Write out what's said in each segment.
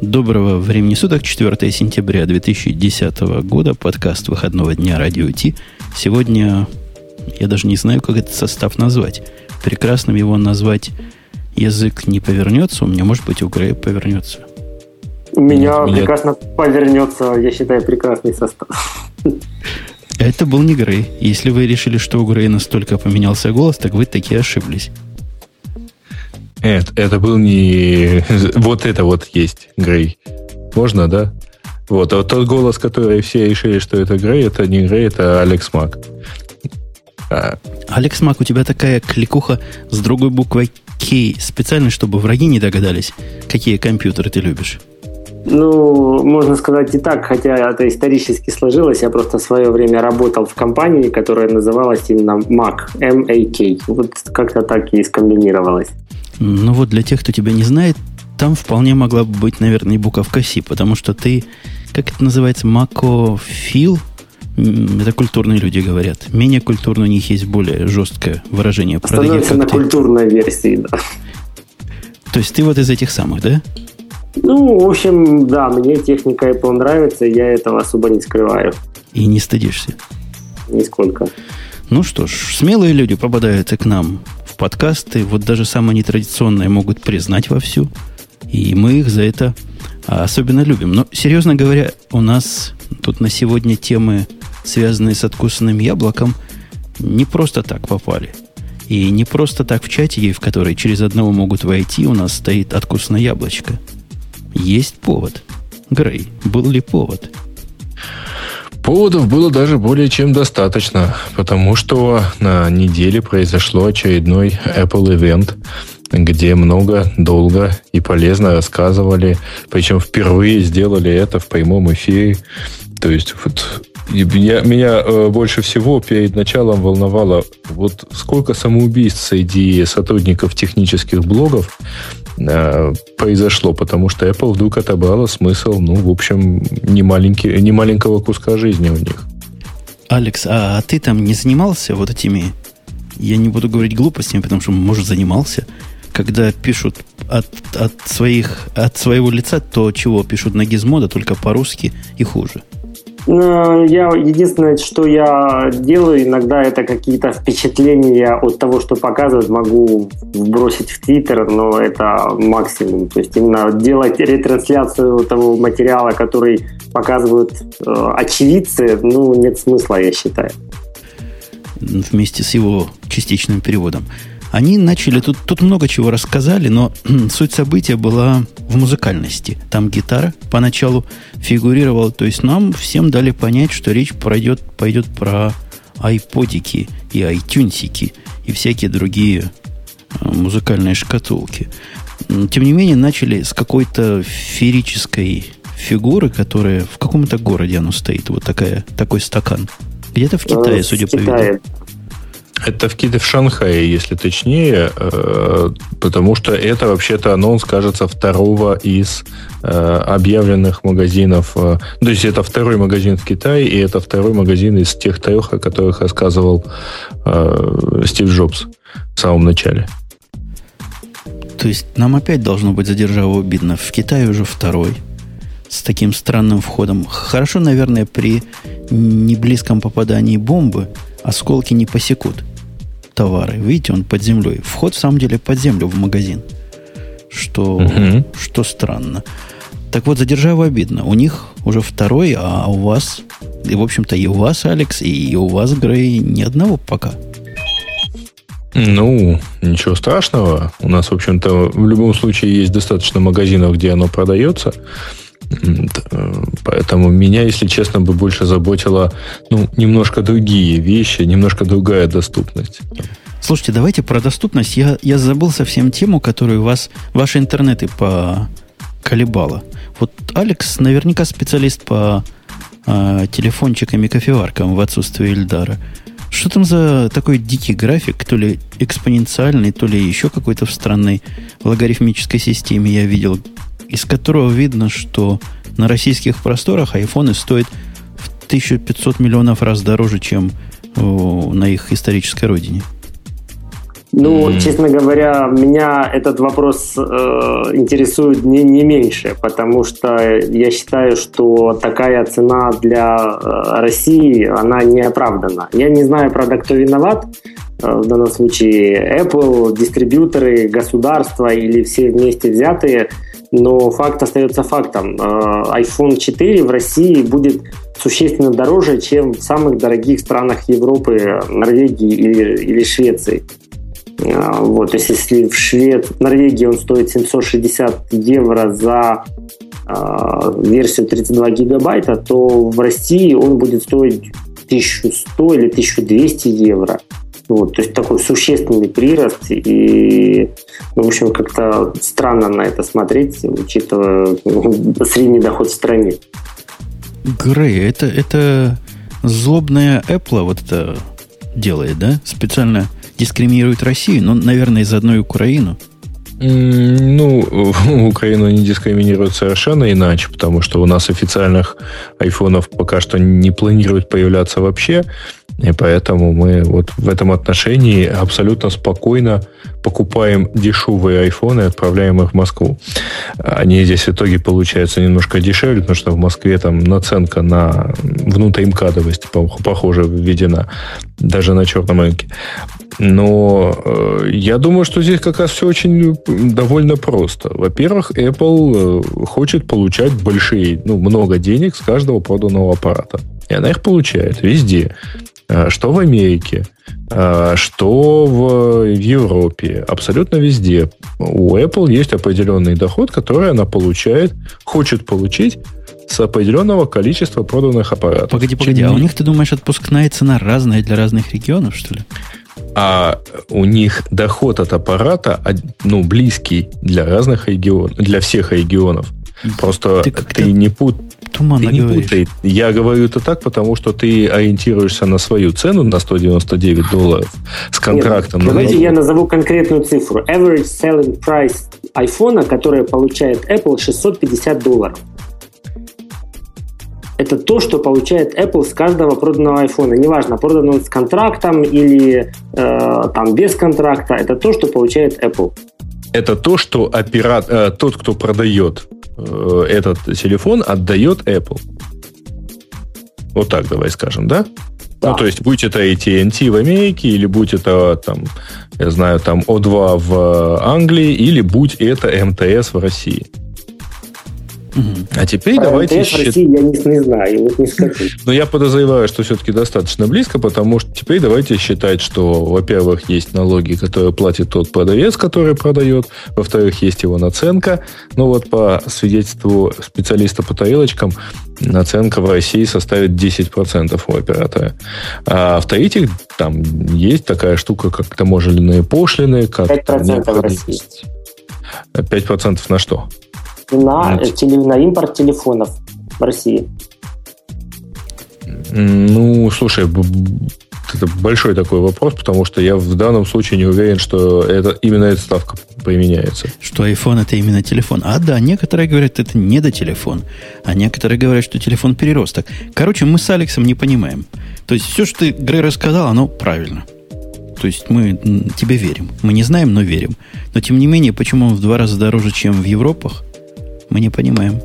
Доброго времени суток, 4 сентября 2010 года, подкаст выходного дня Радио Ти. Сегодня я даже не знаю, как этот состав назвать. Прекрасным его назвать язык не повернется, у меня, может быть, у Грея повернется. У меня Нет, прекрасно повернется, я считаю, прекрасный состав. Это был не Грей. Если вы решили, что у Грея настолько поменялся голос, так вы таки ошиблись. Это, это был не... Вот это вот есть Грей. Можно, да? Вот, а вот тот голос, который все решили, что это Грей, это не Грей, это Алекс Мак. А... Алекс Мак, у тебя такая кликуха с другой буквой K, специально, чтобы враги не догадались, какие компьютеры ты любишь. Ну, можно сказать и так, хотя это исторически сложилось. Я просто в свое время работал в компании, которая называлась именно MAC, M-A-K. Вот как-то так и скомбинировалось. Ну вот для тех, кто тебя не знает, там вполне могла бы быть, наверное, и буковка C, потому что ты, как это называется, макофил, это культурные люди говорят. Менее культурно у них есть более жесткое выражение. Становится на культурной версии, да. То есть ты вот из этих самых, да? Ну, в общем, да, мне техника Apple нравится, я этого особо не скрываю. И не стыдишься? Нисколько. Ну что ж, смелые люди попадаются к нам подкасты, вот даже самые нетрадиционные могут признать вовсю, и мы их за это особенно любим. Но, серьезно говоря, у нас тут на сегодня темы, связанные с откусанным яблоком, не просто так попали. И не просто так в чате, в который через одного могут войти, у нас стоит откусанное яблочко – есть повод. Грей, был ли повод? Поводов было даже более чем достаточно, потому что на неделе произошло очередной Apple event, где много, долго и полезно рассказывали, причем впервые сделали это в прямом эфире. То есть вот меня, меня э, больше всего перед началом волновало, вот сколько самоубийств среди сотрудников технических блогов э, произошло, потому что Apple вдруг отобрала смысл, ну, в общем, не, маленький, не маленького куска жизни у них. Алекс, а, а ты там не занимался вот этими, я не буду говорить глупостями, потому что, может, занимался, когда пишут от, от, своих, от своего лица то, чего пишут на гизмода, только по-русски и хуже. Ну, я единственное, что я делаю иногда, это какие-то впечатления от того, что показывают, могу бросить в Твиттер, но это максимум. То есть именно делать ретрансляцию того материала, который показывают э, очевидцы, ну нет смысла, я считаю. Вместе с его частичным переводом. Они начали, тут, тут много чего рассказали, но суть события была в музыкальности. Там гитара поначалу фигурировала, то есть нам всем дали понять, что речь пройдет, пойдет про айподики и айтюнсики и всякие другие э, музыкальные шкатулки. Тем не менее, начали с какой-то ферической фигуры, которая в каком-то городе оно стоит. Вот такая, такой стакан. Где-то в Китае, э, судя по виду. Это в, в Шанхае, если точнее, э, потому что это вообще-то анонс, кажется, второго из э, объявленных магазинов. Э, то есть это второй магазин в Китае, и это второй магазин из тех трех, о которых рассказывал Стив Джобс в самом начале. То есть нам опять должно быть задержаво обидно. В Китае уже второй с таким странным входом. Хорошо, наверное, при неблизком попадании бомбы осколки не посекут товары. Видите, он под землей. Вход, в самом деле, под землю в магазин. Что, угу. что странно. Так вот, задержава обидно. У них уже второй, а у вас, и, в общем-то, и у вас, Алекс, и у вас, Грей, ни одного пока. Ну, ничего страшного. У нас, в общем-то, в любом случае есть достаточно магазинов, где оно продается. Поэтому меня, если честно, бы больше заботило ну, немножко другие вещи, немножко другая доступность. Слушайте, давайте про доступность. Я, я забыл совсем тему, которую вас, ваши интернеты поколебала. Вот Алекс наверняка специалист по э, телефончикам и кофеваркам в отсутствие Эльдара. Что там за такой дикий график, то ли экспоненциальный, то ли еще какой-то в странной логарифмической системе я видел, из которого видно, что на российских просторах айфоны стоят в 1500 миллионов раз дороже, чем на их исторической родине. Ну, mm. честно говоря, меня этот вопрос э, интересует не, не меньше, потому что я считаю, что такая цена для э, России, она не оправдана. Я не знаю, правда, кто виноват, э, в данном случае Apple, дистрибьюторы, государства или все вместе взятые, но факт остается фактом. Э, iPhone 4 в России будет существенно дороже, чем в самых дорогих странах Европы, Норвегии или, или Швеции. А, вот, то есть если в Швед... в Норвегии он стоит 760 евро за э, версию 32 гигабайта, то в России он будет стоить 1100 или 1200 евро. Вот, то есть такой существенный прирост, и, в общем, как-то странно на это смотреть, учитывая ну, средний доход в стране. Грей, это, это злобная Apple вот это делает, да? Специально дискриминирует Россию, но, наверное, из одной Украину. Ну, Украину не дискриминируют совершенно иначе, потому что у нас официальных айфонов пока что не планируют появляться вообще. И поэтому мы вот в этом отношении абсолютно спокойно покупаем дешевые айфоны и отправляем их в Москву. Они здесь в итоге получаются немножко дешевле, потому что в Москве там наценка на внутримкадовость, похоже, введена даже на черном рынке. Но э, я думаю, что здесь как раз все очень довольно просто. Во-первых, Apple э, хочет получать большие, ну, много денег с каждого проданного аппарата. И она их получает везде. Э, что в Америке, э, что в Европе, абсолютно везде. У Apple есть определенный доход, который она получает, хочет получить с определенного количества проданных аппаратов. Погоди, погоди, а у них, ты думаешь, отпускная цена разная для разных регионов, что ли? А у них доход от аппарата, ну, близкий для разных регионов, для всех регионов. Просто ты, ты не, пут, ты не путай. Я говорю это так, потому что ты ориентируешься на свою цену на 199 долларов с контрактом. Нет, давайте я назову конкретную цифру. Average selling price iPhone, который получает Apple, 650 долларов. Это то, что получает Apple с каждого проданного iPhone. Неважно, продан он с контрактом или э, там без контракта. Это то, что получает Apple. Это то, что операт, э, тот, кто продает Э, этот телефон отдает Apple. Вот так давай скажем, да? Да. Ну, то есть, будь это AT&T в Америке, или будь это, там, я знаю, там, O2 в Англии, или будь это МТС в России. А теперь Про давайте... МТС в России я не, не знаю, вот не скажу. Но я подозреваю, что все-таки достаточно близко, потому что теперь давайте считать, что, во-первых, есть налоги, которые платит тот продавец, который продает, во-вторых, есть его наценка. Ну вот по свидетельству специалиста по тарелочкам, наценка в России составит 10% у оператора. А в-третьих, там есть такая штука, как таможенные пошлины, как 5% в России. 5% на что? На, э, теле, на импорт телефонов в России? Ну, слушай, это большой такой вопрос, потому что я в данном случае не уверен, что это, именно эта ставка применяется. Что iPhone это именно телефон. А да, некоторые говорят, это не до телефон. А некоторые говорят, что телефон переросток. Короче, мы с Алексом не понимаем. То есть все, что ты, Грей, рассказал, оно правильно. То есть мы тебе верим. Мы не знаем, но верим. Но тем не менее, почему он в два раза дороже, чем в Европах, мы не понимаем.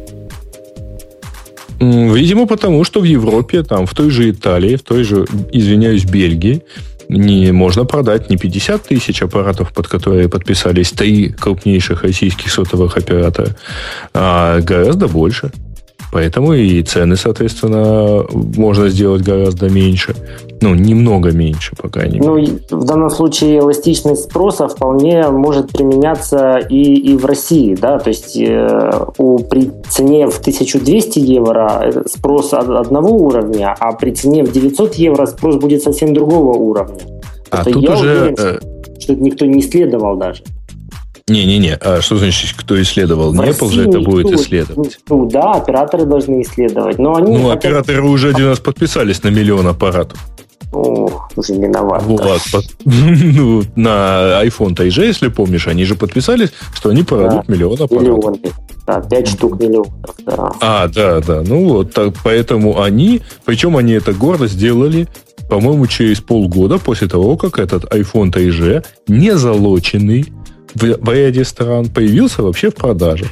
Видимо, потому что в Европе, там, в той же Италии, в той же, извиняюсь, Бельгии, не можно продать не 50 тысяч аппаратов, под которые подписались три крупнейших российских сотовых оператора, а гораздо больше. Поэтому и цены, соответственно, можно сделать гораздо меньше. Ну, немного меньше, по крайней мере. Ну, в данном случае эластичность спроса вполне может применяться и, и в России, да, то есть э, у, при цене в 1200 евро э, спрос одного уровня, а при цене в 900 евро спрос будет совсем другого уровня. А тут я уже... Уверен, что, э, что никто не исследовал даже. Не-не-не, а что значит, кто исследовал? В не Apple же это будет исследовать. Ну да, операторы должны исследовать. Но они ну, хотят... операторы уже один раз подписались на миллион аппаратов. Вот, под, ну, на iPhone-то же, если помнишь, они же подписались, что они продадут да, миллион аппаратов. Миллион. Да, 5 штук миллионов, да. А, да, да. Ну вот, так, поэтому они, причем они это гордо сделали по-моему, через полгода после того, как этот iPhone 3G, не залоченный в, в ряде стран, появился вообще в продаже.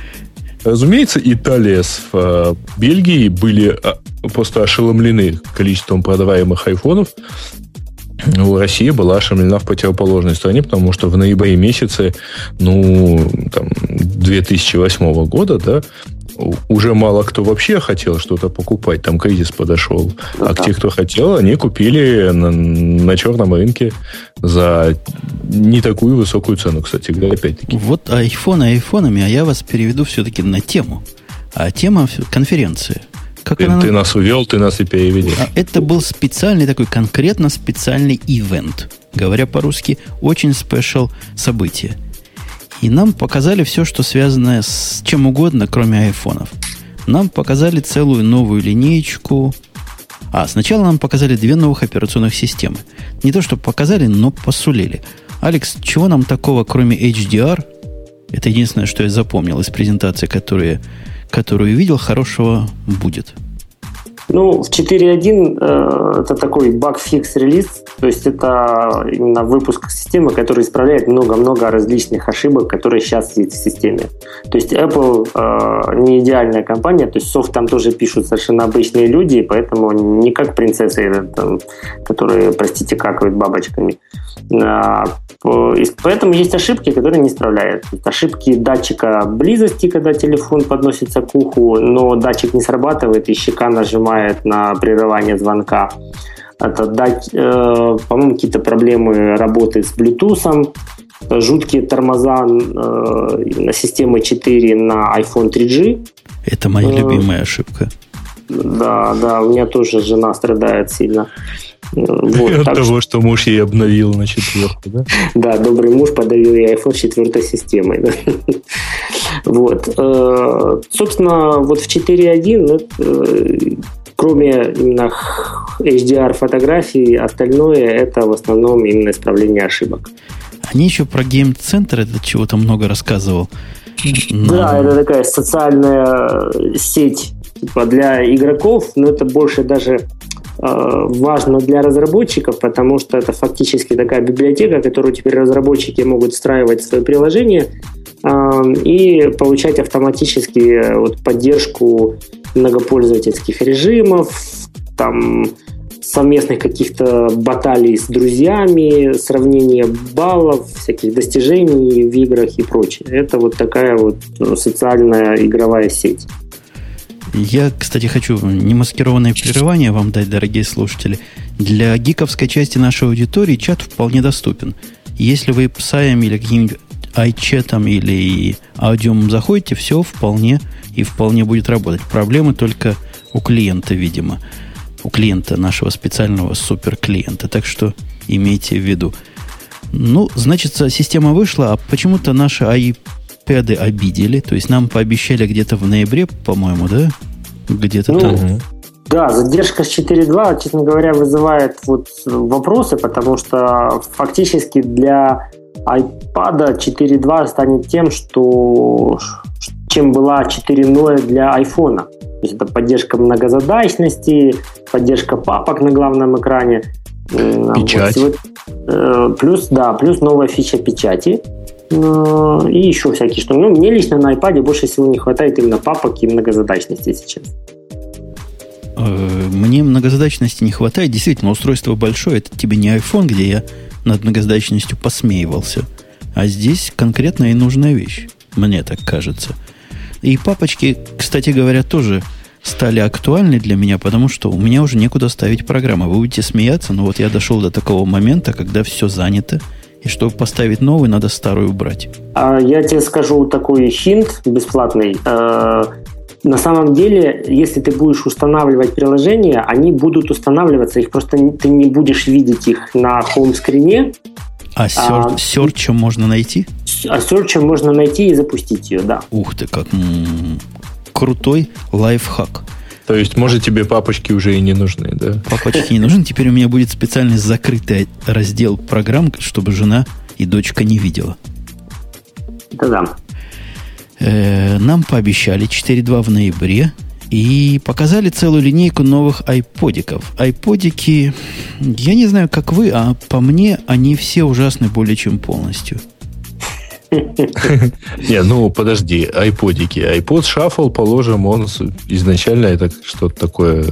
Разумеется, Италия с э, Бельгией были э, просто ошеломлены количеством продаваемых айфонов. Ну, Россия была ошеломлена в противоположной стране, потому что в ноябре месяце, ну, там, 2008 года, да, уже мало кто вообще хотел что-то покупать, там кризис подошел. Ну, а да. те, кто хотел, они купили на, на черном рынке за не такую высокую цену, кстати опять-таки. Вот айфон айфонами, а я вас переведу все-таки на тему. А тема конференции. Как ты, она... ты нас увел, ты нас и переведешь. А это был специальный такой, конкретно специальный ивент. Говоря по-русски, очень спешл событие. И нам показали все, что связано с чем угодно, кроме айфонов. Нам показали целую новую линеечку. А, сначала нам показали две новых операционных системы. Не то, что показали, но посулили. Алекс, чего нам такого, кроме HDR? Это единственное, что я запомнил из презентации, которую, которую видел, хорошего будет. Ну, в 4.1 э, это такой баг-фикс релиз, то есть это именно выпуск системы, который исправляет много-много различных ошибок, которые сейчас есть в системе. То есть Apple э, не идеальная компания, то есть софт там тоже пишут совершенно обычные люди, поэтому не как принцессы, э, там, которые, простите, какают бабочками. А, поэтому есть ошибки, которые не исправляют. Ошибки датчика близости, когда телефон подносится к уху, но датчик не срабатывает, и щека нажимает на прерывание звонка. Это дать, э, по-моему, какие-то проблемы работы с Bluetooth, жуткие тормоза э, на системе 4 на iPhone 3G. Это моя э, любимая ошибка. Да, да, у меня тоже жена страдает сильно. Вот, От того, что... что муж ей обновил на четвертку, да? Да, добрый муж подарил ей iPhone с четвертой системой. Вот. Э, собственно, вот в 4.1, э, кроме именно HDR фотографий, остальное это в основном именно исправление ошибок. Они еще про Center это чего-то много рассказывал. Но... Да, это такая социальная сеть типа для игроков, но это больше даже Э, важно для разработчиков, потому что это фактически такая библиотека, которую теперь разработчики могут встраивать в свое приложение э, и получать автоматически э, вот, поддержку многопользовательских режимов, там совместных каких-то баталий с друзьями, сравнение баллов, всяких достижений в играх и прочее. Это вот такая вот социальная игровая сеть. Я, кстати, хочу немаскированное прерывание вам дать, дорогие слушатели. Для гиковской части нашей аудитории чат вполне доступен. Если вы псаем или каким-нибудь iChatом или аудиумом заходите, все вполне и вполне будет работать. Проблемы только у клиента, видимо. У клиента нашего специального суперклиента. Так что имейте в виду. Ну, значит, система вышла, а почему-то наши iPad обидели. То есть нам пообещали где-то в ноябре, по-моему, да? Где-то ну, там. Да, задержка с 4.2, честно говоря, вызывает вот вопросы, потому что фактически для iPad 4.2 станет тем, что чем была 4.0 для iPhone. То есть это поддержка многозадачности, поддержка папок на главном экране. Печать. Вот, э, плюс, да, плюс новая фича печати. Э, и еще всякие что. Ну, мне лично на iPad больше всего не хватает именно папок и многозадачности сейчас. Э, мне многозадачности не хватает. Действительно, устройство большое. Это тебе не iPhone, где я над многозадачностью посмеивался. А здесь конкретная и нужная вещь. Мне так кажется. И папочки, кстати говоря, тоже стали актуальны для меня, потому что у меня уже некуда ставить программы. Вы будете смеяться, но вот я дошел до такого момента, когда все занято, и чтобы поставить новый, надо старую убрать. А я тебе скажу такой хинт бесплатный. На самом деле, если ты будешь устанавливать приложения, они будут устанавливаться, их просто ты не будешь видеть их на хоум-скрине. А, а серчем можно найти? А серчем можно найти и запустить ее, да. Ух ты, как м-м, крутой лайфхак. То есть, может, тебе папочки уже и не нужны, да? Папочки не нужны. Теперь у меня будет специальный закрытый раздел программ, чтобы жена и дочка не видела. Да-да. Э, нам пообещали 4.2 в ноябре. И показали целую линейку новых айподиков. Айподики, я не знаю, как вы, а по мне они все ужасны более чем полностью. Не, ну подожди, айподики. iPod Shuffle, положим, он изначально это что-то такое...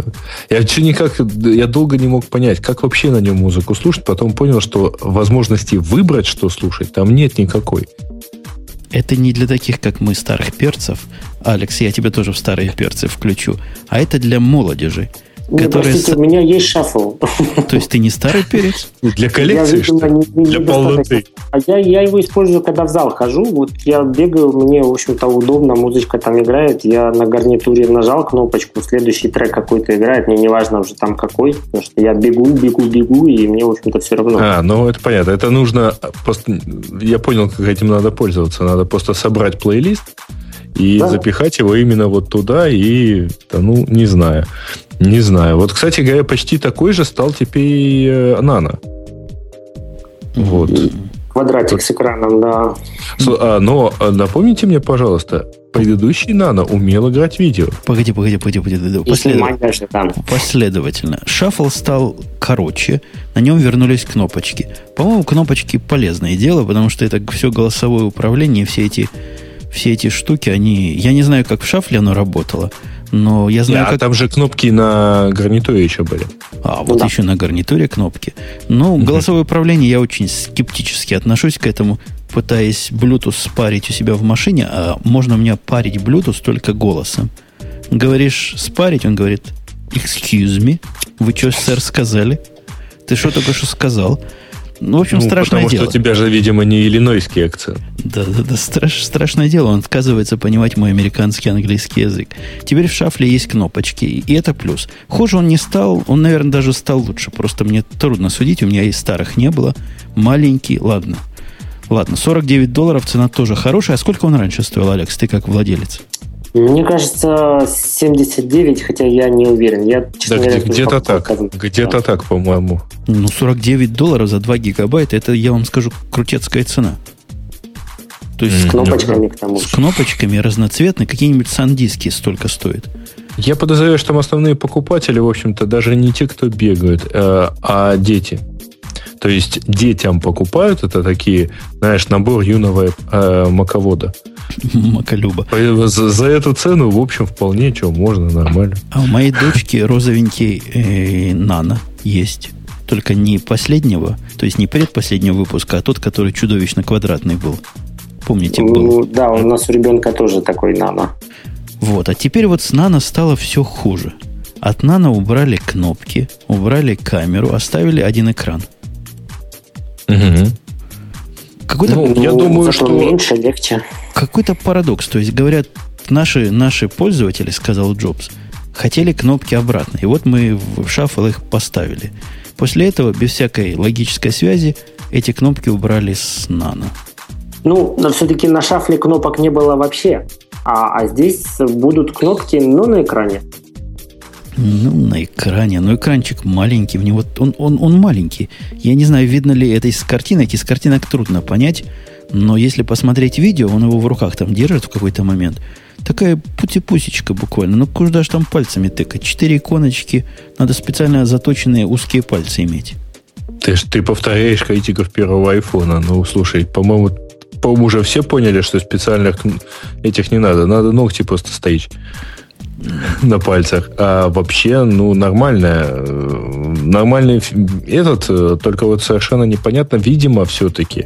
Я вообще никак, я долго не мог понять, как вообще на нем музыку слушать, потом понял, что возможности выбрать, что слушать, там нет никакой. Это не для таких, как мы, старых перцев. Алекс, я тебя тоже в старые перцы включу. А это для молодежи. Не, которые... простите, у меня есть шаффл. То есть ты не старый перец? Для коллекции, я, что не, не Для полноты. А я, я его использую, когда в зал хожу. Вот я бегаю, мне, в общем-то, удобно, музычка там играет. Я на гарнитуре нажал кнопочку, следующий трек какой-то играет. Мне не важно уже там какой, потому что я бегу, бегу, бегу, и мне, в общем-то, все равно. А, ну это понятно. Это нужно... Просто... Я понял, как этим надо пользоваться. Надо просто собрать плейлист, и да. запихать его именно вот туда и, да, ну, не знаю. Не знаю. Вот, кстати говоря, почти такой же стал теперь э, Nano. Вот. Квадратик с экраном, да. А, но а, напомните мне, пожалуйста, предыдущий Nano умел играть видео. Погоди, погоди, погоди, погоди. Последовательно. Последовательно. Шаффл стал короче, на нем вернулись кнопочки. По-моему, кнопочки полезное дело, потому что это все голосовое управление, все эти, все эти штуки, они... Я не знаю, как в шафле оно работало, но я знаю, а как... там же кнопки на гарнитуре еще были. А, вот да. еще на гарнитуре кнопки. Ну, угу. голосовое управление, я очень скептически отношусь к этому, пытаясь Bluetooth спарить у себя в машине, а можно у меня парить Bluetooth только голосом. Говоришь спарить, он говорит, excuse me, вы что, сэр, сказали? Ты что только что сказал? Ну, в общем, ну, страшное потому дело. Потому что у тебя же, видимо, не иллинойский акцент. Да, да, да, страш, страшное дело. Он отказывается понимать мой американский английский язык. Теперь в шафле есть кнопочки, и это плюс. Хуже он не стал, он, наверное, даже стал лучше. Просто мне трудно судить, у меня и старых не было. Маленький, ладно. Ладно, 49 долларов цена тоже хорошая. А сколько он раньше стоил, Алекс, ты как владелец? Мне кажется, 79, хотя я не уверен. Я, честно да, говоря, где-то так. Где-то да. так, по-моему. Ну, 49 долларов за 2 гигабайта, это, я вам скажу, крутецкая цена. То есть с кнопочками к тому же. С кнопочками разноцветные, какие-нибудь сандиски столько стоят. Я подозреваю, что там основные покупатели, в общем-то, даже не те, кто бегают, э, а дети. То есть детям покупают, это такие, знаешь, набор юного э, маковода. Маколюба. За, за эту цену, в общем, вполне что, можно, нормально. А у моей дочки розовенький э, нано есть. Только не последнего, то есть не предпоследнего выпуска, а тот, который чудовищно квадратный был. Помните, был? Ну, да, у нас у ребенка тоже такой нано. Вот, а теперь вот с нано стало все хуже. От нано убрали кнопки, убрали камеру, оставили один экран. Угу. Какой-то, ну, я думаю, что меньше, легче. Какой-то парадокс. То есть, говорят, наши, наши пользователи, сказал Джобс, хотели кнопки обратно. И вот мы в шаффл их поставили. После этого, без всякой логической связи, эти кнопки убрали с нано. Ну, но все-таки на шафле кнопок не было вообще. А, а здесь будут кнопки, но на экране. Ну, на экране. Но экранчик маленький. В него, он, он, он маленький. Я не знаю, видно ли это из картинок. Из картинок трудно понять. Но если посмотреть видео, он его в руках там держит в какой-то момент. Такая путепусечка буквально. Ну, куда же там пальцами тыкать? Четыре иконочки. Надо специально заточенные узкие пальцы иметь. Ты, ты повторяешь критиков первого айфона. Ну, слушай, по-моему, по-моему, уже все поняли, что специальных этих не надо. Надо ногти просто стоить на пальцах. А вообще, ну, нормальная, э, нормальный этот, э, только вот совершенно непонятно, видимо, все-таки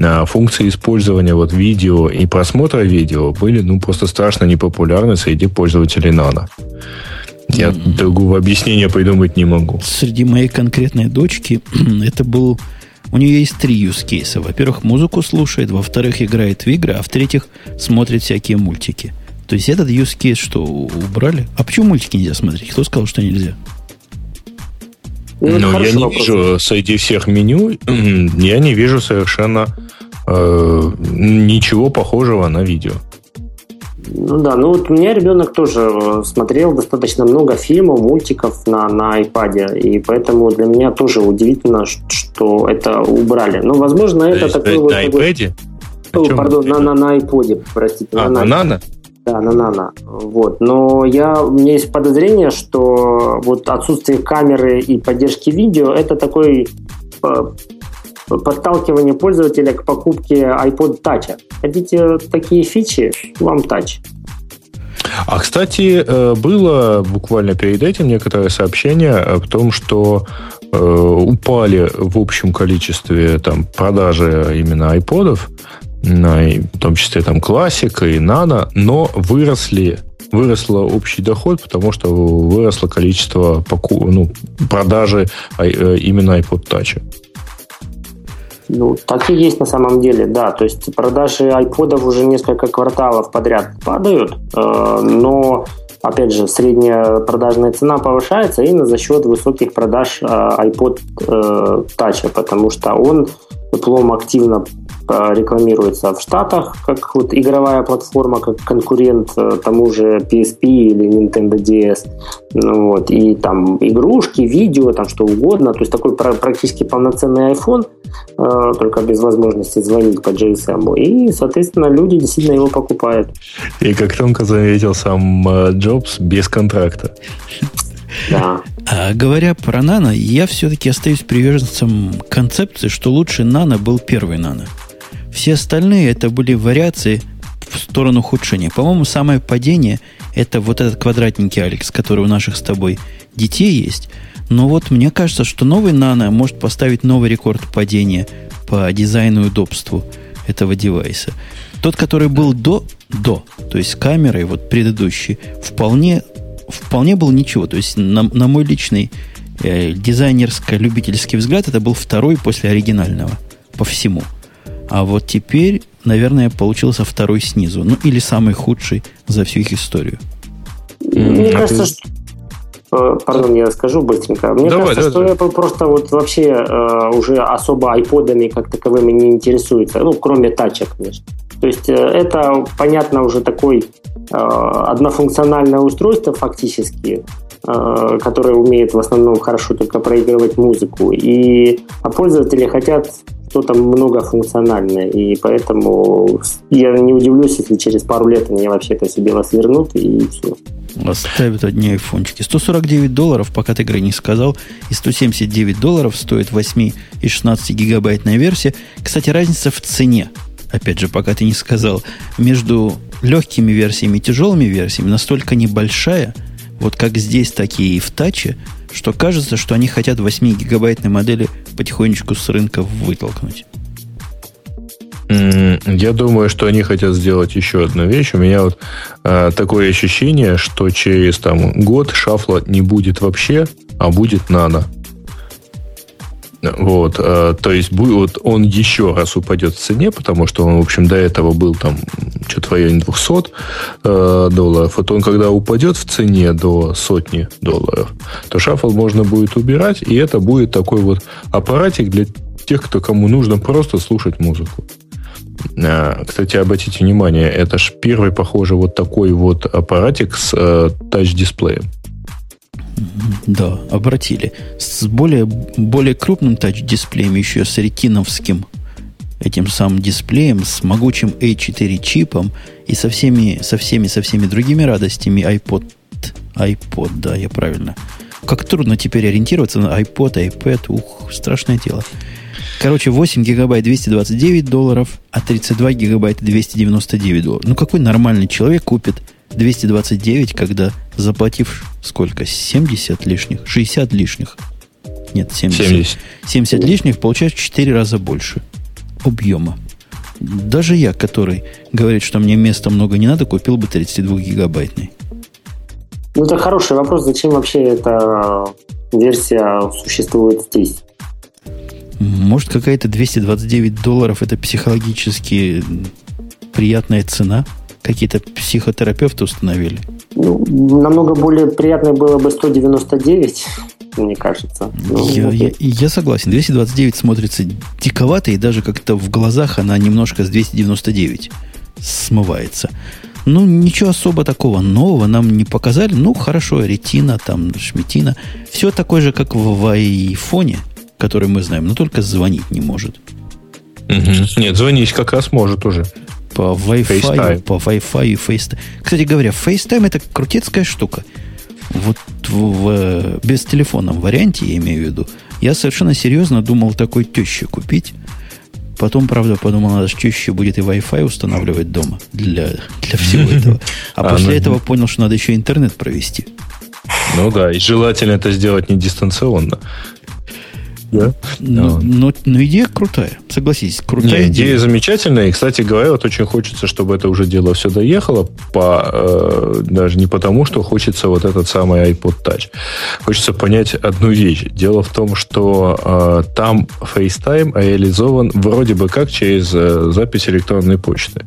а, функции использования вот видео и просмотра видео были, ну, просто страшно непопулярны среди пользователей Nano. Я mm-hmm. другого объяснения придумать не могу. Среди моей конкретной дочки это был... У нее есть три use кейса. Во-первых, музыку слушает, во-вторых, играет в игры, а в-третьих, смотрит всякие мультики. То есть этот use case что, убрали? А почему мультики нельзя смотреть? Кто сказал, что нельзя? Ну, ну я не вопрос. вижу среди всех меню, я не вижу совершенно э, ничего похожего на видео. Ну да, ну вот у меня ребенок тоже э, смотрел достаточно много фильмов, мультиков на, на iPad, и поэтому для меня тоже удивительно, что это убрали. Но, возможно, это То такой вот... На iPad? О, пардон, на, на, на iPod, простите. А, на, на, на? Да, на нано. Вот. Но я, у меня есть подозрение, что вот отсутствие камеры и поддержки видео это такой э, подталкивание пользователя к покупке iPod Touch. Хотите такие фичи? Вам Touch. А, кстати, э, было буквально перед этим некоторое сообщение о том, что э, упали в общем количестве там, продажи именно айподов, в том числе там классика и нано, но выросли выросло общий доход, потому что выросло количество поку... ну, продажи э, именно iPod Touch. Ну, так и есть на самом деле, да. То есть продажи айподов уже несколько кварталов подряд падают, э, но опять же, средняя продажная цена повышается именно за счет высоких продаж э, iPod э, Touch, потому что он Apple активно рекламируется в Штатах как вот игровая платформа, как конкурент э, тому же PSP или Nintendo DS. Ну, вот, и там игрушки, видео, там что угодно. То есть такой практически полноценный iPhone, э, только без возможности звонить по GSM. И, соответственно, люди действительно его покупают. И как тонко заметил сам э, Джобс, без контракта. Да. А говоря про нано, я все-таки остаюсь приверженцем концепции, что лучше нано был первый нано. Все остальные это были вариации в сторону ухудшения. По-моему, самое падение это вот этот квадратненький Алекс, который у наших с тобой детей есть. Но вот мне кажется, что новый Nano может поставить новый рекорд падения по дизайну и удобству этого девайса. Тот, который был до, до, то есть камерой, вот предыдущий, вполне, вполне был ничего. То есть на, на мой личный э, дизайнерско-любительский взгляд, это был второй после оригинального по всему – а вот теперь, наверное, получился второй снизу. Ну, или самый худший за всю их историю. Мне а кажется, ты... что... Э, пардон, я скажу быстренько. Мне давай, кажется, давай, что давай. Apple просто вот вообще э, уже особо айподами как таковыми не интересуется. Ну, кроме тача, конечно. То есть э, это, понятно, уже такой э, однофункциональное устройство фактически, э, которое умеет в основном хорошо только проигрывать музыку. И а пользователи хотят что-то многофункциональное, и поэтому я не удивлюсь, если через пару лет они вообще это себе дело свернут, и все. Оставят одни айфончики. 149 долларов, пока ты, Грей, не сказал, и 179 долларов стоит 8 и 16 гигабайтная версия. Кстати, разница в цене, опять же, пока ты не сказал, между легкими версиями и тяжелыми версиями настолько небольшая, вот как здесь, так и в таче, что кажется, что они хотят 8-гигабайтной модели потихонечку с рынка вытолкнуть. Я думаю, что они хотят сделать еще одну вещь. У меня вот э, такое ощущение, что через там, год шафла не будет вообще, а будет нано. Вот, э, то есть вот он еще раз упадет в цене, потому что он, в общем, до этого был там что-то в районе 200 э, долларов. Вот он, когда упадет в цене до сотни долларов, то шаффл можно будет убирать, и это будет такой вот аппаратик для тех, кто кому нужно просто слушать музыку. Э, кстати, обратите внимание, это ж первый, похоже, вот такой вот аппаратик с э, тач-дисплеем. Да, обратили. С более, более крупным тач-дисплеем, еще с ретиновским этим самым дисплеем, с могучим A4 чипом и со всеми, со всеми, со всеми другими радостями iPod, iPod, да, я правильно. Как трудно теперь ориентироваться на iPod, iPad, ух, страшное дело. Короче, 8 гигабайт 229 долларов, а 32 гигабайта 299 долларов. Ну, какой нормальный человек купит 229, когда заплатив сколько? 70 лишних? 60 лишних? Нет, 70. 70, 70 лишних получаешь в 4 раза больше объема. Даже я, который говорит, что мне места много не надо, купил бы 32-гигабайтный. Ну, это хороший вопрос. Зачем вообще эта версия существует здесь? Может, какая-то 229 долларов это психологически приятная цена? Какие-то психотерапевты установили? Ну, намного более приятно было бы 199, мне кажется. Ну, я, я, я согласен. 229 смотрится диковато, и даже как-то в глазах она немножко с 299 смывается. Ну, ничего особо такого нового нам не показали. Ну, хорошо, ретина, там, шметина. Все такое же, как в, в айфоне, который мы знаем, но только звонить не может. Угу. Нет, звонить как раз может уже. По Wi-Fi, FaceTime. по Wi-Fi и FaceTime. Кстати говоря, FaceTime это крутецкая штука. Вот в, в- без телефонном варианте, я имею в виду, я совершенно серьезно думал такой теще купить. Потом, правда, подумал, надо теще будет и Wi-Fi устанавливать дома для, для всего этого. А А, после ну, этого понял, что надо еще интернет провести. Ну да, и желательно это сделать не дистанционно. Да? Ну, Да. ну, ну, идея крутая. Согласитесь, крутая Не, идея замечательная. И, кстати говоря, вот очень хочется, чтобы это уже дело все доехало. По, э, даже не потому, что хочется вот этот самый iPod Touch. Хочется понять одну вещь. Дело в том, что э, там FaceTime реализован вроде бы как через э, запись электронной почты.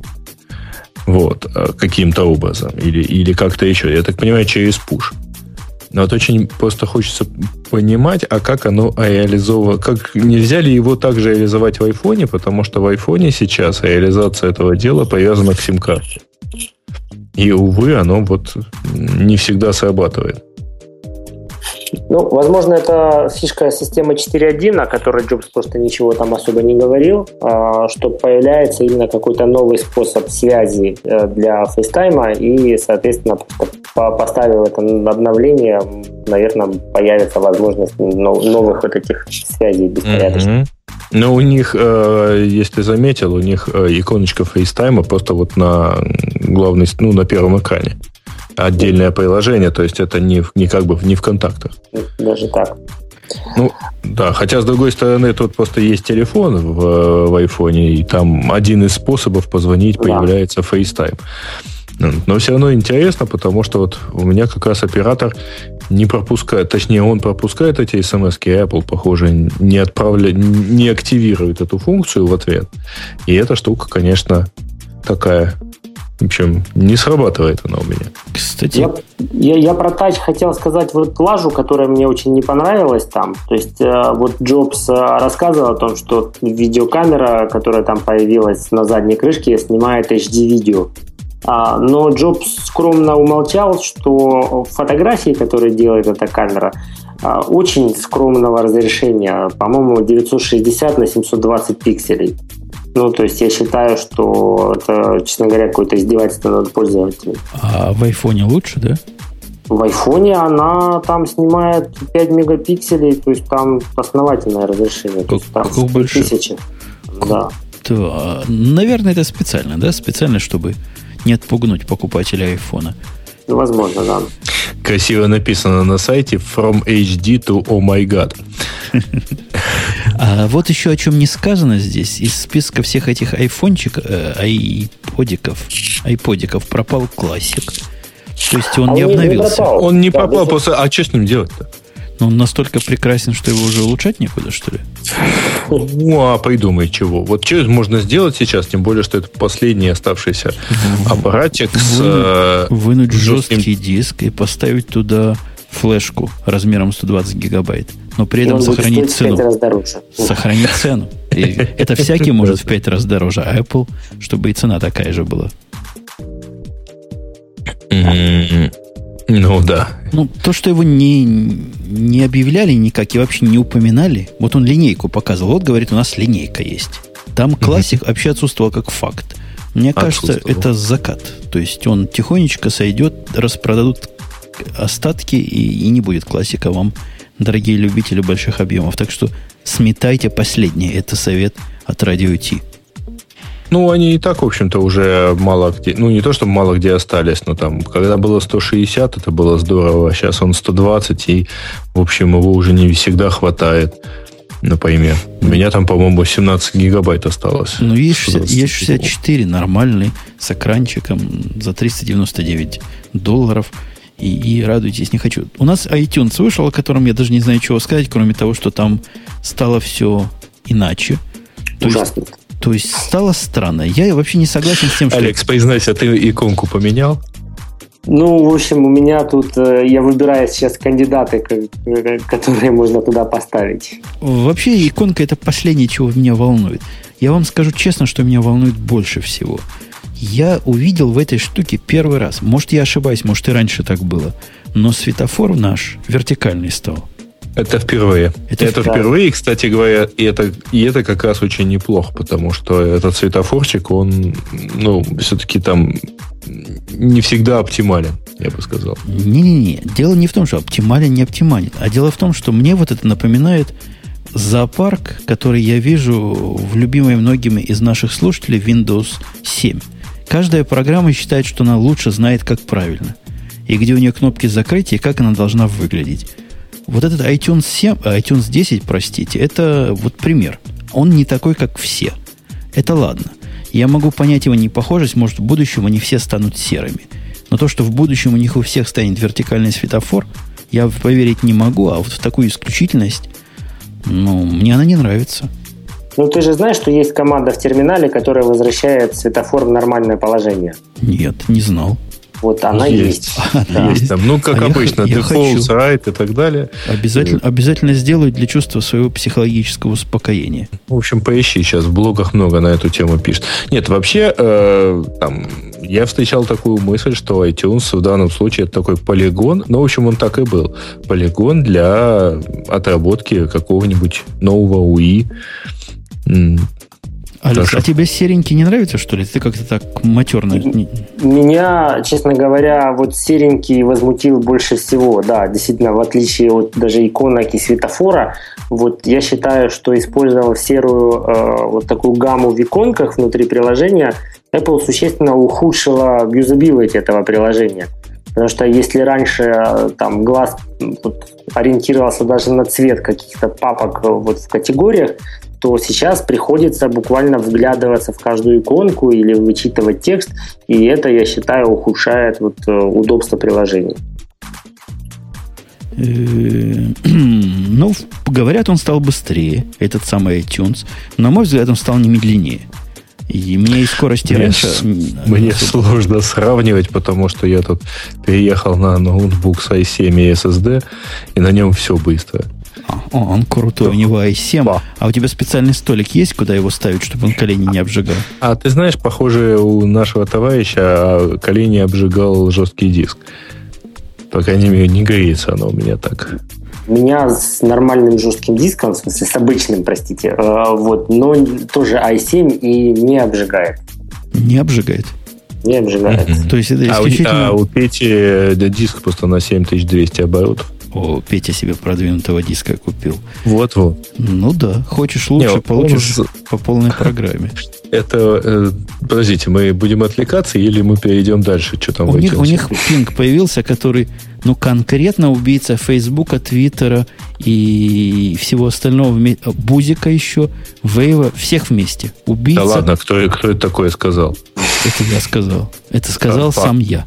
Вот, э, каким-то образом. Или, или как-то еще. Я так понимаю, через push. Но вот очень просто хочется понимать, а как оно реализовано, как нельзя ли его также реализовать в айфоне, потому что в айфоне сейчас реализация этого дела привязана к сим-карте. И, увы, оно вот не всегда срабатывает. Ну, возможно, это фишка системы 4.1, о которой Джобс просто ничего там особо не говорил, а, что появляется именно какой-то новый способ связи э, для FaceTime, и, соответственно, поставив это обновление, наверное, появится возможность но- новых вот этих связей беспорядочных. Мгм. Но у них, э, если заметил, у них э, иконочка FaceTime просто вот на главной, ну, на первом экране. Отдельное приложение, то есть это не, не как бы не в контактах. Даже так. Ну, да, хотя, с другой стороны, тут просто есть телефон в, в айфоне, и там один из способов позвонить Да. появляется FaceTime. Но все равно интересно, потому что вот у меня как раз оператор не пропускает, точнее, он пропускает эти смс а Apple, похоже, не отправляет, не активирует эту функцию в ответ. И эта штука, конечно, такая. В общем, не срабатывает она у меня. Кстати, Я, я, я про тач хотел сказать вот лажу, которая мне очень не понравилась там. То есть э, вот Джобс э, рассказывал о том, что видеокамера, которая там появилась на задней крышке, снимает HD-видео. А, но Джобс скромно умолчал, что фотографии, которые делает эта камера, а, очень скромного разрешения, по-моему, 960 на 720 пикселей. Ну, то есть я считаю, что это, честно говоря, какое-то издевательство над пользователем. а в айфоне лучше, да? В айфоне она там снимает 5 мегапикселей, то есть там основательное разрешение. То есть там Как- как большое? тысячи. Да. Да, наверное, это специально, да? Специально, чтобы не отпугнуть покупателя айфона. Ну, Возможно, да. Красиво написано на сайте From HD to Oh My God. А вот еще о чем не сказано здесь. Из списка всех этих айфончиков, э, айподиков, айподиков пропал классик. То есть он А не он не обновился. пропал. Он не Да, пропал, просто... А что с ним делать-то? Но он настолько прекрасен, что его уже улучшать некуда, что ли? Ну, а придумай чего. Вот что можно сделать сейчас, тем более, что это последний оставшийся аппаратик с... э, Вынуть жестким- жесткий диск и поставить туда флешку размером 120 гигабайт. Но при этом сохранить цену. Сохранить цену. И это всякий может в пять раз дороже, а Apple, чтобы и цена такая же была. Ну, да. Ну, то, что его не, не объявляли никак и вообще не упоминали, вот он линейку показывал. Вот, говорит, у нас линейка есть. Там классик вообще отсутствовал как факт. Мне кажется, это закат. То есть он тихонечко сойдет, распродадут остатки, и, и не будет классика вам, дорогие любители больших объемов. Так что сметайте последнее. Это совет от Радио Ти. Ну, они и так, в общем-то, уже мало где... Ну, не то, что мало где остались, но там, когда было 160, это было здорово. Сейчас он 120, и, в общем, его уже не всегда хватает. Например. У меня там, по-моему, 17 гигабайт осталось. Ну, есть, 60 120 есть 64 нормальный, с экранчиком за 399 долларов. И, и радуйтесь, не хочу. У нас iTunes вышел, о котором я даже не знаю, чего сказать, кроме того, что там стало все иначе. То есть, Ужасно. То есть стало странно. Я вообще не согласен с тем, что... Алекс, признайся, ты иконку поменял? Ну, в общем, у меня тут, э, я выбираю сейчас кандидаты, э, которые можно туда поставить. Вообще иконка это последнее, чего меня волнует. Я вам скажу честно, что меня волнует больше всего. Я увидел в этой штуке первый раз. Может, я ошибаюсь, может, и раньше так было. Но светофор наш вертикальный стал. Это впервые. Это, это впервые, кстати говоря, и это, и это как раз очень неплохо, потому что этот светофорчик, он, ну, все-таки там не всегда оптимален, я бы сказал. Не-не-не, дело не в том, что оптимален, не оптимален, а дело в том, что мне вот это напоминает зоопарк, который я вижу в любимой многими из наших слушателей Windows 7. Каждая программа считает, что она лучше знает, как правильно. И где у нее кнопки закрытия, и как она должна выглядеть. Вот этот iTunes 7, iTunes 10, простите, это вот пример. Он не такой, как все. Это ладно. Я могу понять его непохожесть, может, в будущем они все станут серыми. Но то, что в будущем у них у всех станет вертикальный светофор, я поверить не могу, а вот в такую исключительность, ну, мне она не нравится. Ну, ты же знаешь, что есть команда в терминале, которая возвращает светофор в нормальное положение? Нет, не знал. Вот она есть. Есть, да. есть там. Ну, как а обычно, я, default, и так далее. Обязательно, обязательно сделаю для чувства своего психологического успокоения. В общем, поищи сейчас. В блогах много на эту тему пишет. Нет, вообще, э, там, я встречал такую мысль, что iTunes в данном случае это такой полигон. Ну, в общем, он так и был. Полигон для отработки какого-нибудь нового УИ Алекс, Хорошо. а тебе серенький не нравится, что ли? Ты как-то так матерно... Меня, честно говоря, вот серенький возмутил больше всего. Да, действительно, в отличие от даже иконок и светофора, вот я считаю, что использовав серую э, вот такую гамму в иконках внутри приложения, Apple существенно ухудшила юзабилити этого приложения. Потому что если раньше э, там глаз вот, ориентировался даже на цвет каких-то папок вот в категориях, то сейчас приходится буквально вглядываться в каждую иконку или вычитывать текст, и это, я считаю, ухудшает вот э, удобство приложения. Э, ну, говорят, он стал быстрее, этот самый iTunes. На мой взгляд, он стал не медленнее. И мне и скорости мне раньше... Мне сложно сравнивать, потому что я тут переехал на ноутбук с i7 и SSD, и на нем все быстро. О, он крутой, у него i7. Да. А у тебя специальный столик есть, куда его ставить, чтобы он колени не обжигал? А ты знаешь, похоже, у нашего товарища колени обжигал жесткий диск. По крайней мере, не греется оно у меня так. У меня с нормальным жестким диском, в смысле с обычным, простите, э, вот, но тоже i7 и не обжигает. Не обжигает? Не обжигает. Mm-hmm. То есть это исключительно... А у, а у Пети диск просто на 7200 оборотов. О, Петя себе продвинутого диска купил. Вот-вот. Ну да, хочешь лучше, Не, получишь он... по полной программе. Это, э, подождите, мы будем отвлекаться или мы перейдем дальше? Что там у них, у них пинг появился, который, ну, конкретно убийца Фейсбука, Твиттера и всего остального, Бузика еще, Вейва, всех вместе. Убийца. Да ладно, кто, кто это такое сказал? Это я сказал. Это сказал а, сам я.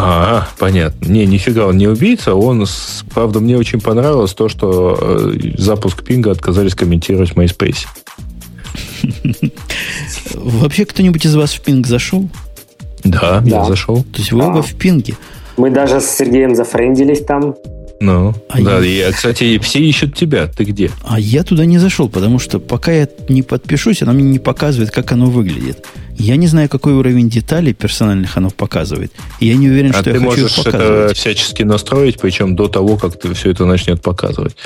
А, понятно. Не, нифига он не убийца. Он, правда, мне очень понравилось то, что э, запуск пинга отказались комментировать в MySpace. Вообще, кто-нибудь из вас в пинг зашел? Да, я зашел. То есть вы оба в пинге. Мы даже с Сергеем зафрендились там. Ну, а да, я... и, кстати, все ищут тебя. Ты где? А я туда не зашел, потому что пока я не подпишусь, она мне не показывает, как оно выглядит. Я не знаю, какой уровень деталей персональных оно показывает. И я не уверен, а что я хочу можешь это всячески настроить, причем до того, как ты все это начнет показывать.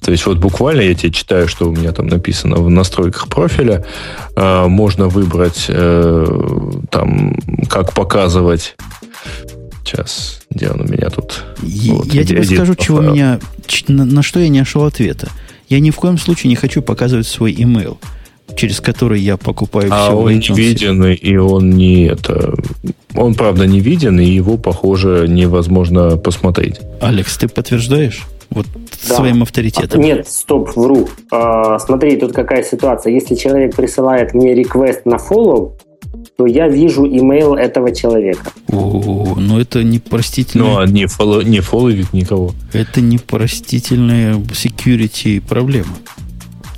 То есть вот буквально я тебе читаю, что у меня там написано в настройках профиля. Э, можно выбрать э, там, как показывать Сейчас, где он у меня тут? Я, вот, я тебе скажу, чего меня, на, на что я не нашел ответа. Я ни в коем случае не хочу показывать свой email, через который я покупаю а все. А он не виден, и он не это. Он, правда, не виден, и его, похоже, невозможно посмотреть. Алекс, ты подтверждаешь? Вот да. своим авторитетом. Нет, стоп, вру. А, смотри, тут какая ситуация. Если человек присылает мне реквест на follow, то я вижу имейл этого человека. О, ну это непростительное... Ну, а не, фолло, не фолловит никого. Это непростительная security проблема.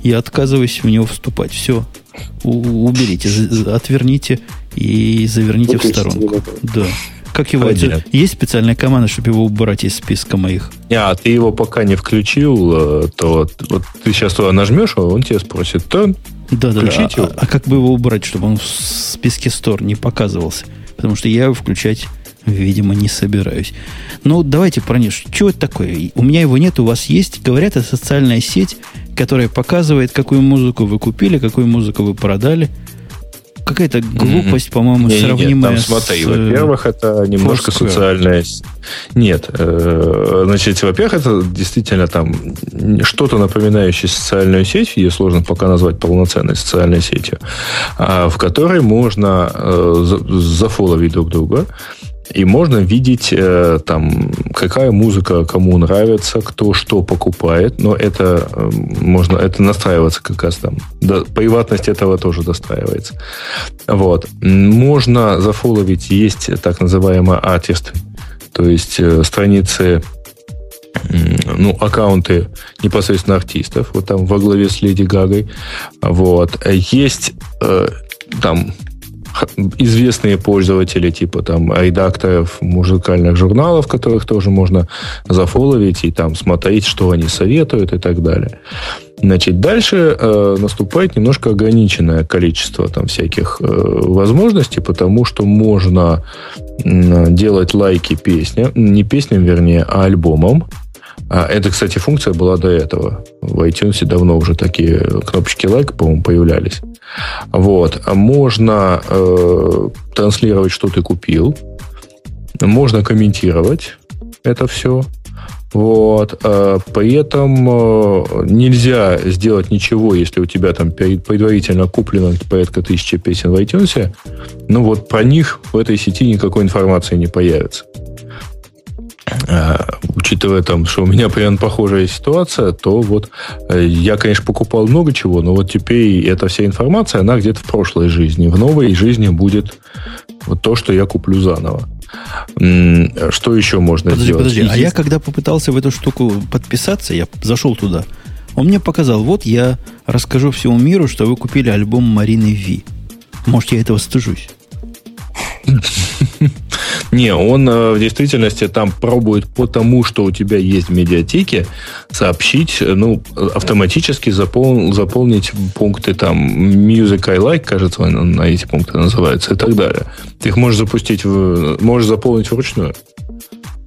Я отказываюсь в него вступать. Все, уберите, отверните и заверните Выключите в сторонку. Да. Как его отсюда? Есть специальная команда, чтобы его убрать из списка моих? А ты его пока не включил, э, то вот ты сейчас туда нажмешь, а он тебя спросит, то да, да, да. А, а как бы его убрать, чтобы он в списке Store не показывался? Потому что я его включать Видимо, не собираюсь. Ну, давайте про него. Что это такое? У меня его нет, у вас есть. Говорят, это социальная сеть, которая показывает, какую музыку вы купили, какую музыку вы продали. Какая-то глупость, mm-hmm. по-моему, не, сравнимая нет, там, смотри, с... во-первых, это немножко Foursquare. социальная... Нет, э, значит, во-первых, это действительно там что-то напоминающее социальную сеть, ее сложно пока назвать полноценной социальной сетью, а, в которой можно э, зафоловить друг друга, и можно видеть э, там, какая музыка кому нравится, кто что покупает. Но это э, можно, это настраиваться как раз там. Да, приватность этого тоже достраивается. Вот. Можно зафоловить, есть так называемый артист, то есть э, страницы ну, аккаунты непосредственно артистов, вот там во главе с Леди Гагой. Вот. Есть э, там известные пользователи, типа там редакторов музыкальных журналов, которых тоже можно зафоловить и там смотреть, что они советуют и так далее. Значит, дальше э, наступает немножко ограниченное количество там всяких э, возможностей, потому что можно э, делать лайки песням, не песням, вернее, а альбомам. А это, кстати, функция была до этого. В iTunes давно уже такие кнопочки лайк, по-моему, появлялись. Вот. Можно э, транслировать, что ты купил. Можно комментировать это все. Вот. А при этом э, нельзя сделать ничего, если у тебя там предварительно куплено порядка тысячи песен в iTunes. Ну вот про них в этой сети никакой информации не появится. А, учитывая там, что у меня примерно похожая ситуация, то вот э, я, конечно, покупал много чего, но вот теперь эта вся информация, она где-то в прошлой жизни. В новой жизни будет вот то, что я куплю заново. Что еще можно подожди, сделать? Подожди, а я когда попытался в эту штуку подписаться, я зашел туда, он мне показал, вот я расскажу всему миру, что вы купили альбом Марины Ви. Может, я этого стыжусь. Не, он э, в действительности там пробует по тому, что у тебя есть в медиатеке, сообщить, э, ну, автоматически запол, заполнить пункты там Music I Like, кажется, на эти пункты называются, и так далее. Ты их можешь запустить, в, можешь заполнить вручную.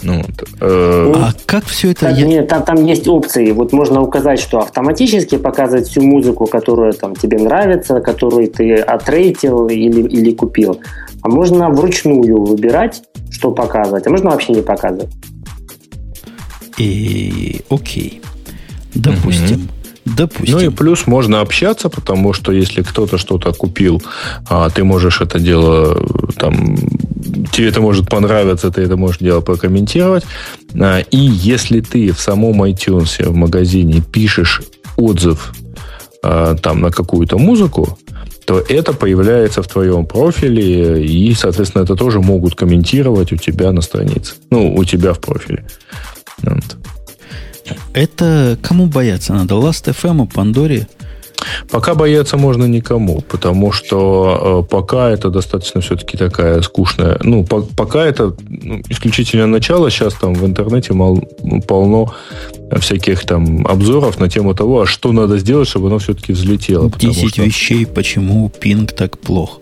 Ну, вот. Э... А как все это? Там, я... нет, там, там есть опции. Вот можно указать, что автоматически показывать всю музыку, которая там тебе нравится, которую ты отрейтил или, или купил. А можно вручную выбирать, что показывать, а можно вообще не показывать. И окей. Допустим. Угу. Допустим. Ну и плюс можно общаться, потому что если кто-то что-то купил, а ты можешь это дело там тебе это может понравиться, ты это можешь дело прокомментировать. А, и если ты в самом iTunes в магазине пишешь отзыв а, там на какую-то музыку, то это появляется в твоем профиле, и, соответственно, это тоже могут комментировать у тебя на странице. Ну, у тебя в профиле. Вот. Это кому бояться надо? Last.fm, Пандоре? Пока бояться можно никому, потому что э, пока это достаточно все-таки такая скучная. Ну, по, пока это ну, исключительно начало. Сейчас там в интернете мол, полно всяких там обзоров на тему того, а что надо сделать, чтобы оно все-таки взлетело. 10 что... вещей, почему пинг так плох.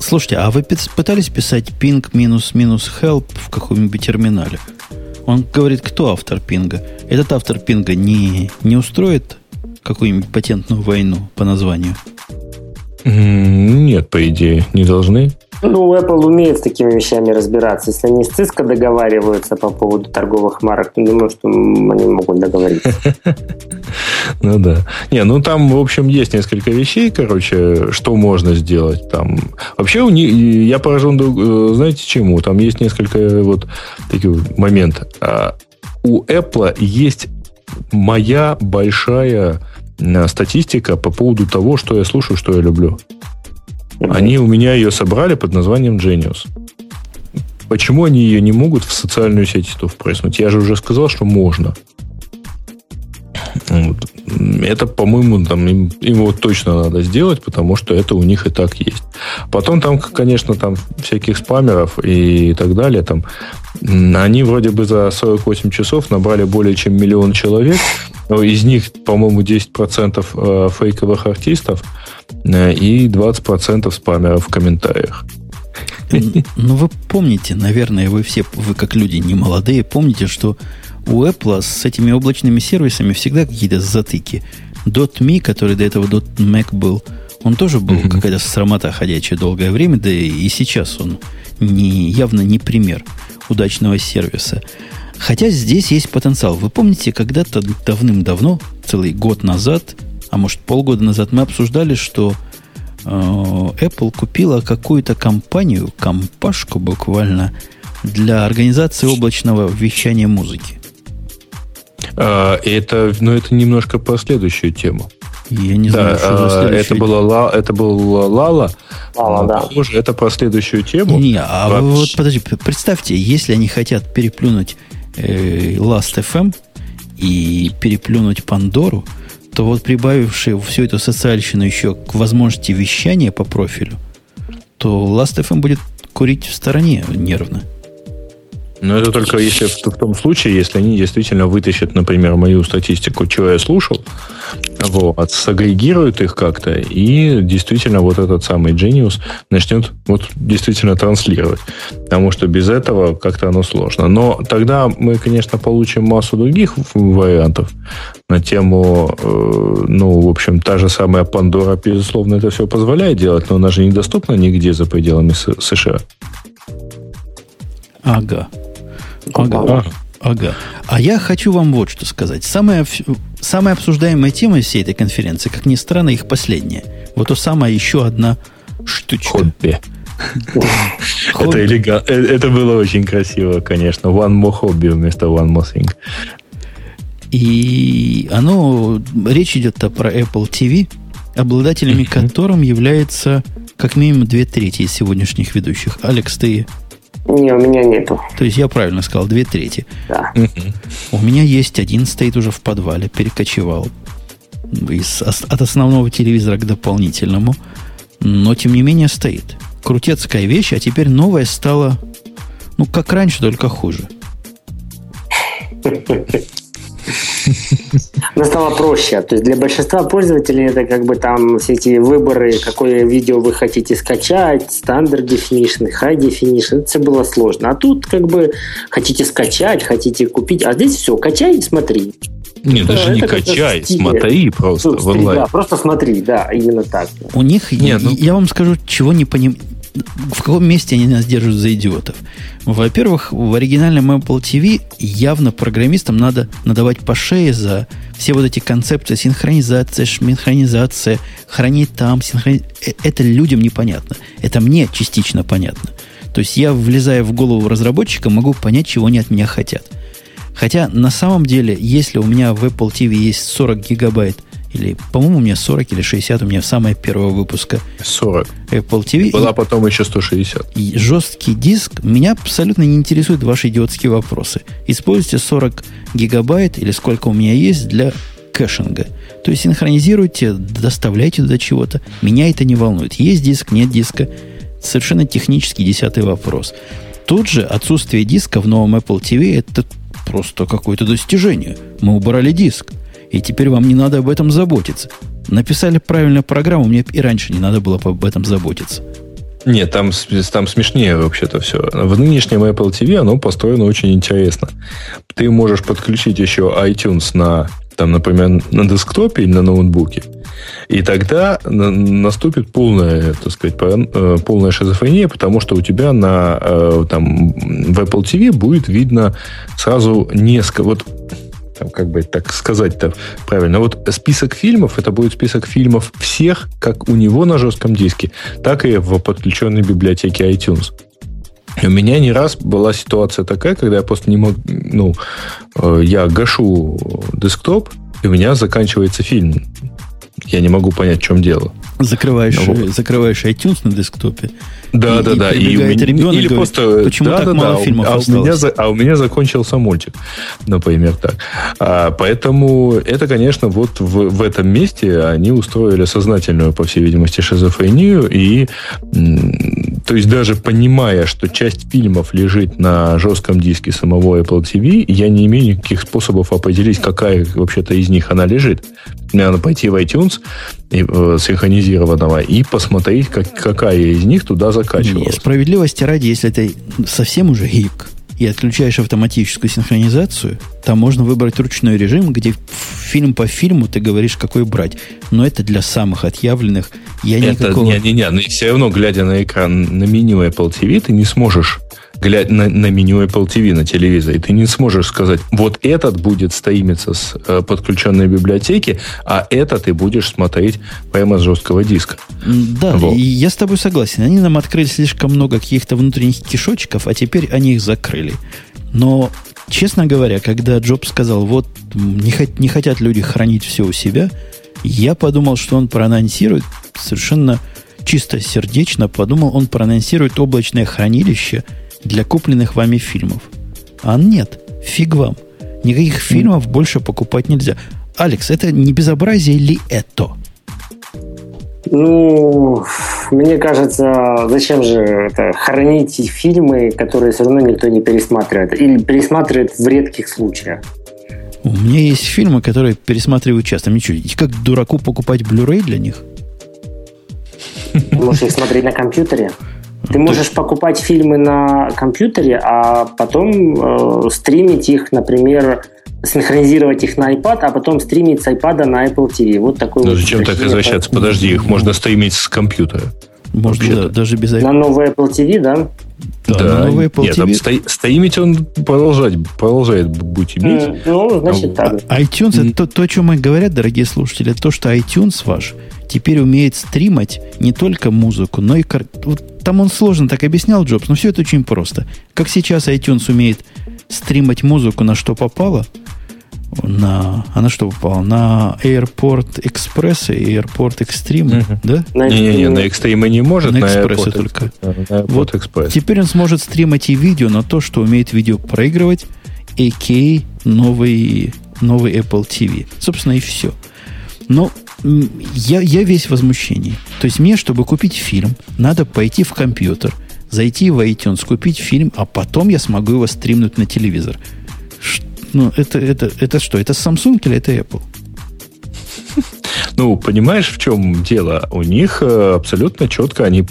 Слушайте, а вы пытались писать пинг минус-минус help в каком-нибудь терминале? Он говорит, кто автор пинга? Этот автор пинга не, не устроит какую-нибудь патентную войну по названию? Нет, по идее, не должны. Ну, Apple умеет с такими вещами разбираться. Если они с Cisco договариваются по поводу торговых марок, то думаю, что они могут договориться. Ну да. Не, ну там, в общем, есть несколько вещей, короче, что можно сделать. Там вообще у них, я поражен, э, знаете, чему? Там есть несколько вот таких моментов. А у Apple есть моя большая статистика по поводу того, что я слушаю, что я люблю. Они у меня ее собрали под названием Genius. Почему они ее не могут в социальную сеть то впреснуть? Я же уже сказал, что можно. Вот. Это, по-моему, там, им, им вот точно надо сделать, потому что это у них и так есть. Потом там, конечно, там всяких спамеров и так далее. Там, они вроде бы за 48 часов набрали более чем миллион человек. Но из них, по-моему, 10% э, фейковых артистов – Э, и 20% спамеров в комментариях. Ну, вы помните, наверное, вы все, вы как люди не молодые, помните, что у Apple с этими облачными сервисами всегда какие-то затыки. .me, который до этого .mac был, он тоже был mm-hmm. какая-то срамота ходячая долгое время, да и сейчас он не, явно не пример удачного сервиса. Хотя здесь есть потенциал. Вы помните, когда-то давным-давно, целый год назад, а может полгода назад, мы обсуждали, что Apple купила какую-то компанию, компашку буквально, для организации облачного вещания музыки. А, это, ну, это немножко по следующую тему. Я не знаю, да, что за следующую... Это было, это был Лала. Лала, да. Похоже, это про следующую тему. Не, а Вообще... вот подожди, представьте, если они хотят переплюнуть э, Last.fm и переплюнуть Пандору, то вот прибавившие всю эту социальщину еще к возможности вещания по профилю, то Last.fm будет курить в стороне нервно. Но это только если в, в том случае, если они действительно вытащат, например, мою статистику, чего я слушал, вот, сагрегируют их как-то, и действительно вот этот самый Genius начнет вот действительно транслировать. Потому что без этого как-то оно сложно. Но тогда мы, конечно, получим массу других вариантов на тему, э, ну, в общем, та же самая Пандора, безусловно, это все позволяет делать, но она же недоступна нигде за пределами США. Ага. Ага. Ага. А я хочу вам вот что сказать. Самая, самая обсуждаемая тема всей этой конференции, как ни странно, их последняя. Вот то самая еще одна штучка. Хобби. Это, элега... Э, это было очень красиво, конечно. One more hobby вместо one more thing. И оно, речь идет про Apple TV, обладателями которым является как минимум две трети из сегодняшних ведущих. Алекс, ты не, у меня нету. То есть я правильно сказал, две трети. Да. У меня есть один, стоит уже в подвале, перекочевал из, от основного телевизора к дополнительному, но тем не менее стоит. Крутецкая вещь, а теперь новая стала, ну, как раньше, только хуже. Но стало проще. То есть для большинства пользователей это как бы там все эти выборы, какое видео вы хотите скачать, стандарт definition, high definition, это все было сложно. А тут как бы хотите скачать, хотите купить, а здесь все, качай и смотри. Не, это, даже не качай, смотри просто в онлайн. Да, просто смотри, да, именно так. У них, Нет, ну... я вам скажу, чего не понимаю в каком месте они нас держат за идиотов? Во-первых, в оригинальном Apple TV явно программистам надо надавать по шее за все вот эти концепции синхронизация, шминхронизация, хранить там, синхрони... Э, это людям непонятно. Это мне частично понятно. То есть я, влезая в голову разработчика, могу понять, чего они от меня хотят. Хотя на самом деле, если у меня в Apple TV есть 40 гигабайт или, по-моему, у меня 40 или 60, у меня самая первого выпуска 40. Apple TV. Была и, потом еще 160. И жесткий диск. Меня абсолютно не интересуют ваши идиотские вопросы. Используйте 40 гигабайт или сколько у меня есть для кэшинга. То есть синхронизируйте, доставляйте туда чего-то. Меня это не волнует. Есть диск, нет диска. Совершенно технический десятый вопрос. Тут же отсутствие диска в новом Apple TV это просто какое-то достижение. Мы убрали диск. И теперь вам не надо об этом заботиться. Написали правильную программу, мне и раньше не надо было об этом заботиться. Нет, там, там смешнее вообще-то все. В нынешнем Apple TV оно построено очень интересно. Ты можешь подключить еще iTunes на, там, например, на десктопе или на ноутбуке. И тогда наступит полная, так сказать, э, полная шизофрения, потому что у тебя на, э, там, в Apple TV будет видно сразу несколько... Вот там, как бы так сказать-то правильно. Вот список фильмов, это будет список фильмов всех, как у него на жестком диске, так и в подключенной библиотеке iTunes. У меня не раз была ситуация такая, когда я просто не мог, ну, э, я гашу десктоп, и у меня заканчивается фильм. Я не могу понять, в чем дело. Закрываешь, ну, закрываешь iTunes на десктопе. Да, и, да, и да. И у меня, ребенок или говорит, просто, почему да, так да, мало да, фильмов а у, меня, а у меня закончился мультик, например, так. А, поэтому это, конечно, вот в, в этом месте они устроили сознательную, по всей видимости, шизофрению, и То есть даже понимая, что часть фильмов лежит на жестком диске самого Apple TV, я не имею никаких способов определить, какая вообще-то из них она лежит. Мне надо пойти в iTunes и, э, синхронизированного и посмотреть, как, какая из них туда закачивалась. Нет, справедливости ради, если это совсем уже гик, и отключаешь автоматическую синхронизацию, там можно выбрать ручной режим, где фильм по фильму ты говоришь, какой брать. Но это для самых отъявленных. Я это, никакого... Не-не-не, но все равно, глядя на экран, на меню Apple TV, ты не сможешь глядя на, на меню Apple TV на телевизоре, ты не сможешь сказать, вот этот будет стримиться с э, подключенной библиотеки, а этот ты будешь смотреть прямо с жесткого диска. Да, вот. я с тобой согласен. Они нам открыли слишком много каких-то внутренних кишочков, а теперь они их закрыли. Но, честно говоря, когда Джобс сказал, вот не, хот- не хотят люди хранить все у себя, я подумал, что он проанонсирует совершенно чисто сердечно, подумал, он проанонсирует облачное хранилище – для купленных вами фильмов. А нет, фиг вам. Никаких фильмов больше покупать нельзя. Алекс, это не безобразие ли это? Ну, мне кажется, зачем же это хранить фильмы, которые все равно никто не пересматривает? Или пересматривает в редких случаях? У меня есть фильмы, которые пересматриваю часто. Мне что, как дураку покупать Blu-ray для них? Можешь их смотреть на компьютере? Ты можешь покупать фильмы на компьютере, а потом э, стримить их, например, синхронизировать их на iPad, а потом стримить с iPad на Apple TV. Вот такой Но вот зачем так извращаться? Подожди, их можно стримить с компьютера. Можно, да, даже без iPad. На новый Apple TV, да? Да, да на новый Apple нет, TV. Там стримить он продолжать, продолжает быть иметь. Mm, ну, значит, так. А, iTunes, mm. это то, то, о чем мы говорят, дорогие слушатели, то, что iTunes ваш теперь умеет стримать не только музыку, но и... Вот там он сложно так объяснял, Джобс, но все это очень просто. Как сейчас iTunes умеет стримать музыку на что попало, на, а на что попало? На Airport Express и Airport Extreme, uh-huh. да? Не-не-не, на Extreme не может, на, на Express только. На Airport вот Express. Теперь он сможет стримать и видео на то, что умеет видео проигрывать, a.k.a. новый, новый Apple TV. Собственно, и все. Но я, я весь возмущение. То есть мне, чтобы купить фильм, надо пойти в компьютер, зайти в iTunes, купить фильм, а потом я смогу его стримнуть на телевизор. Ну, это, это, это что? Это Samsung или это Apple? Ну, понимаешь, в чем дело? У них э, абсолютно четко они...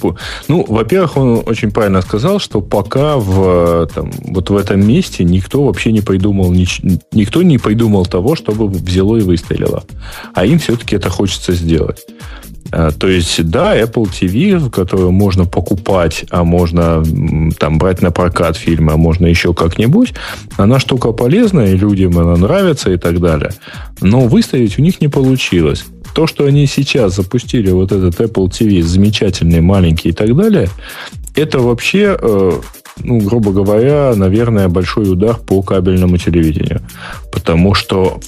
Ну, во-первых, он очень правильно сказал, что пока в, там, вот в этом месте никто вообще не придумал, нич... никто не придумал того, чтобы взяло и выстрелило. А им все-таки это хочется сделать. Э, то есть, да, Apple TV, которую можно покупать, а можно там брать на прокат фильмы, а можно еще как-нибудь, она штука полезная, и людям она нравится и так далее. Но выставить у них не получилось. То, что они сейчас запустили вот этот Apple TV, замечательный, маленький и так далее, это вообще, э, ну, грубо говоря, наверное, большой удар по кабельному телевидению. Потому что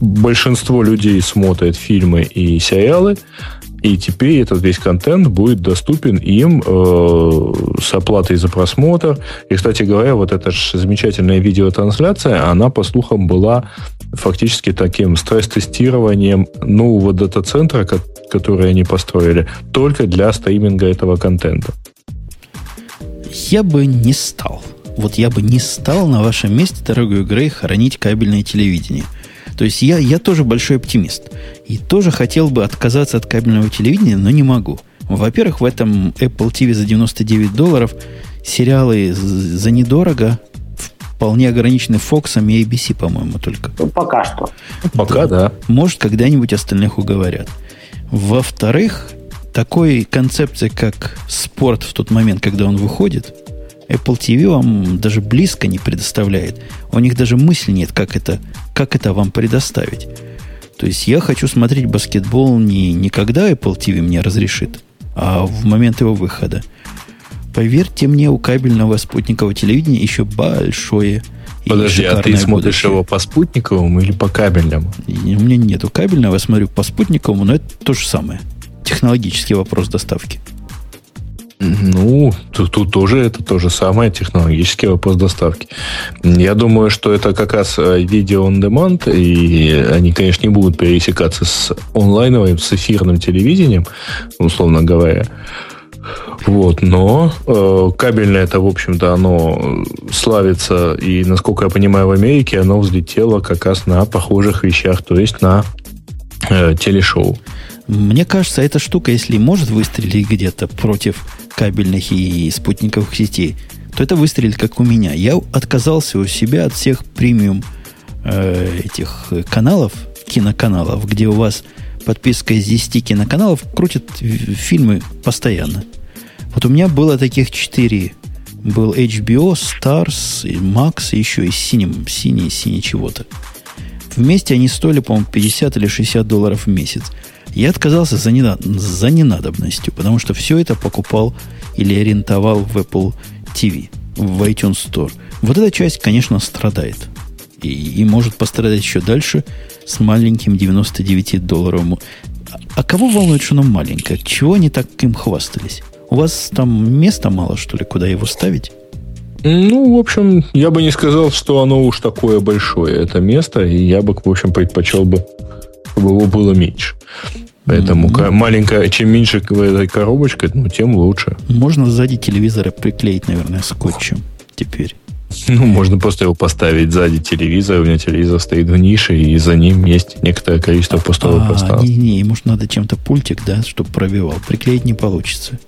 большинство людей смотрят фильмы и сериалы, и теперь этот весь контент будет доступен им э, с оплатой за просмотр. И, кстати говоря, вот эта же замечательная видеотрансляция, она, по слухам, была фактически таким стресс-тестированием нового дата-центра, который они построили, только для стриминга этого контента. Я бы не стал. Вот я бы не стал на вашем месте, дорогой Грей, хоронить кабельное телевидение – то есть я, я тоже большой оптимист. И тоже хотел бы отказаться от кабельного телевидения, но не могу. Во-первых, в этом Apple TV за 99 долларов сериалы за недорого, вполне ограничены Fox и ABC, по-моему, только. Ну, пока что. Пока, да. да. Может, когда-нибудь остальных уговорят. Во-вторых, такой концепции, как спорт в тот момент, когда он выходит, Apple TV вам даже близко не предоставляет. У них даже мысли нет, как это, как это вам предоставить. То есть я хочу смотреть баскетбол не, не когда Apple TV мне разрешит, а в момент его выхода. Поверьте мне, у кабельного спутникового телевидения еще большое Подожди, а ты смотришь будущее. его по спутниковому или по кабельному? И у меня нету кабельного, я смотрю по спутниковому, но это то же самое. Технологический вопрос доставки. Ну, тут, тут тоже это то же самое, технологический вопрос доставки. Я думаю, что это как раз э, видео on demand, и они, конечно, не будут пересекаться с онлайновым, с эфирным телевидением, условно говоря. Вот, но э, кабельное это, в общем-то, оно славится, и, насколько я понимаю, в Америке оно взлетело как раз на похожих вещах, то есть на э, телешоу. Мне кажется, эта штука, если может выстрелить где-то против кабельных и спутниковых сетей, то это выстрелит как у меня. Я отказался у себя от всех премиум э, этих каналов, киноканалов, где у вас подписка из 10 киноканалов крутит фильмы постоянно. Вот у меня было таких 4. Был HBO, Stars, Max, и еще и синим, синий, синий чего-то. Вместе они стоили, по-моему, 50 или 60 долларов в месяц. Я отказался за, ненад... за ненадобностью, потому что все это покупал или арендовал в Apple TV, в iTunes Store. Вот эта часть, конечно, страдает. И, и может пострадать еще дальше с маленьким 99 долларовым. А кого волнует, что оно маленькое? Чего они так им хвастались? У вас там места мало, что ли, куда его ставить? Ну, в общем, я бы не сказал, что оно уж такое большое, это место, и я бы, в общем, предпочел бы, чтобы его было меньше. Поэтому mm-hmm. маленькая, чем меньше этой коробочка, ну, тем лучше. Можно сзади телевизора приклеить, наверное, скотчем теперь. Ну, можно просто его поставить сзади телевизора. У меня телевизор стоит в нише, и за ним есть некоторое количество пустого а, пространства. Не-не, может, надо чем-то пультик, да, чтобы пробивал. Приклеить не получится.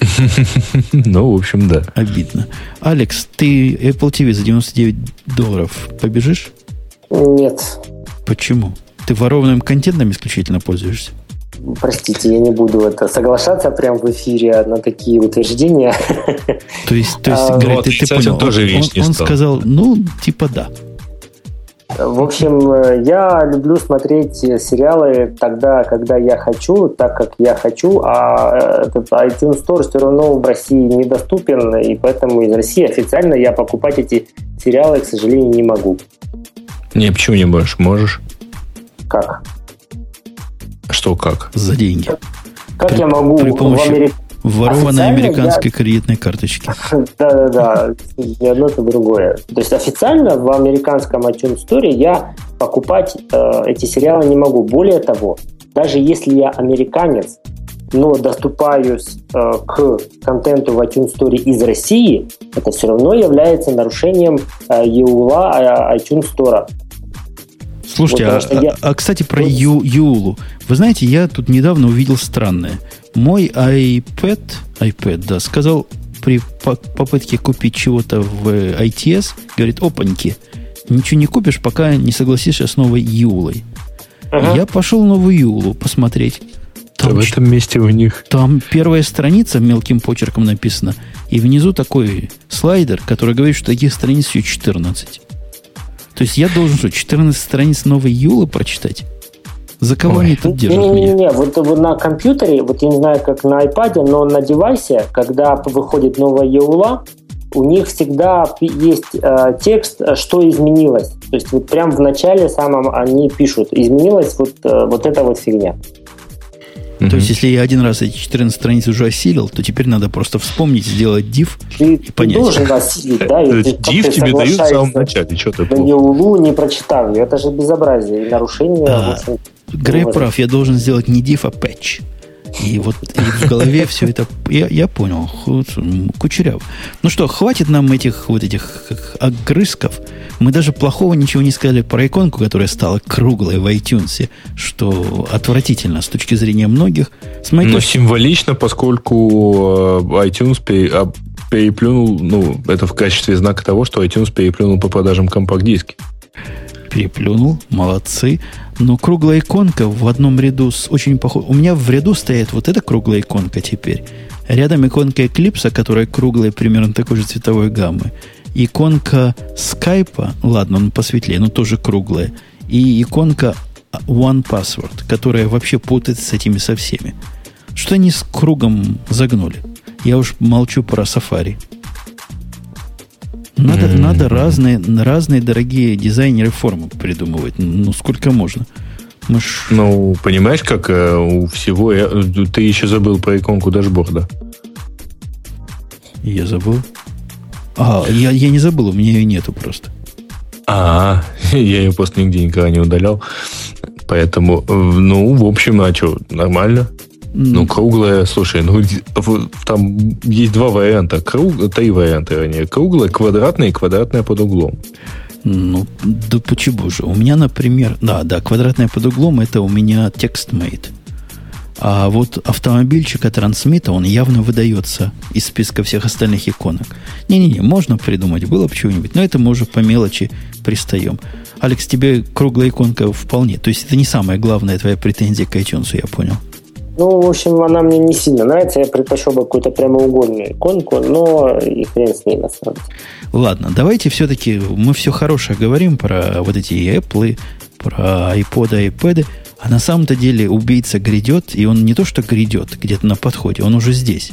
Ну, в общем, да. Обидно. Алекс, ты Apple TV за 99 долларов побежишь? Нет. Почему? Ты ворованным контентом исключительно пользуешься? Простите, я не буду это соглашаться прямо в эфире на такие утверждения. То есть, то есть, а, Грей, вот, ты, ты понял, тоже он, он, он сказал, ну, типа да. В общем, я люблю смотреть сериалы тогда, когда я хочу, так как я хочу, а этот iTunes Store все равно в России недоступен, и поэтому из России официально я покупать эти сериалы, к сожалению, не могу. Не, почему не можешь? Можешь. Как? Что как? За деньги. Как при, я могу при помощи в Америке... ворованной американской я... кредитной карточки? Да-да-да, не одно, то другое. То есть официально в американском iTunes Store я покупать э, эти сериалы не могу. Более того, даже если я американец, но доступаюсь э, к контенту в iTunes Store из России, это все равно является нарушением э, EULA э, iTunes Store. Слушайте, вот, а, я... а, кстати, про Ю, Юлу. Вы знаете, я тут недавно увидел странное. Мой iPad, iPad, да, сказал при попытке купить чего-то в ITS, говорит, опаньки, ничего не купишь, пока не согласишься с новой Юлой. Ага. Я пошел новую Юлу посмотреть. Там, в этом месте у них. Там первая страница мелким почерком написана, и внизу такой слайдер, который говорит, что таких страниц еще 14. То есть я должен что, 14 страниц новой Юлы прочитать? За кого Ой. они тут держат не, не, не, не. Вот, вот на компьютере, вот я не знаю, как на iPad, но на девайсе, когда выходит новая Юла, у них всегда есть э, текст, что изменилось. То есть вот прям в начале самом они пишут, изменилась вот, э, вот эта вот фигня. Mm-hmm. То есть, если я один раз эти 14 страниц уже осилил, то теперь надо просто вспомнить, сделать div ты, и понять. Ты должен осилить, да? Div тебе дают в самом начале, что ты Да Улу не прочитал, это же безобразие и нарушение. Грей прав, я должен сделать не div, а patch. И вот и в голове все это... Я, я понял. Кучеряв. Ну что, хватит нам этих вот этих огрызков. Мы даже плохого ничего не сказали про иконку, которая стала круглой в iTunes, что отвратительно с точки зрения многих. С моей Но символично, поскольку э, iTunes а, переплюнул, ну, это в качестве знака того, что iTunes переплюнул по продажам компакт-диски. Переплюнул, молодцы. Но круглая иконка в одном ряду с очень похожей... У меня в ряду стоит вот эта круглая иконка теперь. Рядом иконка Eclipse, которая круглая примерно такой же цветовой гаммы. Иконка скайпа, ладно, он посветлее, но тоже круглая. И иконка One Password, которая вообще путается с этими со всеми. Что они с кругом загнули? Я уж молчу про Safari. Надо, mm-hmm. надо разные, разные дорогие дизайнеры формы придумывать. Ну, сколько можно? Мы ж... Ну, понимаешь, как э, у всего... Я, ты еще забыл про иконку дашборда. Я забыл? А, я, я не забыл, у меня ее нету просто. А, я ее просто нигде никогда не удалял. Поэтому, э, ну, в общем, а что, нормально. Ну, круглая, слушай, ну там есть два варианта. Круг, три варианта, вернее. Круглая, квадратная и квадратная под углом. Ну, да почему же? У меня, например, да, да, квадратная под углом это у меня TextMate. А вот автомобильчика трансмита, он явно выдается из списка всех остальных иконок. Не-не-не, можно придумать, было бы чего-нибудь, но это мы уже по мелочи пристаем. Алекс, тебе круглая иконка вполне. То есть это не самая главная твоя претензия к iTunes, я понял. Ну, в общем, она мне не сильно нравится. Я предпочел бы какую-то прямоугольную иконку, но и хрен с ней на самом деле. Ладно, давайте все-таки мы все хорошее говорим про вот эти Apple, про iPod, iPad. А на самом-то деле убийца грядет, и он не то что грядет где-то на подходе, он уже здесь.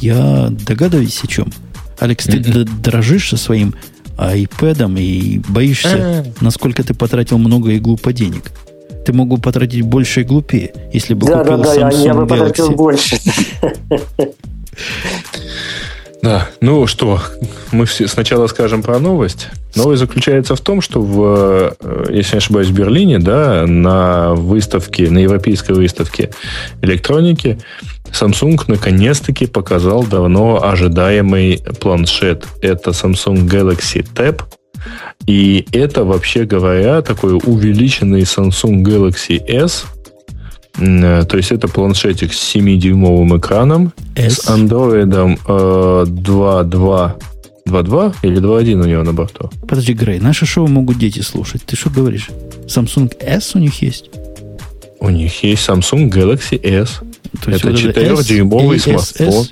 Я догадываюсь о чем. Алекс, ты mm-hmm. дрожишь со своим iPad и боишься, mm-hmm. насколько ты потратил много и глупо денег. Ты мог бы потратить больше и глупее, если бы да, купил да, да, Samsung я бы потратил больше. Да, ну что, мы все сначала скажем про новость. Новость заключается в том, что в, э, если не ошибаюсь, в Берлине, да, на выставке, на европейской выставке электроники Samsung наконец-таки показал давно ожидаемый планшет. Это Samsung Galaxy Tab. И это, вообще говоря, такой увеличенный Samsung Galaxy S – Э, то есть это планшетик с 7-дюймовым экраном, S. с Android 2.2 2.2 или 2.1 у него на борту? Подожди, Грей, наше шоу могут дети слушать. Ты что говоришь? Samsung S у них есть? У них есть Samsung Galaxy S. То есть это вот 4-дюймовый смартфон.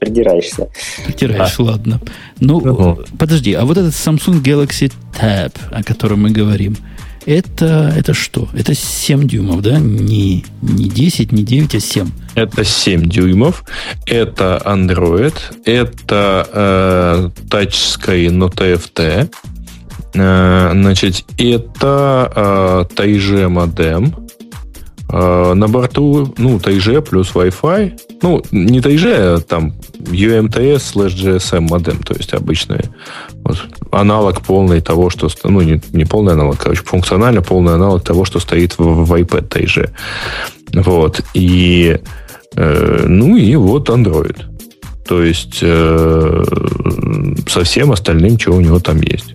Придираешься. Придираешься, а. ладно. Ну, угу. подожди, а вот этот Samsung Galaxy Tab, о котором мы говорим, это, это что? Это 7 дюймов, да? Не, не 10, не 9, а 7. Это 7 дюймов. Это Android. Это э, тачская но TFT. Э, значит, это э, Тайже модем. Э, на борту, ну, Тайже плюс Wi-Fi. Ну, не Тайже, а там UMTS slash GSM модем, то есть обычный вот, аналог полный того, что... Ну, не, не полный аналог, короче, функционально полный аналог того, что стоит в, в iPad Тайже. Вот. И, э, ну, и вот Android. То есть э, со всем остальным, что у него там есть.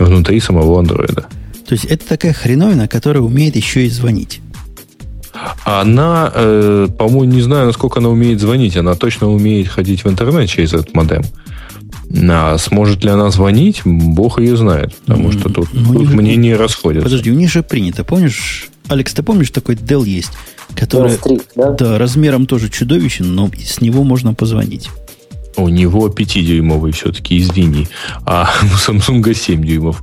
Внутри самого андроида. То есть это такая хреновина, которая умеет еще и звонить. Она, э, по-моему, не знаю, насколько она умеет звонить. Она точно умеет ходить в интернет через этот модем. А сможет ли она звонить, бог ее знает. Потому что тут, ну, тут же, мнения расходятся. Подожди, у них же принято. Помнишь, Алекс, ты помнишь, такой Dell есть, который Street, да? да, размером тоже чудовищен, но с него можно позвонить. У него 5-дюймовый все-таки, извини. А у Samsung 7 дюймов.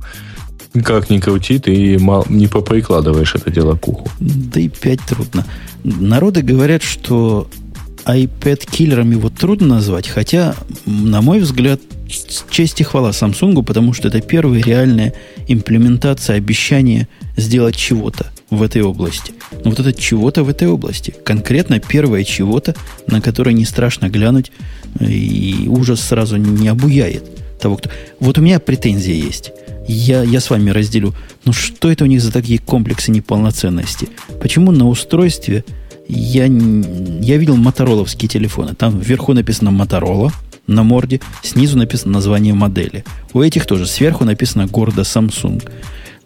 Как ни крути, ты не поприкладываешь это дело к уху. Да и 5 трудно. Народы говорят, что iPad киллером его трудно назвать, хотя, на мой взгляд, честь и хвала Samsung, потому что это первая реальная имплементация обещания сделать чего-то в этой области. Но вот это чего-то в этой области. Конкретно первое чего-то, на которое не страшно глянуть, и ужас сразу не обуяет того, кто... Вот у меня претензия есть я, я с вами разделю. Ну что это у них за такие комплексы неполноценности? Почему на устройстве я, я видел мотороловские телефоны. Там вверху написано Моторола на морде, снизу написано название модели. У этих тоже сверху написано гордо Samsung.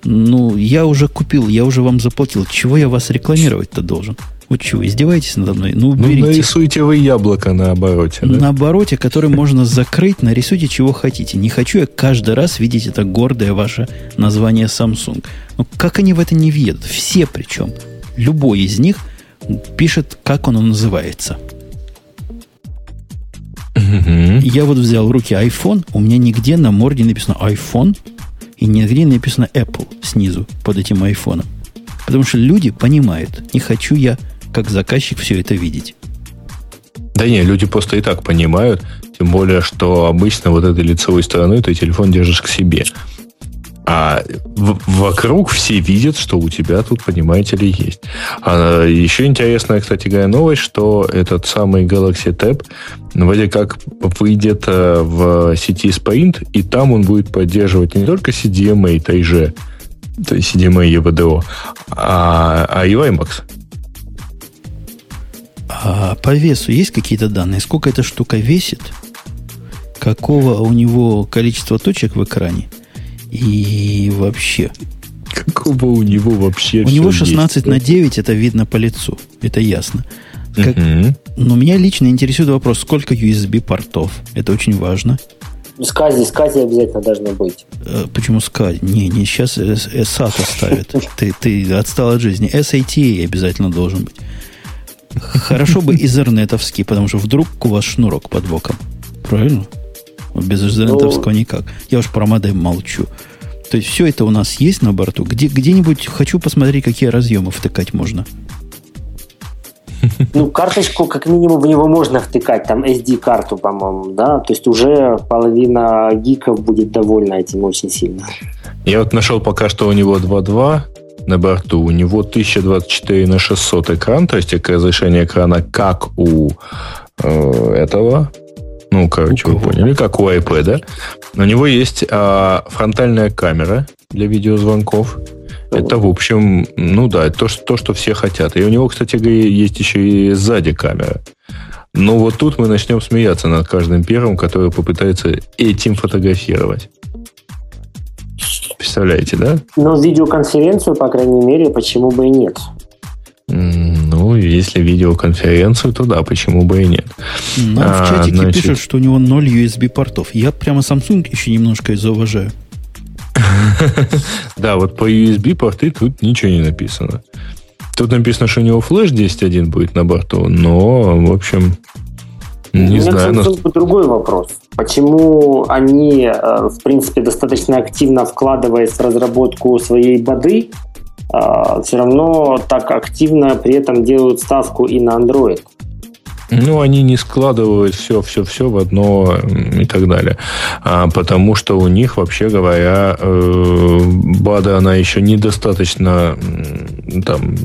Ну, я уже купил, я уже вам заплатил. Чего я вас рекламировать-то должен? Вот что, издеваетесь надо мной? Ну, ну уберите. Ну, нарисуйте вы яблоко на обороте. Да? На обороте, который можно закрыть, нарисуйте чего хотите. Не хочу я каждый раз видеть это гордое ваше название Samsung. Ну, как они в это не въедут? Все причем. Любой из них пишет, как он называется. Я вот взял в руки iPhone, у меня нигде на морде написано iPhone, и нигде написано Apple снизу под этим айфоном. Потому что люди понимают, не хочу я как заказчик все это видеть. Да не, люди просто и так понимают, тем более, что обычно вот этой лицевой стороной ты телефон держишь к себе. А в- вокруг все видят, что у тебя тут, понимаете ли, есть. А еще интересная, кстати говоря, новость, что этот самый Galaxy Tab вроде как выйдет э, в сети Sprint, и там он будет поддерживать не только CDMA, TG, То есть CDMA и EVDO. А, а и WiMAX. А по весу есть какие-то данные? Сколько эта штука весит? Какого у него количество точек в экране? И вообще. Какого у него вообще У него 16 есть, на 9, это видно по лицу. Это ясно. Как... Угу. Но меня лично интересует вопрос, сколько USB-портов? Это очень важно. Скази, скази обязательно должно быть. Э, почему скази? Не, не сейчас SATA ставят. Ты, ты отстал от жизни. SATA обязательно должен быть. Хорошо бы изернетовский, потому что вдруг у вас шнурок под боком. Правильно? Без изернетовского ну, никак. Я уж про модем молчу. То есть все это у нас есть на борту. Где, где-нибудь хочу посмотреть, какие разъемы втыкать можно. Ну, карточку, как минимум, в него можно втыкать, там SD-карту, по-моему, да, то есть уже половина гиков будет довольна этим очень сильно. Я вот нашел пока что у него 2.2 на борту, у него 1024 на 600 экран, то есть разрешение экрана как у э, этого, ну, короче, вы поняли, как у iPad. У него есть э, фронтальная камера для видеозвонков, это, в общем, ну да, то, что, то, что все хотят. И у него, кстати, есть еще и сзади камера. Но вот тут мы начнем смеяться над каждым первым, который попытается этим фотографировать. Представляете, да? Но видеоконференцию, по крайней мере, почему бы и нет? Ну, если видеоконференцию, то да, почему бы и нет. Нам а, в чатике значит... пишут, что у него 0 USB-портов. Я прямо Samsung еще немножко и зауважаю. Да, вот по USB порты тут ничего не написано. Тут написано, что у него флеш 10.1 будет на борту, но, в общем, не знаю. Но... другой вопрос. Почему они, э, в принципе, достаточно активно вкладываясь в разработку своей бады, э, все равно так активно при этом делают ставку и на Android? Ну, они не складывают все, все, все в одно и так далее. А, потому что у них, вообще говоря, э, БАДа, она еще недостаточно там,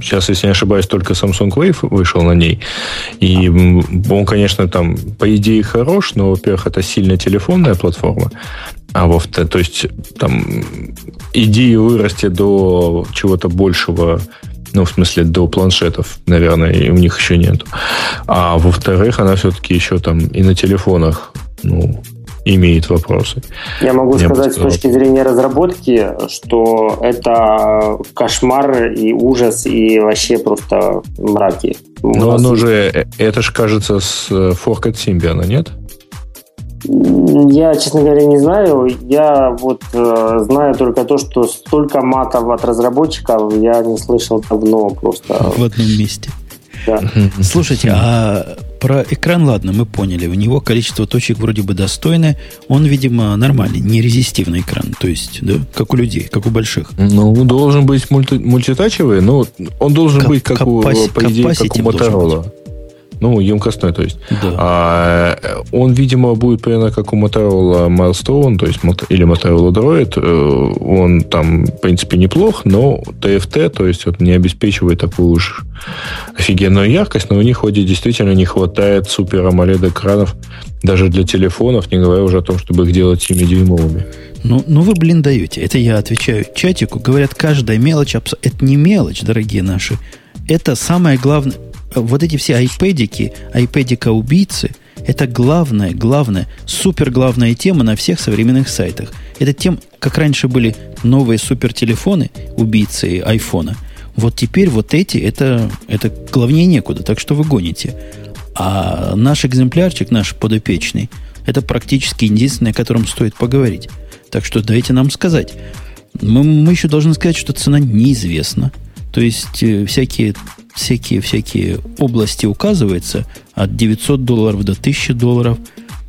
сейчас, если не ошибаюсь, только Samsung Wave вышел на ней. И он, конечно, там, по идее, хорош, но, во-первых, это сильно телефонная платформа. А во то есть, там, идеи вырасти до чего-то большего ну, в смысле, до планшетов, наверное, и у них еще нет. А во-вторых, она все-таки еще там и на телефонах, ну, имеет вопросы. Я могу Я сказать с точки зрения разработки, что это кошмар и ужас, и вообще просто мраки. Но оно же, э, это же кажется с Fork от Symbian, нет? Я, честно говоря, не знаю. Я вот э, знаю только то, что столько матов от разработчиков я не слышал давно просто. В одном месте. Да. Слушайте, а про экран, ладно, мы поняли. У него количество точек вроде бы достойное. Он, видимо, нормальный, не резистивный экран. То есть, да, как у людей, как у больших. Ну, должен быть мульти- мультитачевый, но он должен Кап- быть как капаси- у, по идее, как у Motorola. Ну, емкостной, то есть. Да. А, он, видимо, будет примерно как у Motorola Milestone, то есть или Motorola Droid. Э, он там, в принципе, неплох, но TFT, то есть вот не обеспечивает такую уж офигенную яркость, но у них и действительно не хватает супер AMOLED экранов даже для телефонов, не говоря уже о том, чтобы их делать 7-дюймовыми. Ну, ну вы, блин, даете. Это я отвечаю чатику. Говорят, каждая мелочь, это не мелочь, дорогие наши. Это самое главное вот эти все айпэдики, айпэдика-убийцы, это главная, главная, супер главная тема на всех современных сайтах. Это тем, как раньше были новые супертелефоны, убийцы айфона. Вот теперь вот эти, это, это главнее некуда, так что вы гоните. А наш экземплярчик, наш подопечный, это практически единственное, о котором стоит поговорить. Так что дайте нам сказать. Мы, мы еще должны сказать, что цена неизвестна. То есть э, всякие всякие, всякие области указывается от 900 долларов до 1000 долларов.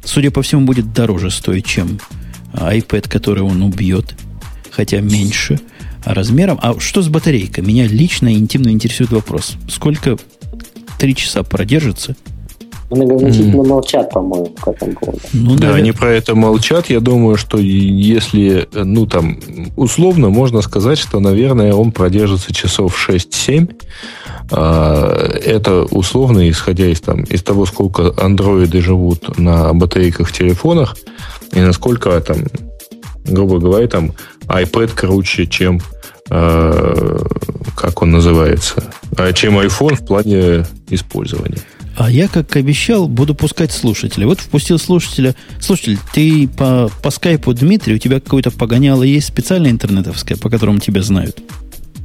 Судя по всему, будет дороже стоить, чем iPad, который он убьет, хотя меньше размером. А что с батарейкой? Меня лично и интимно интересует вопрос. Сколько три часа продержится? Многозначительно mm. молчат, по-моему, к этому поводу. Ну, да, да, они про это молчат. Я думаю, что если, ну, там, условно можно сказать, что, наверное, он продержится часов 6-7. А, это условно, исходя из, там, из того, сколько андроиды живут на батарейках в телефонах, и насколько там грубо говоря, там iPad круче, чем э, как он называется, а чем iPhone в плане использования. А я, как обещал, буду пускать слушателя. Вот впустил слушателя. Слушатель, ты по, по скайпу Дмитрий, у тебя какое-то погоняло есть специальное интернетовское, по которому тебя знают?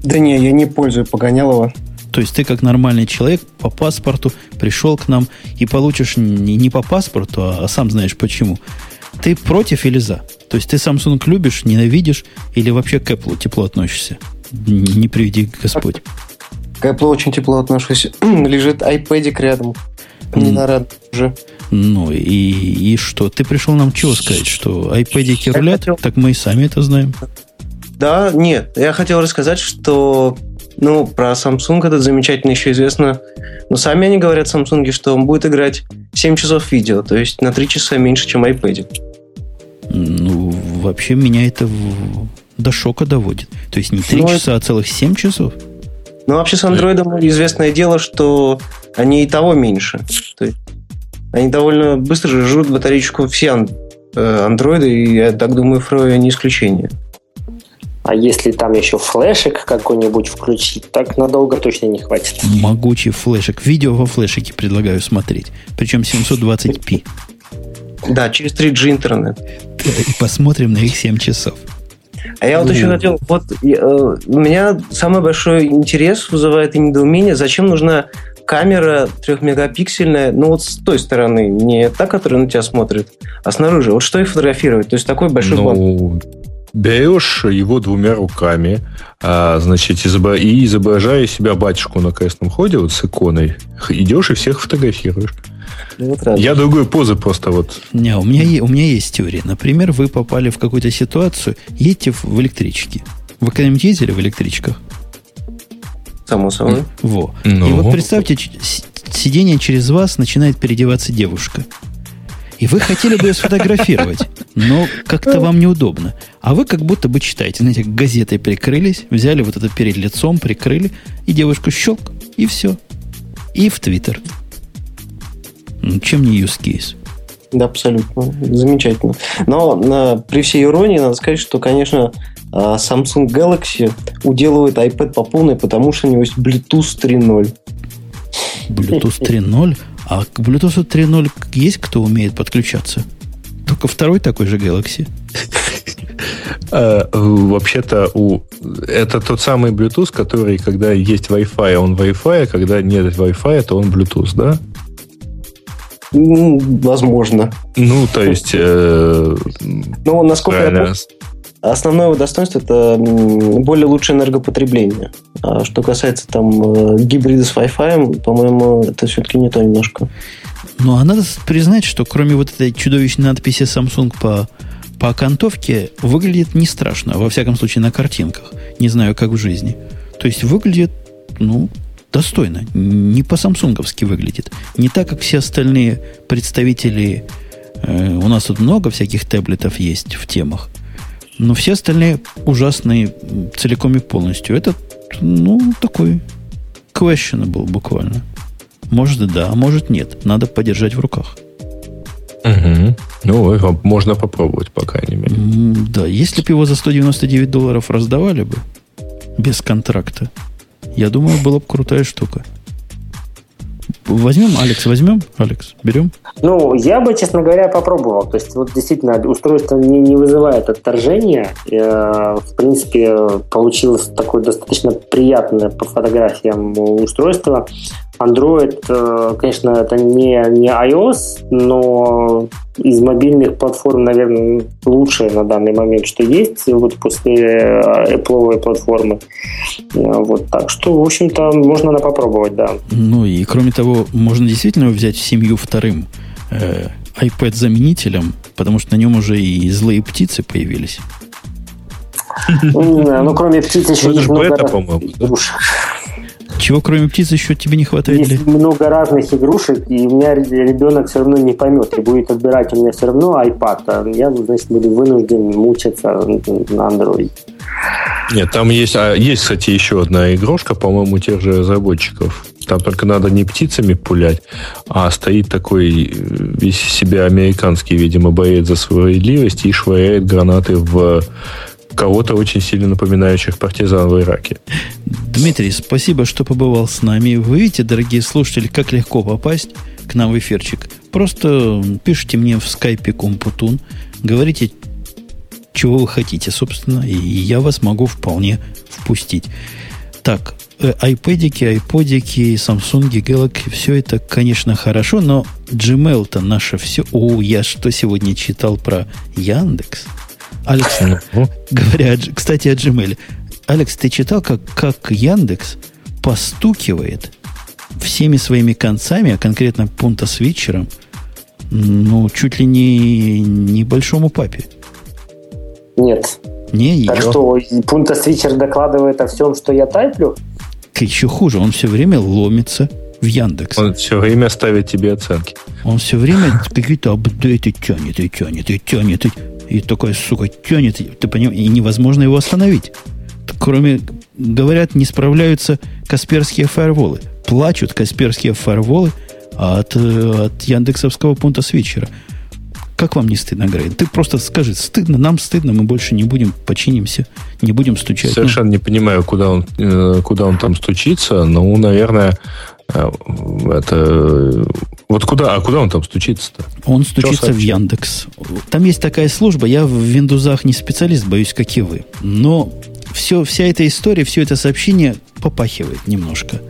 Да не, я не пользую погонялого. То есть ты как нормальный человек по паспорту пришел к нам и получишь не, не по паспорту, а, а сам знаешь почему. Ты против или за? То есть ты Samsung любишь, ненавидишь или вообще к Apple тепло относишься? Не, не приведи Господь. К Apple очень тепло отношусь. Лежит iPad рядом. Не на рад уже. Ну и, и что? Ты пришел нам чего сказать? Что iPad рулят? Хотел... Так мы и сами это знаем. Да, нет. Я хотел рассказать, что ну, про Samsung это замечательно еще известно. Но сами они говорят Samsung, что он будет играть 7 часов видео, то есть на 3 часа меньше, чем iPad. Ну, вообще меня это до шока доводит. То есть не 3 Но часа, а целых 7 часов? Ну, вообще с андроидом известное дело, что они и того меньше. То есть они довольно быстро жрут батареечку все э, андроиды, и я так думаю, Фроя не исключение. А если там еще флешек какой-нибудь включить, так надолго точно не хватит. Могучий флешек. Видео во флешеке предлагаю смотреть. Причем 720p. Да, через 3G интернет. И посмотрим на их 7 часов. А я вот еще хотел, вот э, у меня самый большой интерес вызывает и недоумение, зачем нужна камера трехмегапиксельная, ну вот с той стороны, не та, которая на тебя смотрит, а снаружи. Вот что их фотографировать? То есть такой большой ну, банк. Берешь его двумя руками, а, значит, изобра... и изображая себя батюшку на крестном ходе, вот с иконой, идешь и всех фотографируешь. Ну, вот Я другой позы просто вот. Не, у меня, у меня есть теория. Например, вы попали в какую-то ситуацию, едете в электричке. Вы когда-нибудь ездили в электричках? Само собой. Во. Ну. И вот представьте, сиденье через вас начинает переодеваться девушка. И вы хотели бы ее сфотографировать, но как-то вам неудобно. А вы как будто бы читаете, знаете, газетой прикрылись, взяли вот это перед лицом, прикрыли, и девушку щелк, и все. И в Твиттер. Ну, чем не use case? Да, абсолютно. Замечательно. Но на, при всей иронии надо сказать, что, конечно, а, Samsung Galaxy уделывает iPad по полной, потому что у него есть Bluetooth 3.0. Bluetooth 3.0? А к Bluetooth 3.0 есть кто умеет подключаться? Только второй такой же Galaxy. А, вообще-то у это тот самый Bluetooth, который, когда есть Wi-Fi, он Wi-Fi, а когда нет Wi-Fi, то он Bluetooth, да? Возможно. Ну, то есть... Э, ну, насколько я помню, основное его достоинство это более лучшее энергопотребление. А что касается там э, гибрида с Wi-Fi, по-моему, это все-таки не то немножко. Ну, а надо признать, что кроме вот этой чудовищной надписи Samsung по, по окантовке, выглядит не страшно, во всяком случае, на картинках. Не знаю, как в жизни. То есть выглядит, ну, достойно. Не по-самсунговски выглядит. Не так, как все остальные представители. Э, у нас тут много всяких таблетов есть в темах. Но все остальные ужасные целиком и полностью. Этот, ну, такой questionable буквально. Может да, а может нет. Надо подержать в руках. Угу. Ну, можно попробовать, по крайней мере. Да, если бы его за 199 долларов раздавали бы без контракта, я думаю, была бы крутая штука. Возьмем, Алекс, возьмем? Алекс, берем? Ну, я бы, честно говоря, попробовал. То есть, вот действительно, устройство не, не вызывает отторжения. Э, в принципе, получилось такое достаточно приятное по фотографиям устройство. Android, э, конечно, это не, не iOS, но из мобильных платформ, наверное, лучшее на данный момент, что есть вот после э, Apple платформы. Э, вот так что, в общем-то, можно на попробовать, да. Ну и кроме того, можно действительно взять в семью вторым э, iPad-заменителем, потому что на нем уже и злые птицы появились. Ну, кроме птиц еще ну, есть много игрушек. Чего кроме птиц еще тебе не хватает? Есть для... много разных игрушек, и у меня ребенок все равно не поймет, и будет отбирать у меня все равно iPad, а я, значит, буду вынужден мучиться на Android. Нет, там есть, а есть, кстати, еще одна игрушка, по-моему, тех же разработчиков. Там только надо не птицами пулять, а стоит такой э, весь себя американский, видимо, боец за справедливость и швыряет гранаты в кого-то очень сильно напоминающих партизан в Ираке. Дмитрий, спасибо, что побывал с нами. Вы видите, дорогие слушатели, как легко попасть к нам в эфирчик. Просто пишите мне в скайпе Компутун, говорите, чего вы хотите, собственно, и я вас могу вполне впустить. Так, айпэдики, айподики, Samsung, Galaxy, все это, конечно, хорошо, но Gmail-то наше все. О, я что сегодня читал про Яндекс? Алекс, ну. говоря, кстати, о Gmail. Алекс, ты читал, как, как Яндекс постукивает всеми своими концами, а конкретно пункта свитчером, ну, чуть ли не небольшому папе? Нет. Не, так ее. что, пункта свитчер докладывает о всем, что я тайплю? Еще хуже, он все время ломится в Яндекс. Он все время ставит тебе оценки. Он все время какие-то апдейты тянет и тянет и тянет. И, и такой, сука, тянет. Ты понимаешь, и невозможно его остановить. Кроме, говорят, не справляются касперские фаерволы. Плачут касперские фаерволы от, от яндексовского пункта свитчера. Как вам не стыдно, Грей? Ты просто скажи, стыдно, нам стыдно, мы больше не будем, починимся, не будем стучать. Совершенно ну. не понимаю, куда он, э, куда он там стучится. Ну, наверное, это... Вот куда, а куда он там стучится-то? Он стучится в Яндекс. Там есть такая служба, я в Виндузах не специалист, боюсь, как и вы. Но все, вся эта история, все это сообщение попахивает немножко.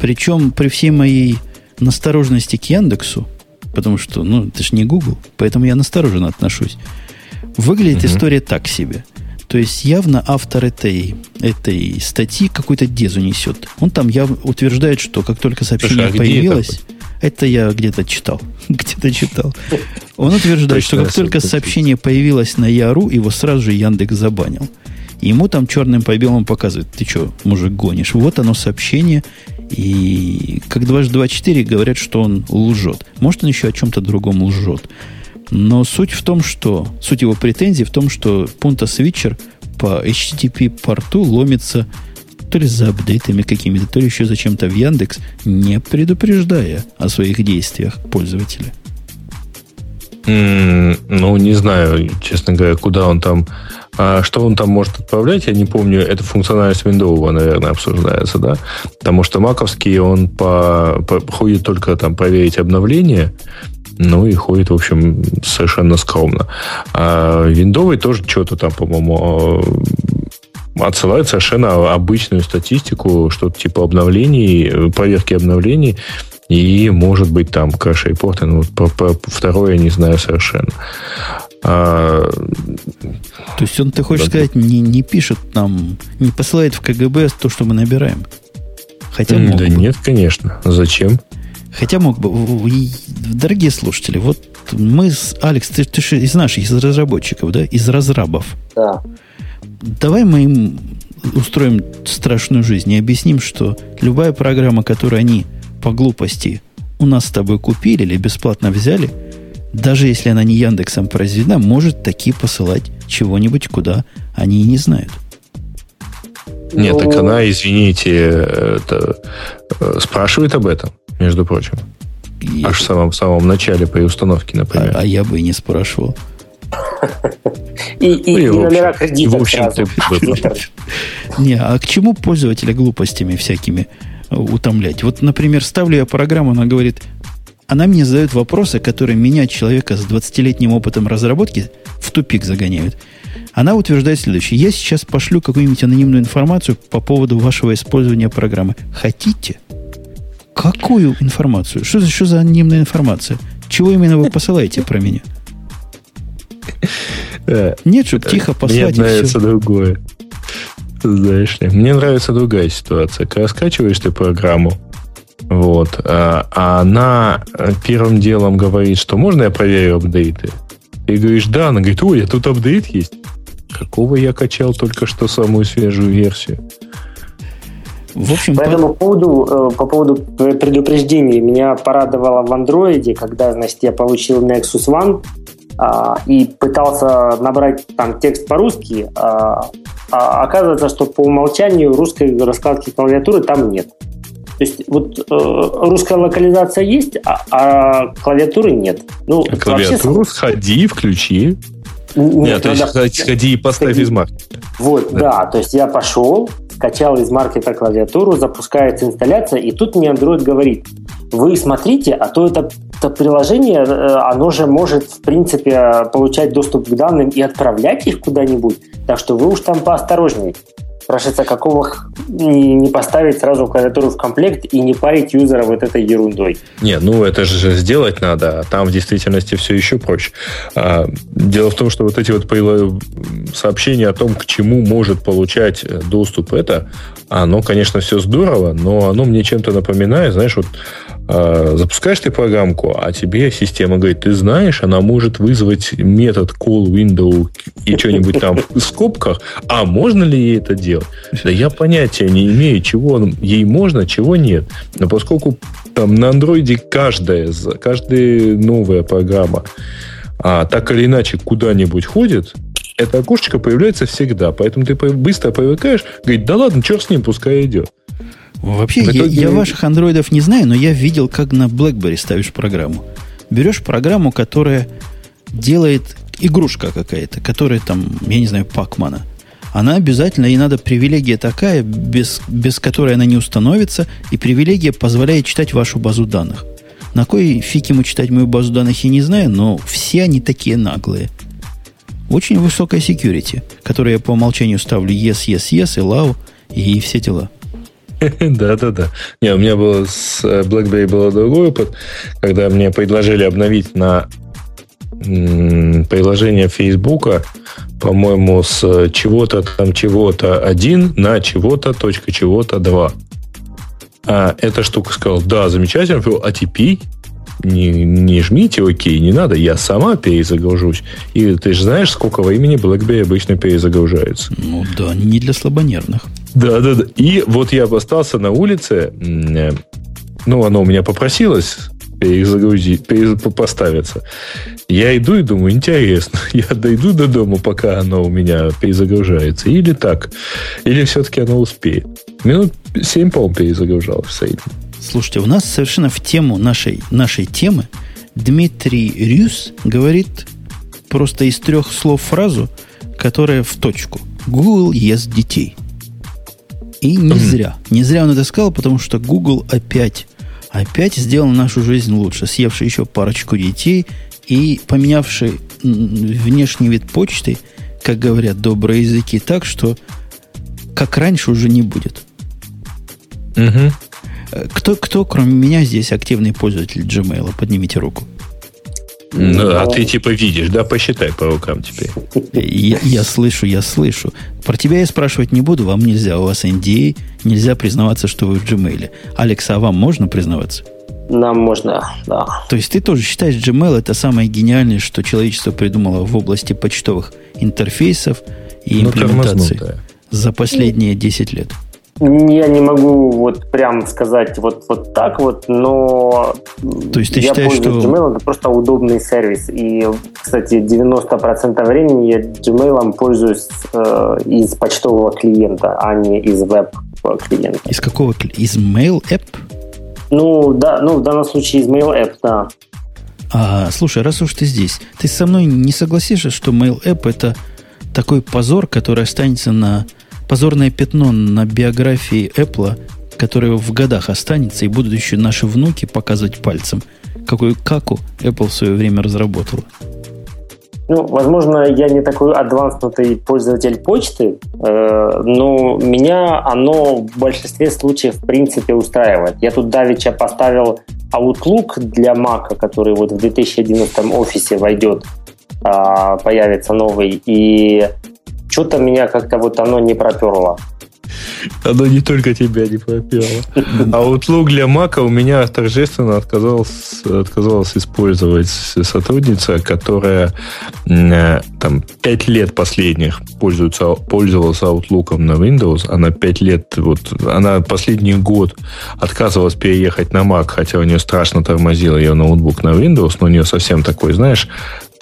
Причем при всей моей настороженности к Яндексу, потому что, ну, это же не Google, поэтому я настороженно отношусь. Выглядит угу. история так себе. То есть явно автор этой, этой статьи какую-то дезу несет. Он там явно утверждает, что как только сообщение Слушай, а появилось, это, это я где-то читал. где-то читал. Он утверждает, что как только сообщение появилось на Яру, его сразу же Яндекс забанил. Ему там черным по белому показывают, ты что, мужик, гонишь? Вот оно сообщение, и как дважды два четыре говорят, что он лжет. Может, он еще о чем-то другом лжет. Но суть в том, что... Суть его претензий в том, что пункта свитчер по HTTP порту ломится то ли за апдейтами какими-то, то ли еще зачем-то в Яндекс, не предупреждая о своих действиях пользователя. Ну, не знаю, честно говоря, куда он там а что он там может отправлять, я не помню, это функциональность Windows, наверное, обсуждается, да? Потому что маковский, он по, по, ходит только там проверить обновление, ну и ходит, в общем, совершенно скромно. А Виндовый тоже что-то там, по-моему, а, отсылает совершенно обычную статистику, что-то типа обновлений, проверки обновлений, и может быть там кэш репорты, но вот по, по, второе не знаю совершенно. А, то есть он, ты хочешь да, сказать, не, не пишет нам, не посылает в КГБ то, что мы набираем? Хотя мог да бы. нет, конечно. Зачем? Хотя мог бы. Дорогие слушатели, вот мы с Алекс, ты, ты же из наших, из разработчиков, да? Из разрабов. Да. Давай мы им устроим страшную жизнь и объясним, что любая программа, которую они по глупости у нас с тобой купили или бесплатно взяли – даже если она не Яндексом произведена, может таки посылать чего-нибудь, куда они и не знают. Нет, так она, извините, это, э, спрашивает об этом, между прочим. И... Аж в самом, в самом начале при установке, например. А, а я бы и не спрашивал. И, и, и, номера кредитов в общем, Не, а к чему пользователя глупостями всякими утомлять? Вот, например, ставлю я программу, она говорит, она мне задает вопросы, которые меня, человека с 20-летним опытом разработки, в тупик загоняют. Она утверждает следующее. Я сейчас пошлю какую-нибудь анонимную информацию по поводу вашего использования программы. Хотите? Какую информацию? Что за, что за анонимная информация? Чего именно вы посылаете про меня? Э, Нет, чтобы тихо послать Мне нравится другое. Знаешь ли, мне нравится другая ситуация. Когда скачиваешь ты программу, вот. А, а она первым делом говорит, что можно я проверю апдейты? И говоришь, да. Она говорит, ой, а тут апдейт есть. Какого я качал только что самую свежую версию? В общем, по этому поводу, э, по поводу предупреждений, меня порадовало в андроиде, когда, значит, я получил Nexus One и пытался набрать там текст по-русски, а, а оказывается, что по умолчанию русской раскладки клавиатуры там нет. То есть вот э, русская локализация есть, а, а клавиатуры нет. Ну, а клавиатуру вообще... сходи, включи. Нет, Нет то есть надо... сходи и поставь сходи. из маркета. Вот, да. да, то есть я пошел, скачал из маркета клавиатуру, запускается инсталляция, и тут мне Android говорит, вы смотрите, а то это, это приложение, э, оно же может, в принципе, получать доступ к данным и отправлять их куда-нибудь, так что вы уж там поосторожнее спрашивается, какого не, поставить сразу клавиатуру в комплект и не парить юзера вот этой ерундой? Не, ну это же сделать надо, а там в действительности все еще проще. А, дело в том, что вот эти вот сообщения о том, к чему может получать э, доступ это, оно, конечно, все здорово, но оно мне чем-то напоминает, знаешь, вот запускаешь ты программку, а тебе система говорит, ты знаешь, она может вызвать метод call window и что-нибудь там в скобках, а можно ли ей это делать? Да я понятия не имею, чего ей можно, чего нет. Но поскольку там на андроиде каждая, каждая новая программа а, так или иначе куда-нибудь ходит, это окошечко появляется всегда. Поэтому ты быстро привыкаешь, говорит, да ладно, черт с ним, пускай идет. Вообще, итоге... я, я ваших андроидов не знаю, но я видел, как на BlackBerry ставишь программу. Берешь программу, которая делает игрушка какая-то, которая там, я не знаю, Пакмана. Она обязательно, и надо привилегия такая, без, без которой она не установится, и привилегия позволяет читать вашу базу данных. На кой фиг ему читать мою базу данных, я не знаю, но все они такие наглые. Очень высокая security, которую я по умолчанию ставлю yes, yes, yes, и allow, и все дела. Да, да, да. Не, у меня было с э, BlackBerry было другой опыт, когда мне предложили обновить на приложение Фейсбука, по-моему, с чего-то там чего-то один на чего-то точка чего-то два. А эта штука сказала, да, замечательно, а теперь не, не жмите окей, не надо, я сама перезагружусь. И ты же знаешь, сколько времени BlackBerry обычно перезагружается. Ну да, не для слабонервных. Да, да, да. И вот я остался на улице, э, ну, оно у меня попросилось перезагрузить, поставиться. Я иду и думаю, интересно, я дойду до дома, пока оно у меня перезагружается, или так, или все-таки оно успеет. Минут 7, по-моему, перезагружалось в среднем. Слушайте, у нас совершенно в тему нашей, нашей темы Дмитрий Рюс говорит просто из трех слов фразу, которая в точку. Google ест детей. И не зря. Не зря он это сказал, потому что Google опять, опять сделал нашу жизнь лучше, съевший еще парочку детей и поменявший внешний вид почты, как говорят добрые языки, так что как раньше уже не будет. Угу. Кто, кто, кроме меня, здесь активный пользователь Gmail? Поднимите руку. Ну, а ты типа видишь, да? Посчитай по рукам теперь. Я, я слышу, я слышу. Про тебя я спрашивать не буду, вам нельзя. У вас NDA, нельзя признаваться, что вы в Gmail. Алекс, а вам можно признаваться? Нам можно, да. То есть ты тоже считаешь, Gmail это самое гениальное, что человечество придумало в области почтовых интерфейсов и ну, имплементации за последние 10 лет? Я не могу вот прям сказать вот, вот так вот, но То есть ты я считаешь, пользуюсь что... Gmail, это просто удобный сервис. И, кстати, 90% времени я Gmail пользуюсь э, из почтового клиента, а не из веб-клиента. Из какого? Из Mail App? Ну, да, ну, в данном случае из Mail App, да. А, слушай, раз уж ты здесь, ты со мной не согласишься, что Mail App это такой позор, который останется на позорное пятно на биографии Apple, которое в годах останется, и будут еще наши внуки показывать пальцем, какую каку Apple в свое время разработала. Ну, возможно, я не такой адванснутый пользователь почты, э, но меня оно в большинстве случаев в принципе устраивает. Я тут давеча поставил Outlook для Mac, который вот в 2011 офисе войдет, э, появится новый, и что-то меня как-то вот оно не проперло. Оно не только тебя не пропело. А Outlook для Mac у меня торжественно отказалась, отказалась использовать сотрудница, которая э, там 5 лет последних пользуется, пользовалась Outlook на Windows. Она 5 лет, вот, она последний год отказывалась переехать на Mac, хотя у нее страшно тормозил ее ноутбук на Windows, но у нее совсем такой, знаешь,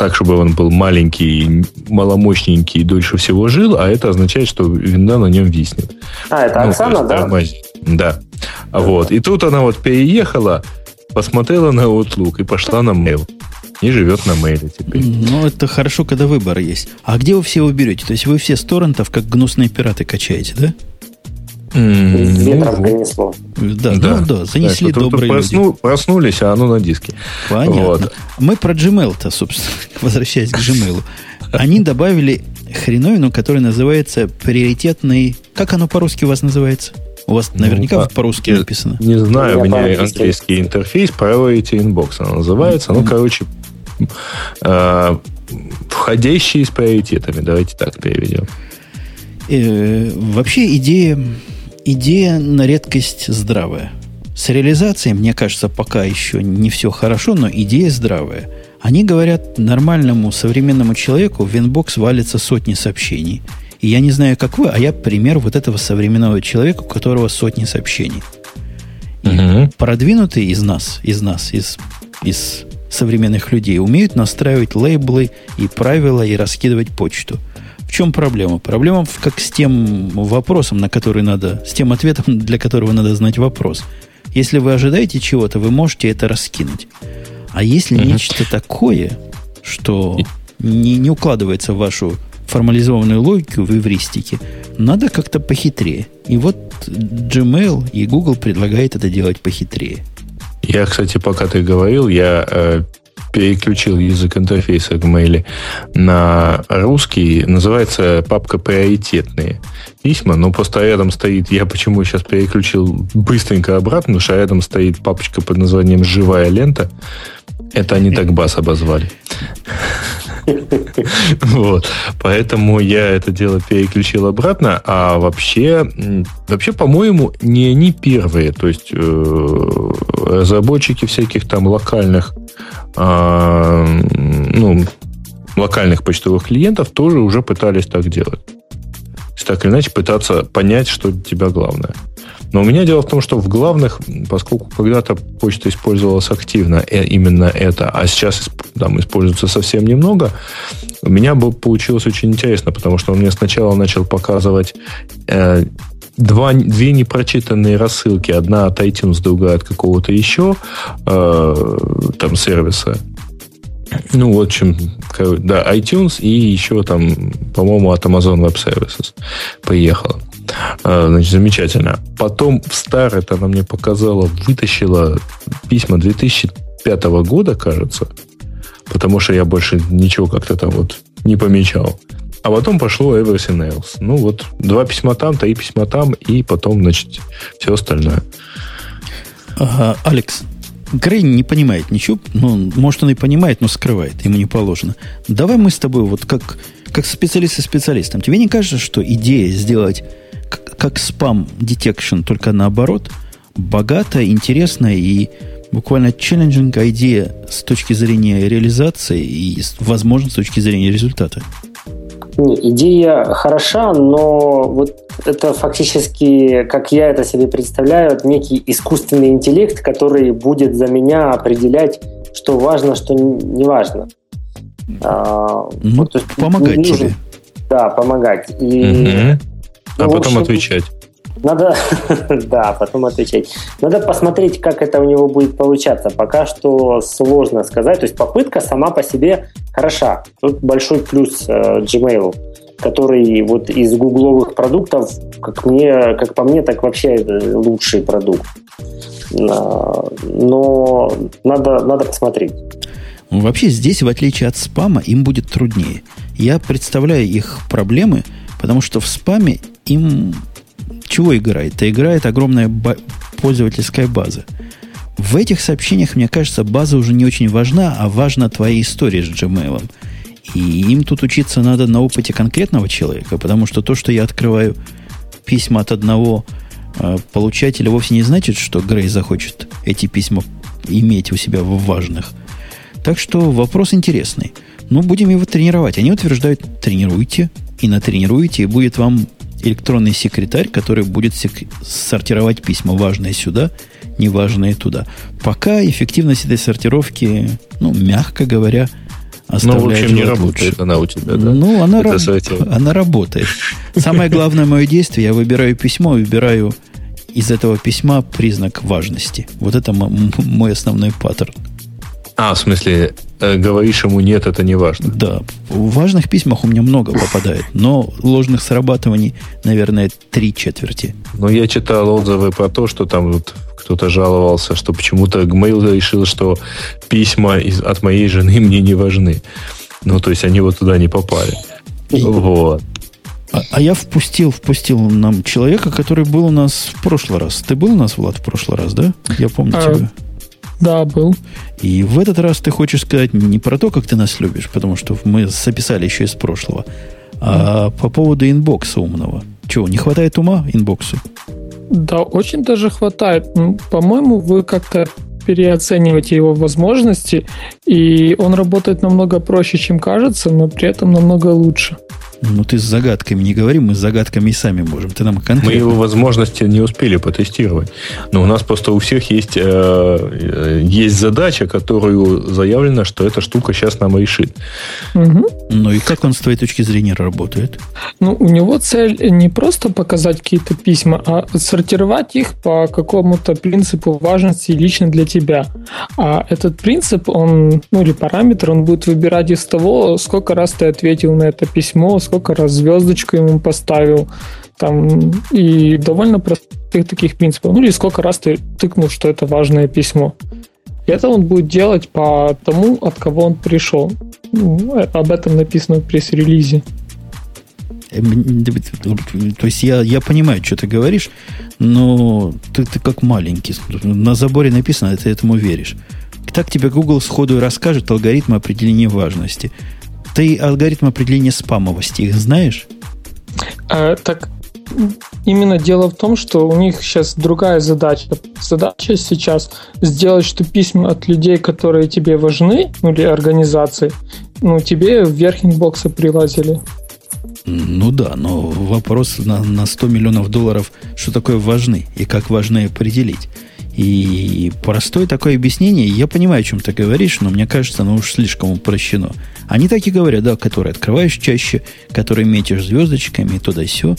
так, чтобы он был маленький, маломощненький и дольше всего жил, а это означает, что винда на нем виснет. А, это ну, Оксана, да? Тормозит. Да. Вот. И тут она вот переехала, посмотрела на Outlook и пошла на mail. И живет на мейле теперь. Ну, это хорошо, когда выбор есть. А где вы все уберете? То есть вы все с торрентов, как гнусные пираты, качаете, да? Ветром принесло. Да, да, ну, да, занесли так, добрые просну, люди. Проснулись, а оно на диске. Понятно. Вот. Мы про Gmail-то, собственно, возвращаясь к Gmail. Они добавили хреновину, которая называется приоритетный... Как оно по-русски у вас называется? У вас ну, наверняка ну, по-русски написано. Не знаю, у меня английский интерфейс, Priority Inbox она называется. Ну, короче, э, входящие с приоритетами. Давайте так переведем. Э, вообще идея, идея на редкость здравая. С реализацией, мне кажется, пока еще не все хорошо, но идея здравая. Они говорят, нормальному современному человеку в inbox валится сотни сообщений. И я не знаю, как вы, а я пример вот этого современного человека, у которого сотни сообщений. Угу. Продвинутые из нас, из нас, из, из современных людей умеют настраивать лейблы и правила и раскидывать почту. В чем проблема? Проблема как с тем вопросом, на который надо, с тем ответом, для которого надо знать вопрос. Если вы ожидаете чего-то, вы можете это раскинуть. А если uh нечто такое, что не, не укладывается в вашу формализованную логику в эвристике, надо как-то похитрее. И вот Gmail и Google предлагает это делать похитрее. Я, кстати, пока ты говорил, я э, переключил язык интерфейса Gmail на русский. Называется папка «Приоритетные письма». Но просто рядом стоит... Я почему сейчас переключил быстренько обратно, потому что рядом стоит папочка под названием «Живая лента». Это они так бас обозвали. Вот. Поэтому я это дело переключил обратно. А вообще, вообще, по-моему, не они первые. То есть э, разработчики всяких там локальных э, ну, локальных почтовых клиентов тоже уже пытались так делать. Так или иначе пытаться понять, что для тебя главное. Но у меня дело в том, что в главных, поскольку когда-то почта использовалась активно, э, именно это, а сейчас там используется совсем немного, у меня бы получилось очень интересно, потому что он мне сначала начал показывать э, два, две непрочитанные рассылки. Одна от iTunes, другая от какого-то еще э, там сервиса. Ну, в общем, да, iTunes и еще там, по-моему, от Amazon Web Services поехала. А, значит, замечательно. Потом в это она мне показала, вытащила письма 2005 года, кажется, потому что я больше ничего как-то там вот не помечал. А потом пошло Everything Else. Ну вот, два письма там, три письма там, и потом, значит, все остальное. Алекс, Грей не понимает ничего. Ну, может, он и понимает, но скрывает. Ему не положено. Давай мы с тобой, вот как, как специалист со специалистом, тебе не кажется, что идея сделать как спам detection, только наоборот, богатая, интересная и буквально челленджинг идея с точки зрения реализации и, возможно, с точки зрения результата. Идея хороша, но вот это фактически, как я это себе представляю, некий искусственный интеллект, который будет за меня определять, что важно, что не важно. А, ну, вот, помогать нужен, тебе. Да, помогать. И угу. А ну, потом общем, отвечать. Надо, да, потом отвечать. Надо посмотреть, как это у него будет получаться. Пока что сложно сказать. То есть попытка сама по себе хороша. Тут большой плюс э, Gmail, который вот из гугловых продуктов, как, мне, как по мне, так вообще лучший продукт. Но надо, надо посмотреть. Вообще здесь, в отличие от спама, им будет труднее. Я представляю их проблемы, потому что в спаме им чего играет? Это играет огромная ба- пользовательская база. В этих сообщениях, мне кажется, база уже не очень важна, а важна твоя история с Gmail. И им тут учиться надо на опыте конкретного человека, потому что то, что я открываю письма от одного э, получателя, вовсе не значит, что Грей захочет эти письма иметь у себя в важных. Так что вопрос интересный. Ну, будем его тренировать. Они утверждают, тренируйте, и натренируете, и будет вам электронный секретарь, который будет сек- сортировать письма, важные сюда, неважные туда. Пока эффективность этой сортировки, ну, мягко говоря, оставляет Ну, в общем, не работает лучше. она у тебя, да? Ну, она, раб- она работает. Самое главное мое действие, я выбираю письмо, выбираю из этого письма признак важности. Вот это мой основной паттерн. А, в смысле, э, говоришь ему нет, это не важно. Да. В важных письмах у меня много попадает, но ложных срабатываний, наверное, три четверти. Но я читал отзывы про то, что там вот кто-то жаловался, что почему-то Gmail решил, что письма из, от моей жены мне не важны. Ну, то есть они вот туда не попали. Вот. А, а я впустил, впустил нам человека, который был у нас в прошлый раз. Ты был у нас, Влад, в прошлый раз, да? Я помню а, тебя. Да, был. И в этот раз ты хочешь сказать не про то, как ты нас любишь, потому что мы записали еще из прошлого, а по поводу инбокса умного. Чего, не хватает ума инбоксу? Да, очень даже хватает. По-моему, вы как-то переоцениваете его возможности, и он работает намного проще, чем кажется, но при этом намного лучше. Ну, ты с загадками не говори, мы с загадками и сами можем. Ты нам конкретно... Мы его возможности не успели потестировать. Но у нас просто у всех есть, э, э, есть задача, которую заявлено, что эта штука сейчас нам решит. Угу. Ну и как он с твоей точки зрения работает? Ну, у него цель не просто показать какие-то письма, а сортировать их по какому-то принципу важности лично для тебя. А этот принцип, он, ну или параметр, он будет выбирать из того, сколько раз ты ответил на это письмо, сколько раз звездочку ему поставил, там, и довольно простых таких принципов. Ну, или сколько раз ты тыкнул, что это важное письмо. И это он будет делать по тому, от кого он пришел. Ну, об этом написано в пресс-релизе. То есть я, я понимаю, что ты говоришь, но ты, ты как маленький. На заборе написано, ты этому веришь. Так тебе Google сходу и расскажет алгоритм определения важности. Ты алгоритм определения спамовости их знаешь? А, так именно дело в том, что у них сейчас другая задача. Задача сейчас сделать, что письма от людей, которые тебе важны, ну или организации, ну тебе вверх инбокса прилазили. Ну да, но вопрос на, на 100 миллионов долларов, что такое важны и как важны определить. И простое такое объяснение, я понимаю, о чем ты говоришь, но мне кажется, оно уж слишком упрощено. Они так и говорят, да, которые открываешь чаще, которые метишь звездочками, туда все.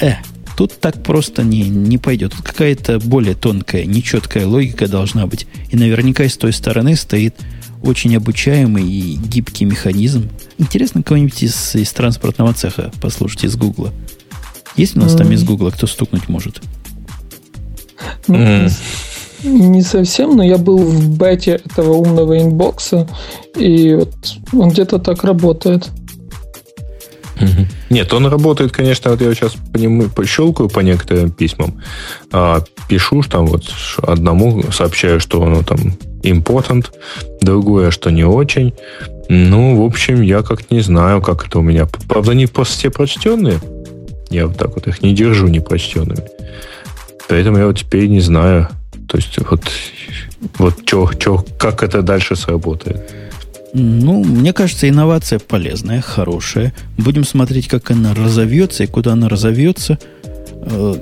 Э, тут так просто не, не пойдет. Тут какая-то более тонкая, нечеткая логика должна быть. И наверняка с той стороны стоит очень обучаемый и гибкий механизм. Интересно, кого-нибудь из, из транспортного цеха послушать из Гугла. Есть у нас mm. там из Гугла, кто стукнуть может? Mm. Не совсем, но я был в бете этого умного инбокса, и вот он где-то так работает. Нет, он работает, конечно, вот я сейчас по нему пощелкаю по некоторым письмам, а, пишу там вот одному, сообщаю, что оно там important, другое, что не очень. Ну, в общем, я как не знаю, как это у меня. Правда, они просто все прочтенные. Я вот так вот их не держу непрочтенными. Поэтому я вот теперь не знаю, то есть вот, вот чё, чё, как это дальше сработает? Ну, мне кажется, инновация полезная, хорошая. Будем смотреть, как она разовьется и куда она разовьется. Э,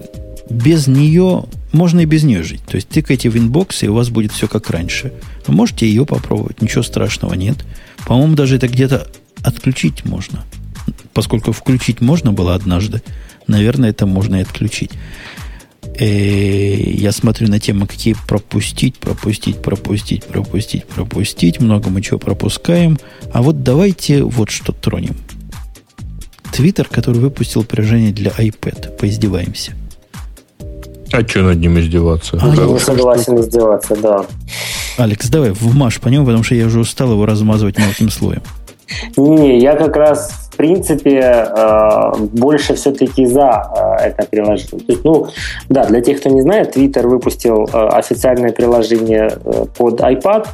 без нее можно и без нее жить. То есть тыкайте в inbox, и у вас будет все как раньше. Вы можете ее попробовать, ничего страшного нет. По-моему, даже это где-то отключить можно. Поскольку включить можно было однажды, наверное, это можно и отключить. Э, я смотрю на тему, какие пропустить, пропустить, пропустить, пропустить, пропустить. Много мы чего пропускаем. А вот давайте вот что тронем. Твиттер, который выпустил приложение для iPad. Поиздеваемся. А что над ним издеваться? А, я не согласен издеваться, да. Алекс, давай вмажь по нему, потому что я уже устал его размазывать мелким слоем. Не, я как раз в принципе, э, больше все-таки за э, это приложение. То есть, ну, да, для тех, кто не знает, Twitter выпустил э, официальное приложение под iPad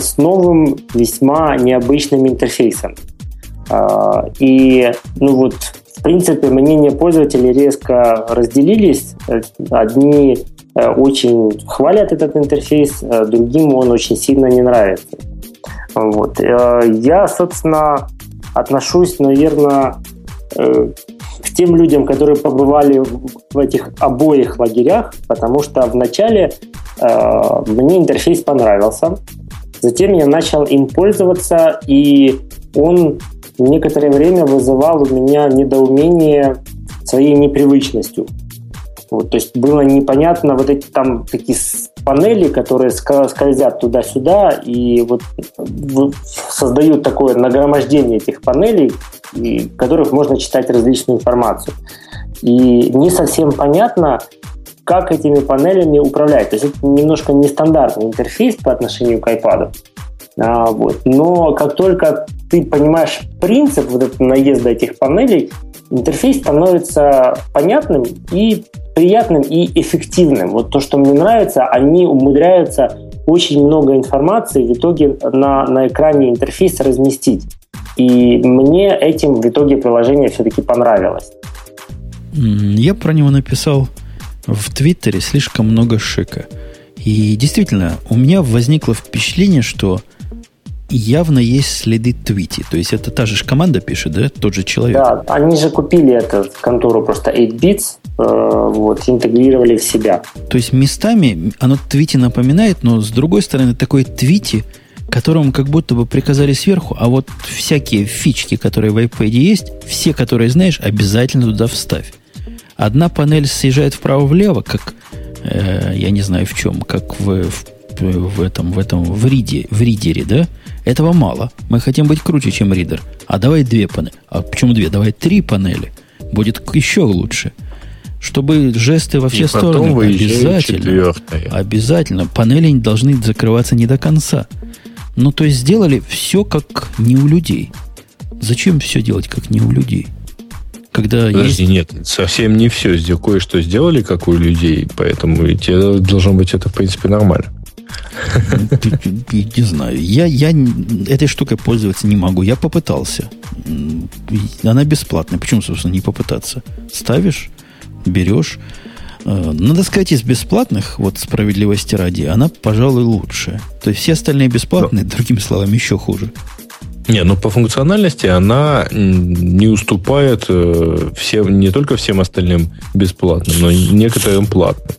с новым весьма необычным интерфейсом. И, ну вот, в принципе, мнения пользователей резко разделились. Одни очень хвалят этот интерфейс, другим он очень сильно не нравится. Вот. Я, собственно, отношусь, наверное, э, к тем людям, которые побывали в этих обоих лагерях, потому что вначале э, мне интерфейс понравился, затем я начал им пользоваться, и он некоторое время вызывал у меня недоумение своей непривычностью. Вот, то есть было непонятно вот эти там такие панели, которые скользят туда-сюда и вот создают такое нагромождение этих панелей, в которых можно читать различную информацию. И не совсем понятно, как этими панелями управлять. То есть это немножко нестандартный интерфейс по отношению к iPad. А, вот. Но как только ты понимаешь принцип вот этого наезда этих панелей, интерфейс становится понятным и приятным и эффективным. Вот то, что мне нравится, они умудряются очень много информации в итоге на, на экране интерфейса разместить. И мне этим в итоге приложение все-таки понравилось. Я про него написал в Твиттере слишком много шика. И действительно, у меня возникло впечатление, что явно есть следы твити. То есть это та же команда пишет, да? Тот же человек. Да, они же купили эту контору просто 8bits, э, вот, интегрировали в себя. То есть местами оно твити напоминает, но с другой стороны такой твити, которому как будто бы приказали сверху, а вот всякие фички, которые в iPad есть, все, которые знаешь, обязательно туда вставь. Одна панель съезжает вправо-влево, как э, я не знаю в чем, как в, в, в этом, в этом, в риде, в ридере, да? Этого мало. Мы хотим быть круче, чем ридер. А давай две панели. А почему две? Давай три панели. Будет еще лучше. Чтобы жесты во все И стороны обязательно. Четвертая. Обязательно. Панели должны закрываться не до конца. Ну, то есть сделали все как не у людей. Зачем все делать как не у людей? Когда Подожди, есть... нет, совсем не все. Кое-что сделали, как у людей, поэтому и тебе должно быть это, в принципе, нормально. Не знаю. Я, я этой штукой пользоваться не могу. Я попытался. Она бесплатная. Почему, собственно, не попытаться? Ставишь, берешь. Э, надо сказать, из бесплатных, вот справедливости ради, она, пожалуй, лучшая. То есть все остальные бесплатные, другими словами, еще хуже. Не, ну по функциональности она не уступает э, всем, не только всем остальным бесплатным, но и некоторым платным.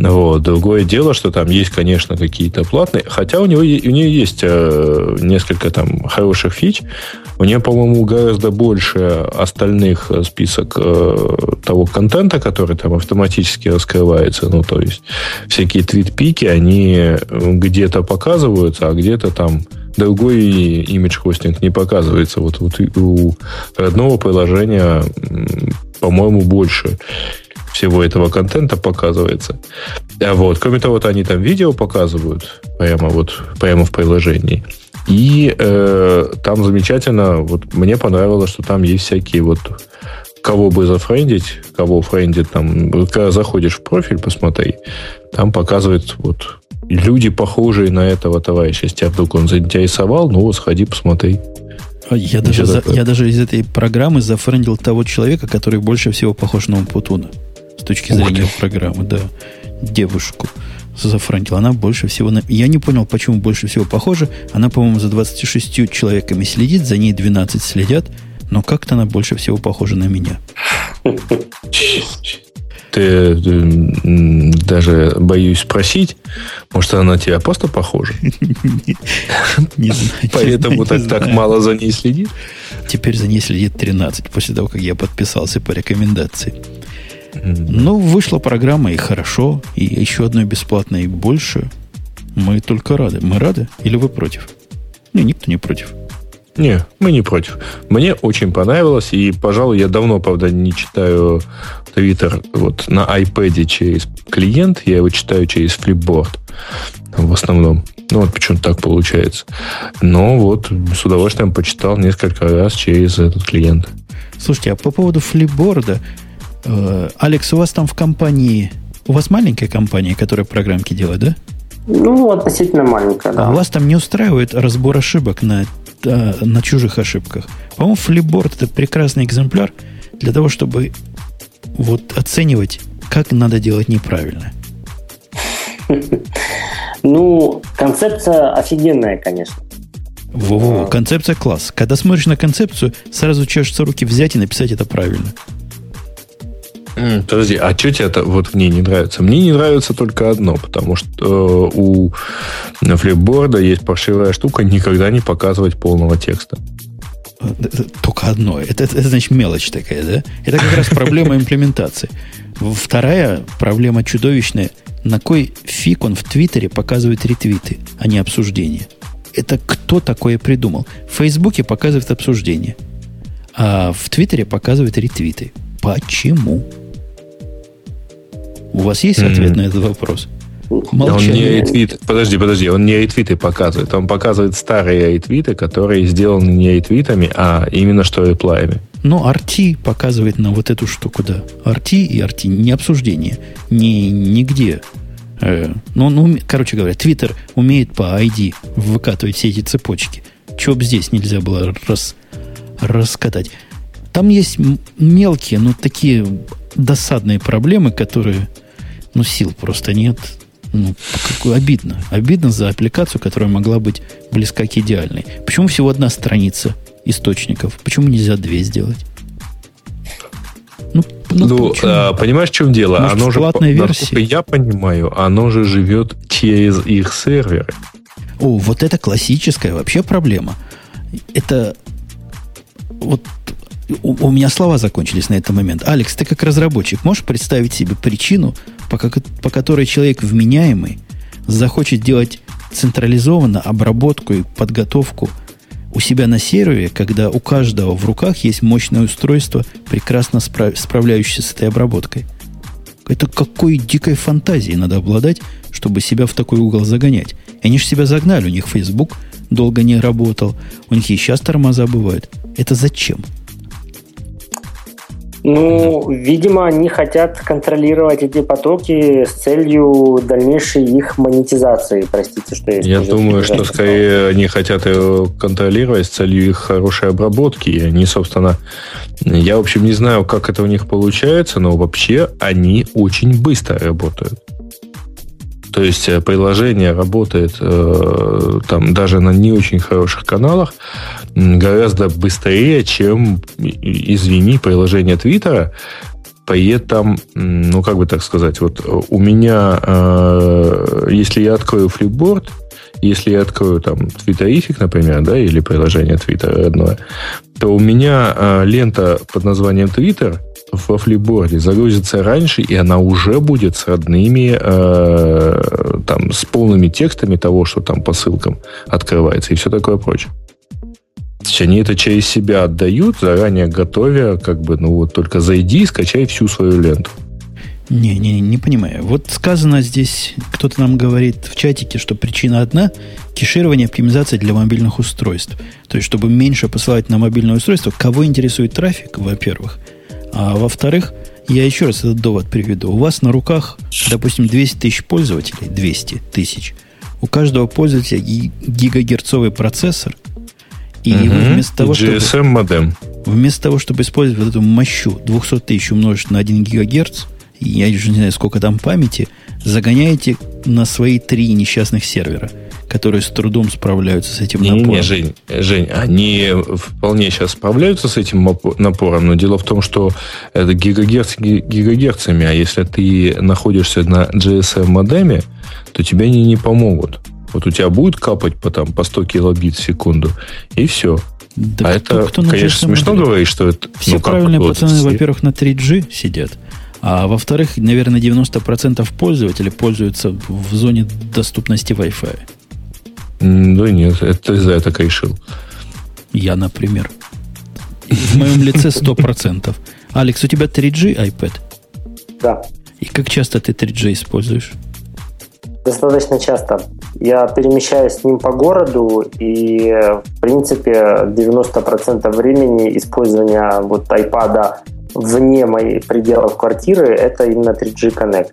Вот. Другое дело, что там есть, конечно, какие-то платные, хотя у, него, у нее есть э, несколько там хороших фич. У нее, по-моему, гораздо больше остальных э, список э, того контента, который там автоматически раскрывается. Ну, то есть всякие твит-пики, они где-то показываются, а где-то там другой имидж-хостинг не показывается. Вот, вот у родного приложения, по-моему, больше всего этого контента показывается. А вот, кроме того, вот они там видео показывают прямо вот прямо в приложении. И э, там замечательно, вот мне понравилось, что там есть всякие вот кого бы зафрендить, кого френдит там, вот когда заходишь в профиль, посмотри, там показывает вот люди, похожие на этого товарища. Если тебя вдруг он заинтересовал, ну, сходи, посмотри. А я даже, за, я даже из этой программы зафрендил того человека, который больше всего похож на Умпутуна с точки зрения программы, да, девушку зафронтил. Она больше всего... На... Я не понял, почему больше всего похожа. Она, по-моему, за 26 человеками следит, за ней 12 следят, но как-то она больше всего похожа на меня. Ты, даже боюсь спросить, может, она на тебя просто похожа? Не знаю. Поэтому так, так мало за ней следит? Теперь за ней следит 13, после того, как я подписался по рекомендации. Ну, вышла программа, и хорошо, и еще одной бесплатной, и больше. Мы только рады. Мы рады? Или вы против? Не, никто не против. Не, мы не против. Мне очень понравилось, и, пожалуй, я давно, правда, не читаю Твиттер вот на iPad через клиент, я его читаю через Flipboard в основном. Ну, вот почему-то так получается. Но вот с удовольствием почитал несколько раз через этот клиент. Слушайте, а по поводу флипборда, Алекс, у вас там в компании... У вас маленькая компания, которая программки делает, да? Ну, относительно маленькая, да. А вас там не устраивает разбор ошибок на, э, на чужих ошибках? По-моему, Flipboard это прекрасный экземпляр для того, чтобы вот оценивать, как надо делать неправильно. Ну, концепция офигенная, конечно. Во-во, концепция класс. Когда смотришь на концепцию, сразу чешутся руки взять и написать это правильно. Подожди, а что тебе это вот в ней не нравится? Мне не нравится только одно, потому что э, у флипборда есть паршивая штука никогда не показывать полного текста. Только одно. Это, это, это значит мелочь такая, да? Это как раз проблема имплементации. Вторая проблема чудовищная. На кой фиг он в Твиттере показывает ретвиты, а не обсуждения? Это кто такое придумал? В Фейсбуке показывает обсуждение, а в Твиттере показывает ретвиты. Почему? У вас есть ответ mm-hmm. на этот вопрос? Молчание. Он не ретвит. Подожди, подожди, он не ретвиты показывает. Он показывает старые ретвиты, которые сделаны не ретвитами, а именно что реплаями. Ну, RT показывает на вот эту штуку, да. RT и RT не обсуждение. Ни, нигде. Э, ну, ну, короче говоря, Twitter умеет по ID выкатывать все эти цепочки. Чего бы здесь нельзя было рас, раскатать. Там есть мелкие, но такие досадные проблемы, которые, ну, сил просто нет. Ну, какое обидно. Обидно за аппликацию, которая могла быть близка к идеальной. Почему всего одна страница источников? Почему нельзя две сделать? Ну, ну, ну а, понимаешь, в чем дело? Может, оно же, платной версии? я понимаю, оно же живет через их серверы. О, вот это классическая вообще проблема. Это вот у, у меня слова закончились на этот момент. Алекс, ты как разработчик можешь представить себе причину, по, по которой человек вменяемый захочет делать централизованно обработку и подготовку у себя на сервере, когда у каждого в руках есть мощное устройство, прекрасно справ, справляющееся с этой обработкой. Это какой дикой фантазией надо обладать, чтобы себя в такой угол загонять. И они же себя загнали, у них Facebook долго не работал, у них и сейчас тормоза бывают. Это зачем? Ну, видимо, они хотят контролировать эти потоки с целью дальнейшей их монетизации. Простите, что я Я думаю, что скорее они хотят ее контролировать с целью их хорошей обработки. И они, собственно, я, в общем, не знаю, как это у них получается, но вообще они очень быстро работают. То есть э, приложение работает э, там даже на не очень хороших каналах гораздо быстрее, чем, извини, приложение Твиттера. При этом, ну как бы так сказать, вот у меня, э, если я открою флипборд, если я открою там твиттерифик, например, да, или приложение Твиттера родное, то у меня э, лента под названием Твиттер во флипборде загрузится раньше, и она уже будет с родными, э, там, с полными текстами того, что там по ссылкам открывается, и все такое прочее. То есть они это через себя отдают, заранее готовя, как бы, ну вот только зайди и скачай всю свою ленту. Не, не, не понимаю. Вот сказано здесь, кто-то нам говорит в чатике, что причина одна – кеширование оптимизация для мобильных устройств. То есть, чтобы меньше посылать на мобильное устройство, кого интересует трафик, во-первых – а во-вторых, я еще раз этот довод приведу. У вас на руках, допустим, 200 тысяч пользователей, 200 тысяч. У каждого пользователя гигагерцовый процессор. И угу. вы вместо того, GSM чтобы, модем. Вместо того, чтобы использовать вот эту мощу 200 тысяч умножить на 1 гигагерц, я уже не знаю, сколько там памяти, загоняете на свои три несчастных сервера – которые с трудом справляются с этим напором. Не, не, Жень, Жень, они вполне сейчас справляются с этим напором, но дело в том, что это гигагерц гигагерцами, а если ты находишься на GSM-модеме, то тебе они не помогут. Вот у тебя будет капать по, там, по 100 килобит в секунду, и все. Да а кто, это, кто конечно, смешно говорить, что это... Все ну, правильные пацаны, во-первых, на 3G сидят, а во-вторых, наверное, 90% пользователей пользуются в зоне доступности Wi-Fi. Да нет, это ты за это решил. Я, например. В моем лице 100%. Алекс, у тебя 3G iPad? Да. И как часто ты 3G используешь? Достаточно часто. Я перемещаюсь с ним по городу, и, в принципе, 90% времени использования вот iPad вне моих пределов квартиры – это именно 3G Connect.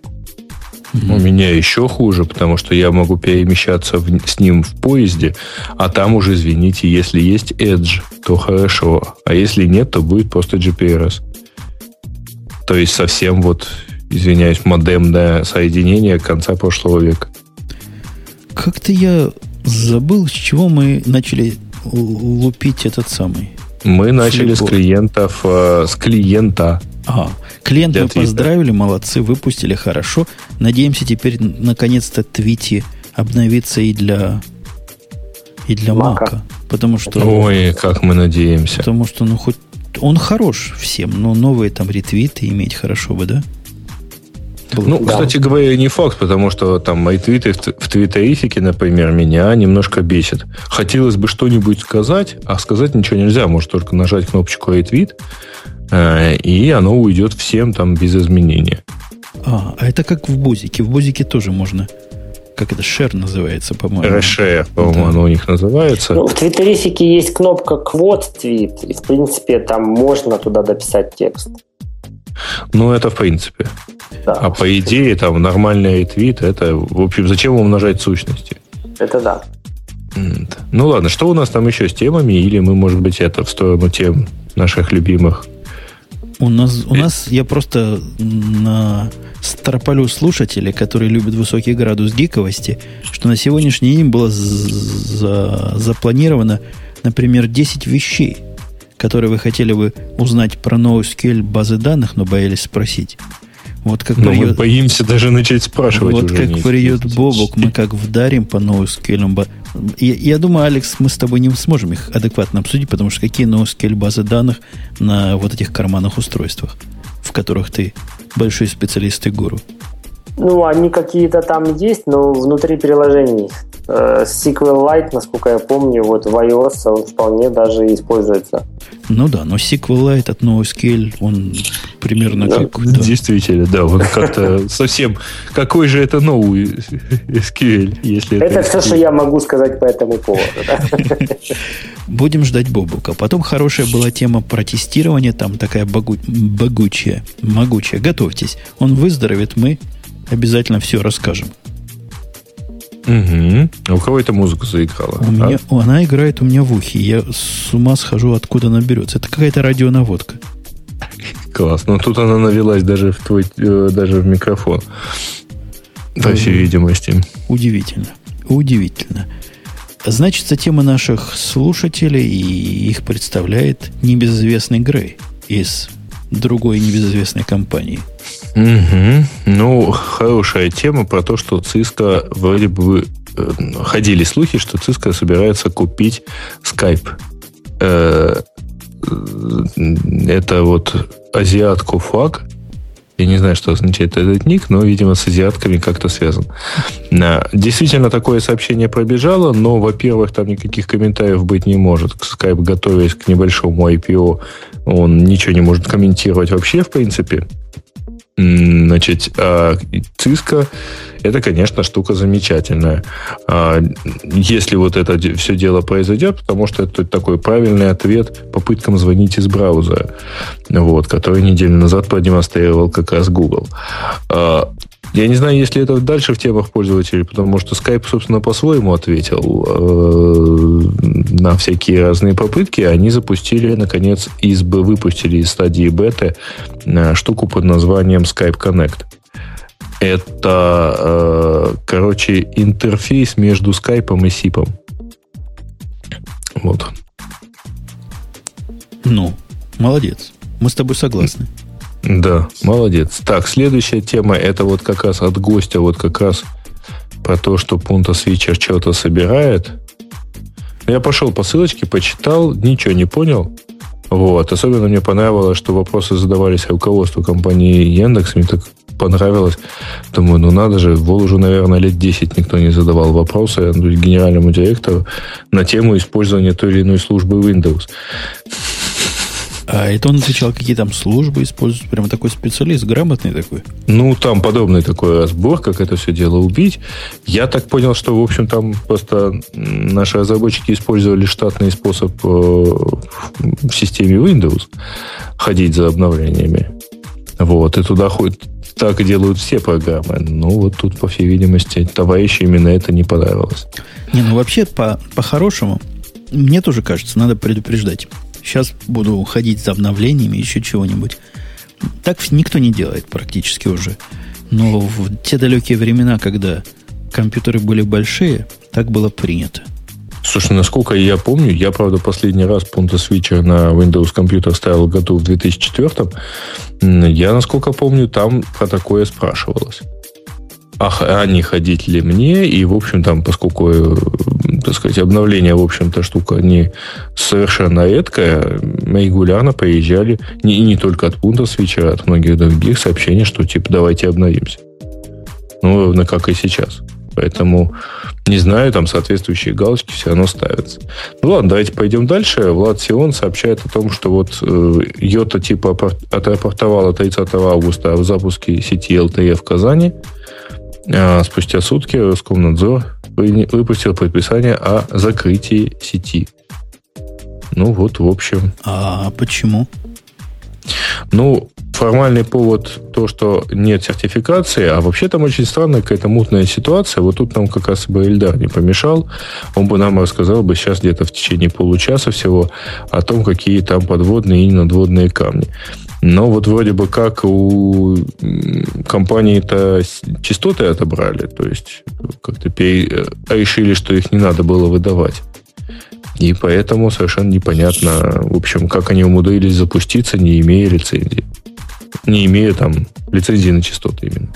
Mm-hmm. У меня еще хуже, потому что я могу перемещаться в, с ним в поезде, а там уже, извините, если есть Edge, то хорошо. А если нет, то будет просто GPRS. То есть совсем вот, извиняюсь, модемное соединение конца прошлого века. Как-то я забыл, с чего мы начали лупить этот самый. Мы начали с клиентов, э, с клиента Ага. Клиент мы поздравили, молодцы, выпустили хорошо. Надеемся, теперь наконец-то Твити обновится и для И для Мака. Потому что... Ой, как мы надеемся. Потому что, ну, хоть он хорош всем, но новые там ретвиты иметь хорошо бы, да? Ну, да. кстати говоря, не факт, потому что там мои твиты в твиттерифике, например, меня немножко бесит. Хотелось бы что-нибудь сказать, а сказать ничего нельзя. Может только нажать кнопочку ретвит, и оно уйдет всем там без изменения. А, а это как в Бузике. В Бузике тоже можно как это, share называется, по-моему. Reshare, по-моему, да. оно у них называется. Ну, в твиттерифике есть кнопка quote tweet, и, в принципе, там можно туда дописать текст. Ну, это в принципе. Да. А по идее, там, нормальный твит, это, в общем, зачем умножать сущности? Это да. Ну ладно, что у нас там еще с темами? Или мы, может быть, это в сторону тем наших любимых? У нас, у нас я просто на строполю слушателей, которые любят высокий градус гиковости, что на сегодняшний день было за, запланировано, например, 10 вещей, которые вы хотели бы узнать про NoSQL базы данных, но боялись спросить. Вот как Но придет, мы боимся даже начать спрашивать. Вот уже как придет Бобок, мы как вдарим по NoSQL. Я, я думаю, Алекс, мы с тобой не сможем их адекватно обсудить, потому что какие NoSQL базы данных на вот этих карманных устройствах, в которых ты большой специалист и гуру. Ну, они какие-то там есть, но внутри приложений. Э, SQLite, насколько я помню, вот в iOS он вполне даже используется. Ну да, но SQLite от NoSQL, он примерно да. как... Да. Действительно, да, он как-то совсем... Какой же это новый SQL, если это... Это все, что я могу сказать по этому поводу. Будем ждать Бобука. Потом хорошая была тема про тестирование, там такая богучая, могучая. Готовьтесь. Он выздоровеет, мы обязательно все расскажем. Угу. А у кого эта музыка заиграла? У а? меня, она играет у меня в ухе. Я с ума схожу, откуда она берется. Это какая-то радионаводка. Класс. Но тут она навелась даже в твой, э, даже в микрофон. По всей видимости. Удивительно. Удивительно. Значит, тема наших слушателей, и их представляет небезызвестный Грей из другой небезызвестной компании – Угу. Ну, хорошая тема про то, что Cisco вроде бы э, ходили слухи, что Cisco собирается купить Skype. Э, это вот азиатку флаг. Я не знаю, что означает этот ник, но, видимо, с азиатками как-то связан. Действительно, такое сообщение пробежало, но, во-первых, там никаких комментариев быть не может. Skype, готовясь к небольшому IPO, он ничего не может комментировать вообще, в принципе. Значит, а, Cisco это, конечно, штука замечательная. А, если вот это все дело произойдет, потому что это такой правильный ответ попыткам звонить из браузера, вот, который неделю назад продемонстрировал как раз Google. Я не знаю, если это дальше в темах пользователей, потому что Skype, собственно, по-своему ответил э, на всякие разные попытки. Они запустили, наконец, из, выпустили из стадии беты э, штуку под названием Skype Connect. Это, э, короче, интерфейс между Skype и SIP. Вот. Ну, молодец. Мы с тобой согласны. Да, молодец. Так, следующая тема, это вот как раз от гостя, вот как раз про то, что Punta Switcher что-то собирает. Я пошел по ссылочке, почитал, ничего не понял. Вот. Особенно мне понравилось, что вопросы задавались руководству компании Яндекс. Мне так понравилось. Думаю, ну надо же, в уже, наверное, лет 10 никто не задавал вопросы генеральному директору на тему использования той или иной службы Windows. А это он отвечал, какие там службы используют? Прямо такой специалист, грамотный такой? Ну, там подобный такой разбор, как это все дело убить. Я так понял, что, в общем, там просто наши разработчики использовали штатный способ э, в системе Windows ходить за обновлениями. Вот, и туда ходит так делают все программы. Ну, вот тут, по всей видимости, товарищу именно это не понравилось. Не, ну вообще, по, по-хорошему, мне тоже кажется, надо предупреждать. Сейчас буду ходить за обновлениями, еще чего-нибудь. Так никто не делает практически уже. Но в те далекие времена, когда компьютеры были большие, так было принято. Слушай, насколько я помню, я, правда, последний раз Punta Switcher на Windows компьютер ставил году в 2004. Я, насколько помню, там про такое спрашивалось. А, а не ходить ли мне? И, в общем, там, поскольку так сказать, обновление, в общем-то, штука не совершенно редкая. Регулярно приезжали, не, не только от пункта свеча, а от многих других сообщений, что типа давайте обновимся. Ну, ровно как и сейчас. Поэтому, не знаю, там соответствующие галочки все равно ставятся. Ну ладно, давайте пойдем дальше. Влад Сион сообщает о том, что вот э, Йота типа отрапортовала 30 августа о запуске сети LTE в Казани. А спустя сутки Роскомнадзор выпустил предписание о закрытии сети. Ну вот, в общем. А почему? Ну, формальный повод то, что нет сертификации, а вообще там очень странная какая-то мутная ситуация. Вот тут нам как раз бы Эльдар не помешал. Он бы нам рассказал бы сейчас где-то в течение получаса всего о том, какие там подводные и надводные камни. Но вот вроде бы как у компании-то частоты отобрали, то есть как-то решили, что их не надо было выдавать. И поэтому совершенно непонятно, в общем, как они умудрились запуститься, не имея лицензии. Не имея там лицензии на частоты именно.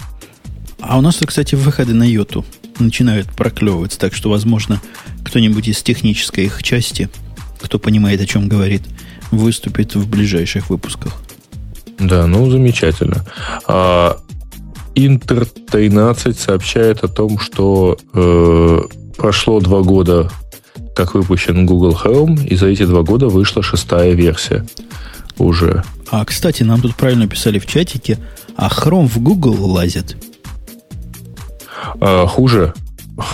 А у нас, кстати, выходы на йоту начинают проклевываться, так что, возможно, кто-нибудь из технической их части, кто понимает, о чем говорит, выступит в ближайших выпусках. Да, ну замечательно. А, Интер 13 сообщает о том, что э, прошло два года как выпущен Google Chrome, и за эти два года вышла шестая версия уже. А, кстати, нам тут правильно писали в чатике, а Chrome в Google лазит. А, хуже.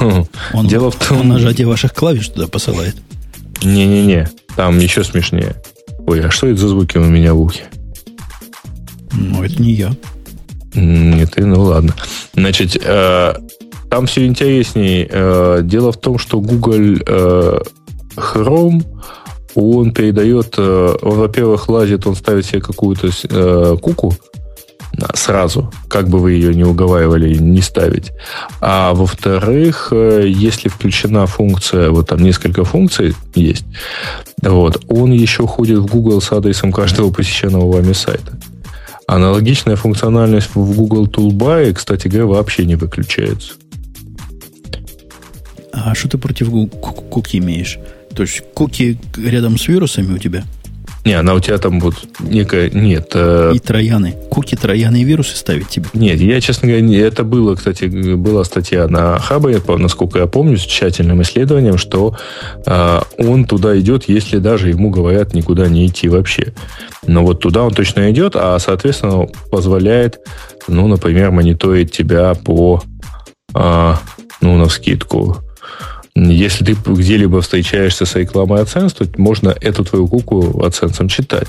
Он, Дело в том... Он нажатие ваших клавиш туда посылает. Не-не-не, там еще смешнее. Ой, а что это за звуки у меня в ухе? Ну, это не я. Нет, ты, ну ладно. Значит, э, там все интереснее. Э, дело в том, что Google э, Chrome, он передает, э, он, во-первых, лазит, он ставит себе какую-то куку сразу, как бы вы ее не уговаривали не ставить. А во-вторых, если включена функция, вот там несколько функций есть, вот, он еще ходит в Google с адресом каждого посещенного вами сайта. Аналогичная функциональность в Google Toolbar, кстати говоря, вообще не выключается. А что ты против куки имеешь? То есть куки рядом с вирусами у тебя? Не, она у тебя там вот некая... Нет. Э... И трояны. Куки, трояны и вирусы ставить тебе? Нет, я, честно говоря, это было, кстати, была статья на Хабе, насколько я помню, с тщательным исследованием, что э, он туда идет, если даже ему говорят никуда не идти вообще. Но вот туда он точно идет, а, соответственно, позволяет, ну, например, мониторить тебя по, э, ну, на вскидку, если ты где-либо встречаешься с рекламой AdSense, то можно эту твою куку AdSense читать.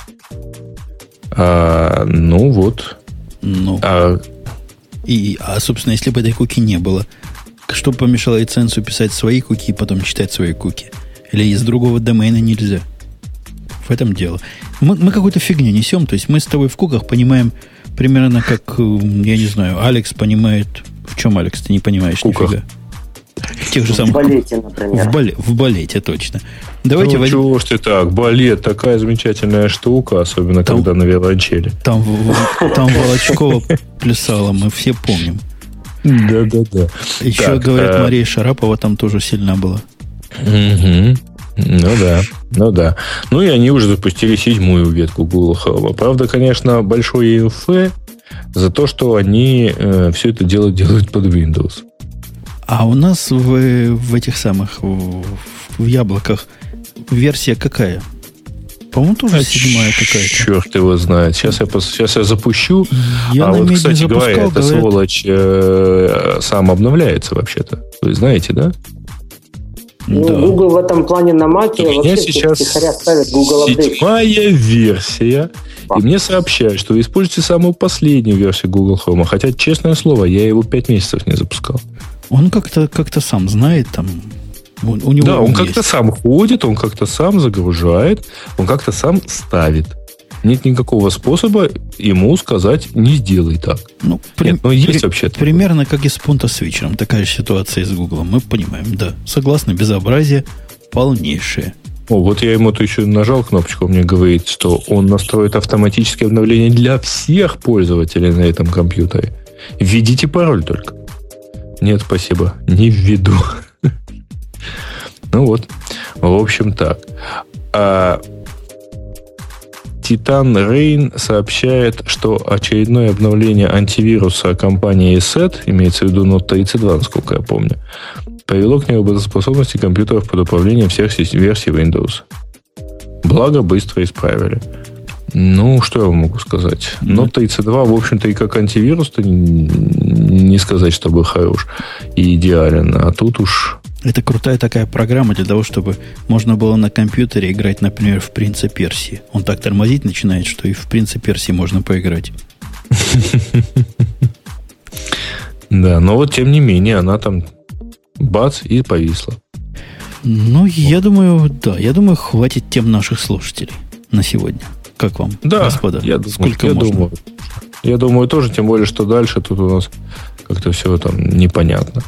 А, ну вот. Ну. А, и, а, собственно, если бы этой куки не было, что помешало AdSense писать свои куки и потом читать свои куки? Или из другого домена нельзя? В этом дело. Мы, мы какую-то фигню несем, то есть мы с тобой в куках понимаем примерно как, э, я не знаю, Алекс понимает... В чем, Алекс, ты не понимаешь куках. нифига? Тех же самых... В балете, например. В, бале, в балете, точно. Давайте ну, возьм... чего ж ты так? Балет такая замечательная штука, особенно там, когда на виолончели. Там, там Волочкова плясала, мы все помним. Да-да-да. Еще, так, говорят, а... Мария Шарапова там тоже сильна была. Угу. Ну да, ну да. Ну и они уже запустили седьмую ветку Google. Правда, конечно, большой EFE за то, что они э, все это дело делают под Windows. А у нас в, в этих самых, в, в яблоках версия какая? По-моему, тоже а седьмая какая-то. Черт его знает. Сейчас я, сейчас я запущу. Я а вот, кстати говоря, эта говорят... сволочь э, сам обновляется вообще-то. Вы знаете, да? Ну, да. Google в этом плане на Mac вообще сейчас ставят Google седьмая версия. И мне сообщают, что вы используете самую последнюю версию Google Chrome. Хотя, честное слово, я его пять месяцев не запускал. Он как-то как сам знает там. У, у него да, он как-то сам ходит, он как-то сам загружает, он как-то сам ставит. Нет никакого способа ему сказать не сделай так. Ну, при, Нет, но есть при, вообще. Примерно как и с Punta Switcher. Такая же ситуация с Google. Мы понимаем, да. Согласно, безобразие полнейшее. О, вот я ему то еще нажал кнопочку, он мне говорит, что он настроит автоматическое обновление для всех пользователей на этом компьютере. Введите пароль только. Нет, спасибо. Не введу. Ну вот, в общем так. Titan Rain сообщает, что очередное обновление антивируса компании ESET, имеется в виду Note 32, насколько я помню, привело к неработоспособности компьютеров под управлением всех версий Windows. Благо, быстро исправили. Ну, что я вам могу сказать? Note 32, в общем-то, и как антивирус-то не сказать, чтобы хорош и идеален. А тут уж это крутая такая программа для того, чтобы можно было на компьютере играть, например, в «Принца Персии». Он так тормозить начинает, что и в «Принца Персии» можно поиграть. Да, но вот тем не менее она там бац и повисла. Ну, я думаю, да, я думаю, хватит тем наших слушателей на сегодня. Как вам, да, господа? Я, Сколько я можно? Думаю, я думаю тоже, тем более, что дальше тут у нас как-то все там непонятно.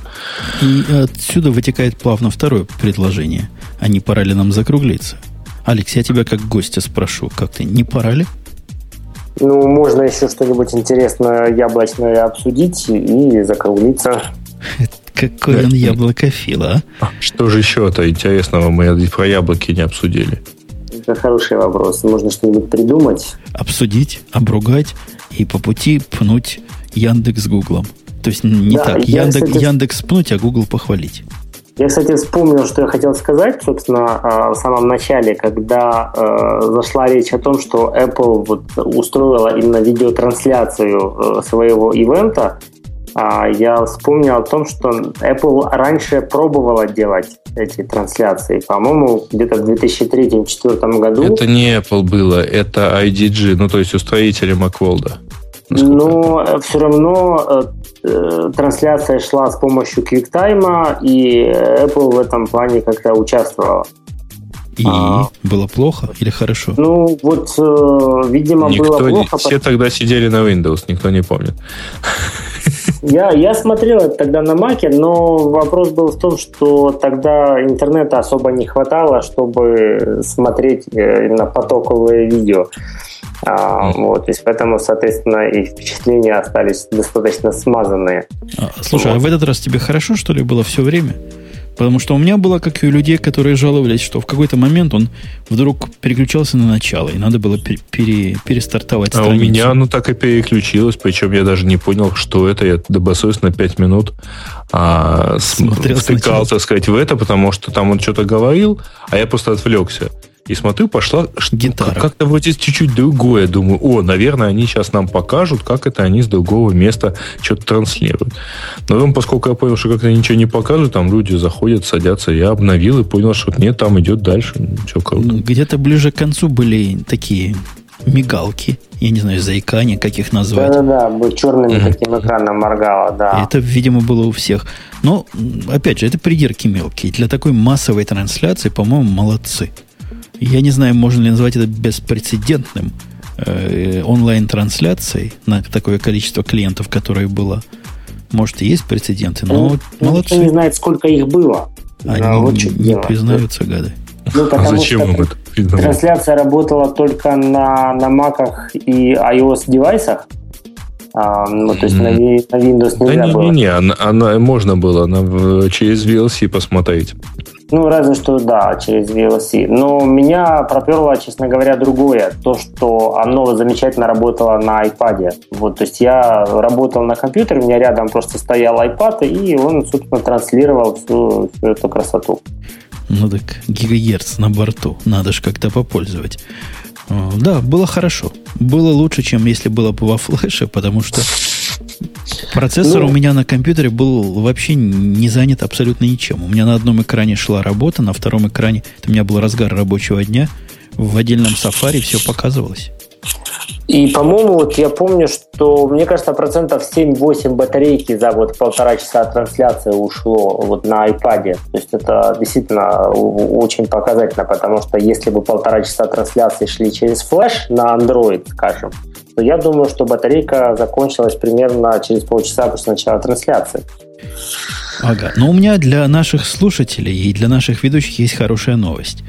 И отсюда вытекает плавно второе предложение. А не пора ли нам закруглиться? Алекс, я тебя как гостя спрошу, как ты, не пора ли? Ну, можно еще что-нибудь интересное яблочное обсудить и закруглиться. Какой он яблокофил, а? а? Что же еще-то интересного мы про яблоки не обсудили? Это хороший вопрос. Можно что-нибудь придумать. Обсудить, обругать и по пути пнуть Яндекс с Гуглом. То есть не да, так. Я, Яндекс, кстати, Яндекс пнуть, а Google похвалить. Я, кстати, вспомнил, что я хотел сказать, собственно, а, в самом начале, когда э, зашла речь о том, что Apple вот устроила именно видеотрансляцию э, своего ивента, я вспомнил о том, что Apple раньше пробовала делать эти трансляции. По-моему, где-то в 2003-2004 году. Это не Apple было, это IDG, ну то есть устроители Macworld. Но э, все равно э, э, трансляция шла с помощью QuickTime, и Apple в этом плане как-то участвовала. И а, было плохо или хорошо? Ну, вот, э, видимо, никто, было плохо. Все тогда сидели на Windows, никто не помнит. Я, я смотрел это тогда на Маке, но вопрос был в том, что тогда интернета особо не хватало, чтобы смотреть именно потоковые видео. А, вот, то есть поэтому, соответственно, и впечатления остались достаточно смазанные. А, слушай, вот. а в этот раз тебе хорошо, что ли, было все время? Потому что у меня было, как и у людей, которые жаловались, что в какой-то момент он вдруг переключался на начало, и надо было пере, перестартовать страницу. А у меня оно так и переключилось, причем я даже не понял, что это. Я добросовестно 5 минут а, Смотрел втыкал, так сказать, в это, потому что там он что-то говорил, а я просто отвлекся. И смотрю, пошла гитара. Как-то вроде чуть-чуть другое. Думаю, о, наверное, они сейчас нам покажут, как это они с другого места что-то транслируют. Но потом, поскольку я понял, что как-то ничего не показывают, там люди заходят, садятся, я обновил и понял, что нет, там идет дальше. Все круто. Ну, где-то ближе к концу были такие мигалки, я не знаю, заикания, как их назвать. Да-да-да, черным mm-hmm. таким экраном моргало, да. Это, видимо, было у всех. Но, опять же, это придирки мелкие. Для такой массовой трансляции, по-моему, молодцы. Я не знаю, можно ли назвать это беспрецедентным э, онлайн-трансляцией на такое количество клиентов, которое было. Может, и есть прецеденты, но ну, молодцы. Никто не знает, сколько их было. Они да, вот не, не признаются, гады. Ну, а зачем им это признавать? Трансляция работала только на, на маках и iOS девайсах. А, ну, то есть mm. на, на Windows нельзя да не, было. Не, не, она, она, можно было она, через VLC посмотреть. Ну, разве что, да, через VLC. Но меня проперло, честно говоря, другое. То, что оно замечательно работало на iPad. Вот, то есть я работал на компьютере, у меня рядом просто стоял iPad, и он, собственно, транслировал всю, всю эту красоту. Ну так, гигагерц на борту. Надо же как-то попользовать. Да, было хорошо. Было лучше, чем если было бы во флеше, потому что Процессор ну, у меня на компьютере был вообще не занят абсолютно ничем. У меня на одном экране шла работа, на втором экране, это у меня был разгар рабочего дня, в отдельном сафари все показывалось. И, по-моему, вот я помню, что, мне кажется, процентов 7-8 батарейки за вот полтора часа трансляции ушло вот на iPad. То есть это действительно очень показательно, потому что если бы полтора часа трансляции шли через флеш на Android, скажем, то я думаю, что батарейка закончилась примерно через полчаса после начала трансляции. Ага. Но у меня для наших слушателей и для наших ведущих есть хорошая новость.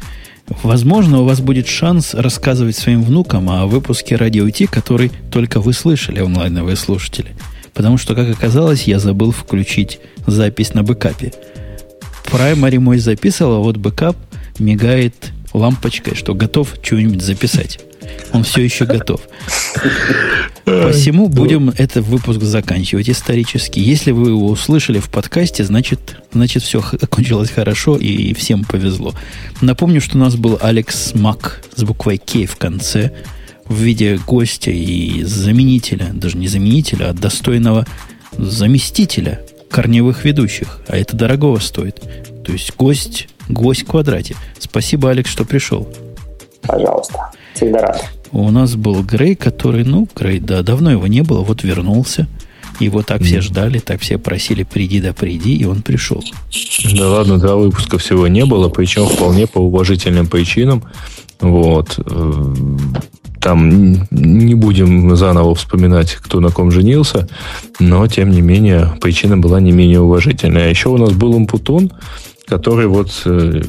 Возможно, у вас будет шанс рассказывать своим внукам о выпуске Радио Ти, который только вы слышали, онлайновые слушатели. Потому что, как оказалось, я забыл включить запись на бэкапе. Primary мой записывал, а вот бэкап мигает лампочкой, что готов что-нибудь записать. Он все еще готов. Посему будем этот выпуск заканчивать исторически. Если вы его услышали в подкасте, значит, значит все кончилось хорошо и всем повезло. Напомню, что у нас был Алекс Мак с буквой К в конце в виде гостя и заменителя, даже не заменителя, а достойного заместителя корневых ведущих. А это дорогого стоит. То есть гость, гость в квадрате. Спасибо, Алекс, что пришел. Пожалуйста. Всегда рад. У нас был Грей, который, ну, Грей, да, давно его не было, вот вернулся. Его так все ждали, так все просили, приди да приди, и он пришел. Да ладно, два выпуска всего не было, причем вполне по уважительным причинам. Вот. Э, там не будем заново вспоминать, кто на ком женился, но, тем не менее, причина была не менее уважительная. А еще у нас был Умпутун, который вот э,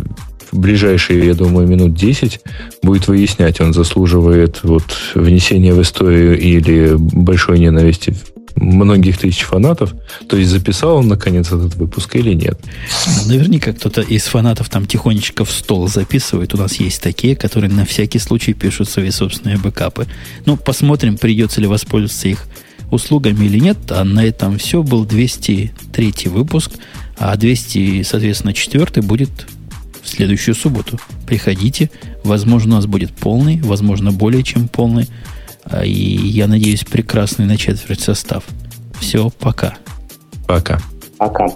ближайшие, я думаю, минут 10 будет выяснять, он заслуживает вот внесения в историю или большой ненависти многих тысяч фанатов. То есть записал он наконец этот выпуск или нет? Наверняка кто-то из фанатов там тихонечко в стол записывает. У нас есть такие, которые на всякий случай пишут свои собственные бэкапы. Ну, посмотрим, придется ли воспользоваться их услугами или нет. А на этом все. Был 203 выпуск. А 200, соответственно, 4 будет в следующую субботу. Приходите. Возможно, у нас будет полный, возможно, более чем полный. А, и я надеюсь, прекрасный на четверть состав. Все, пока. Пока. Пока.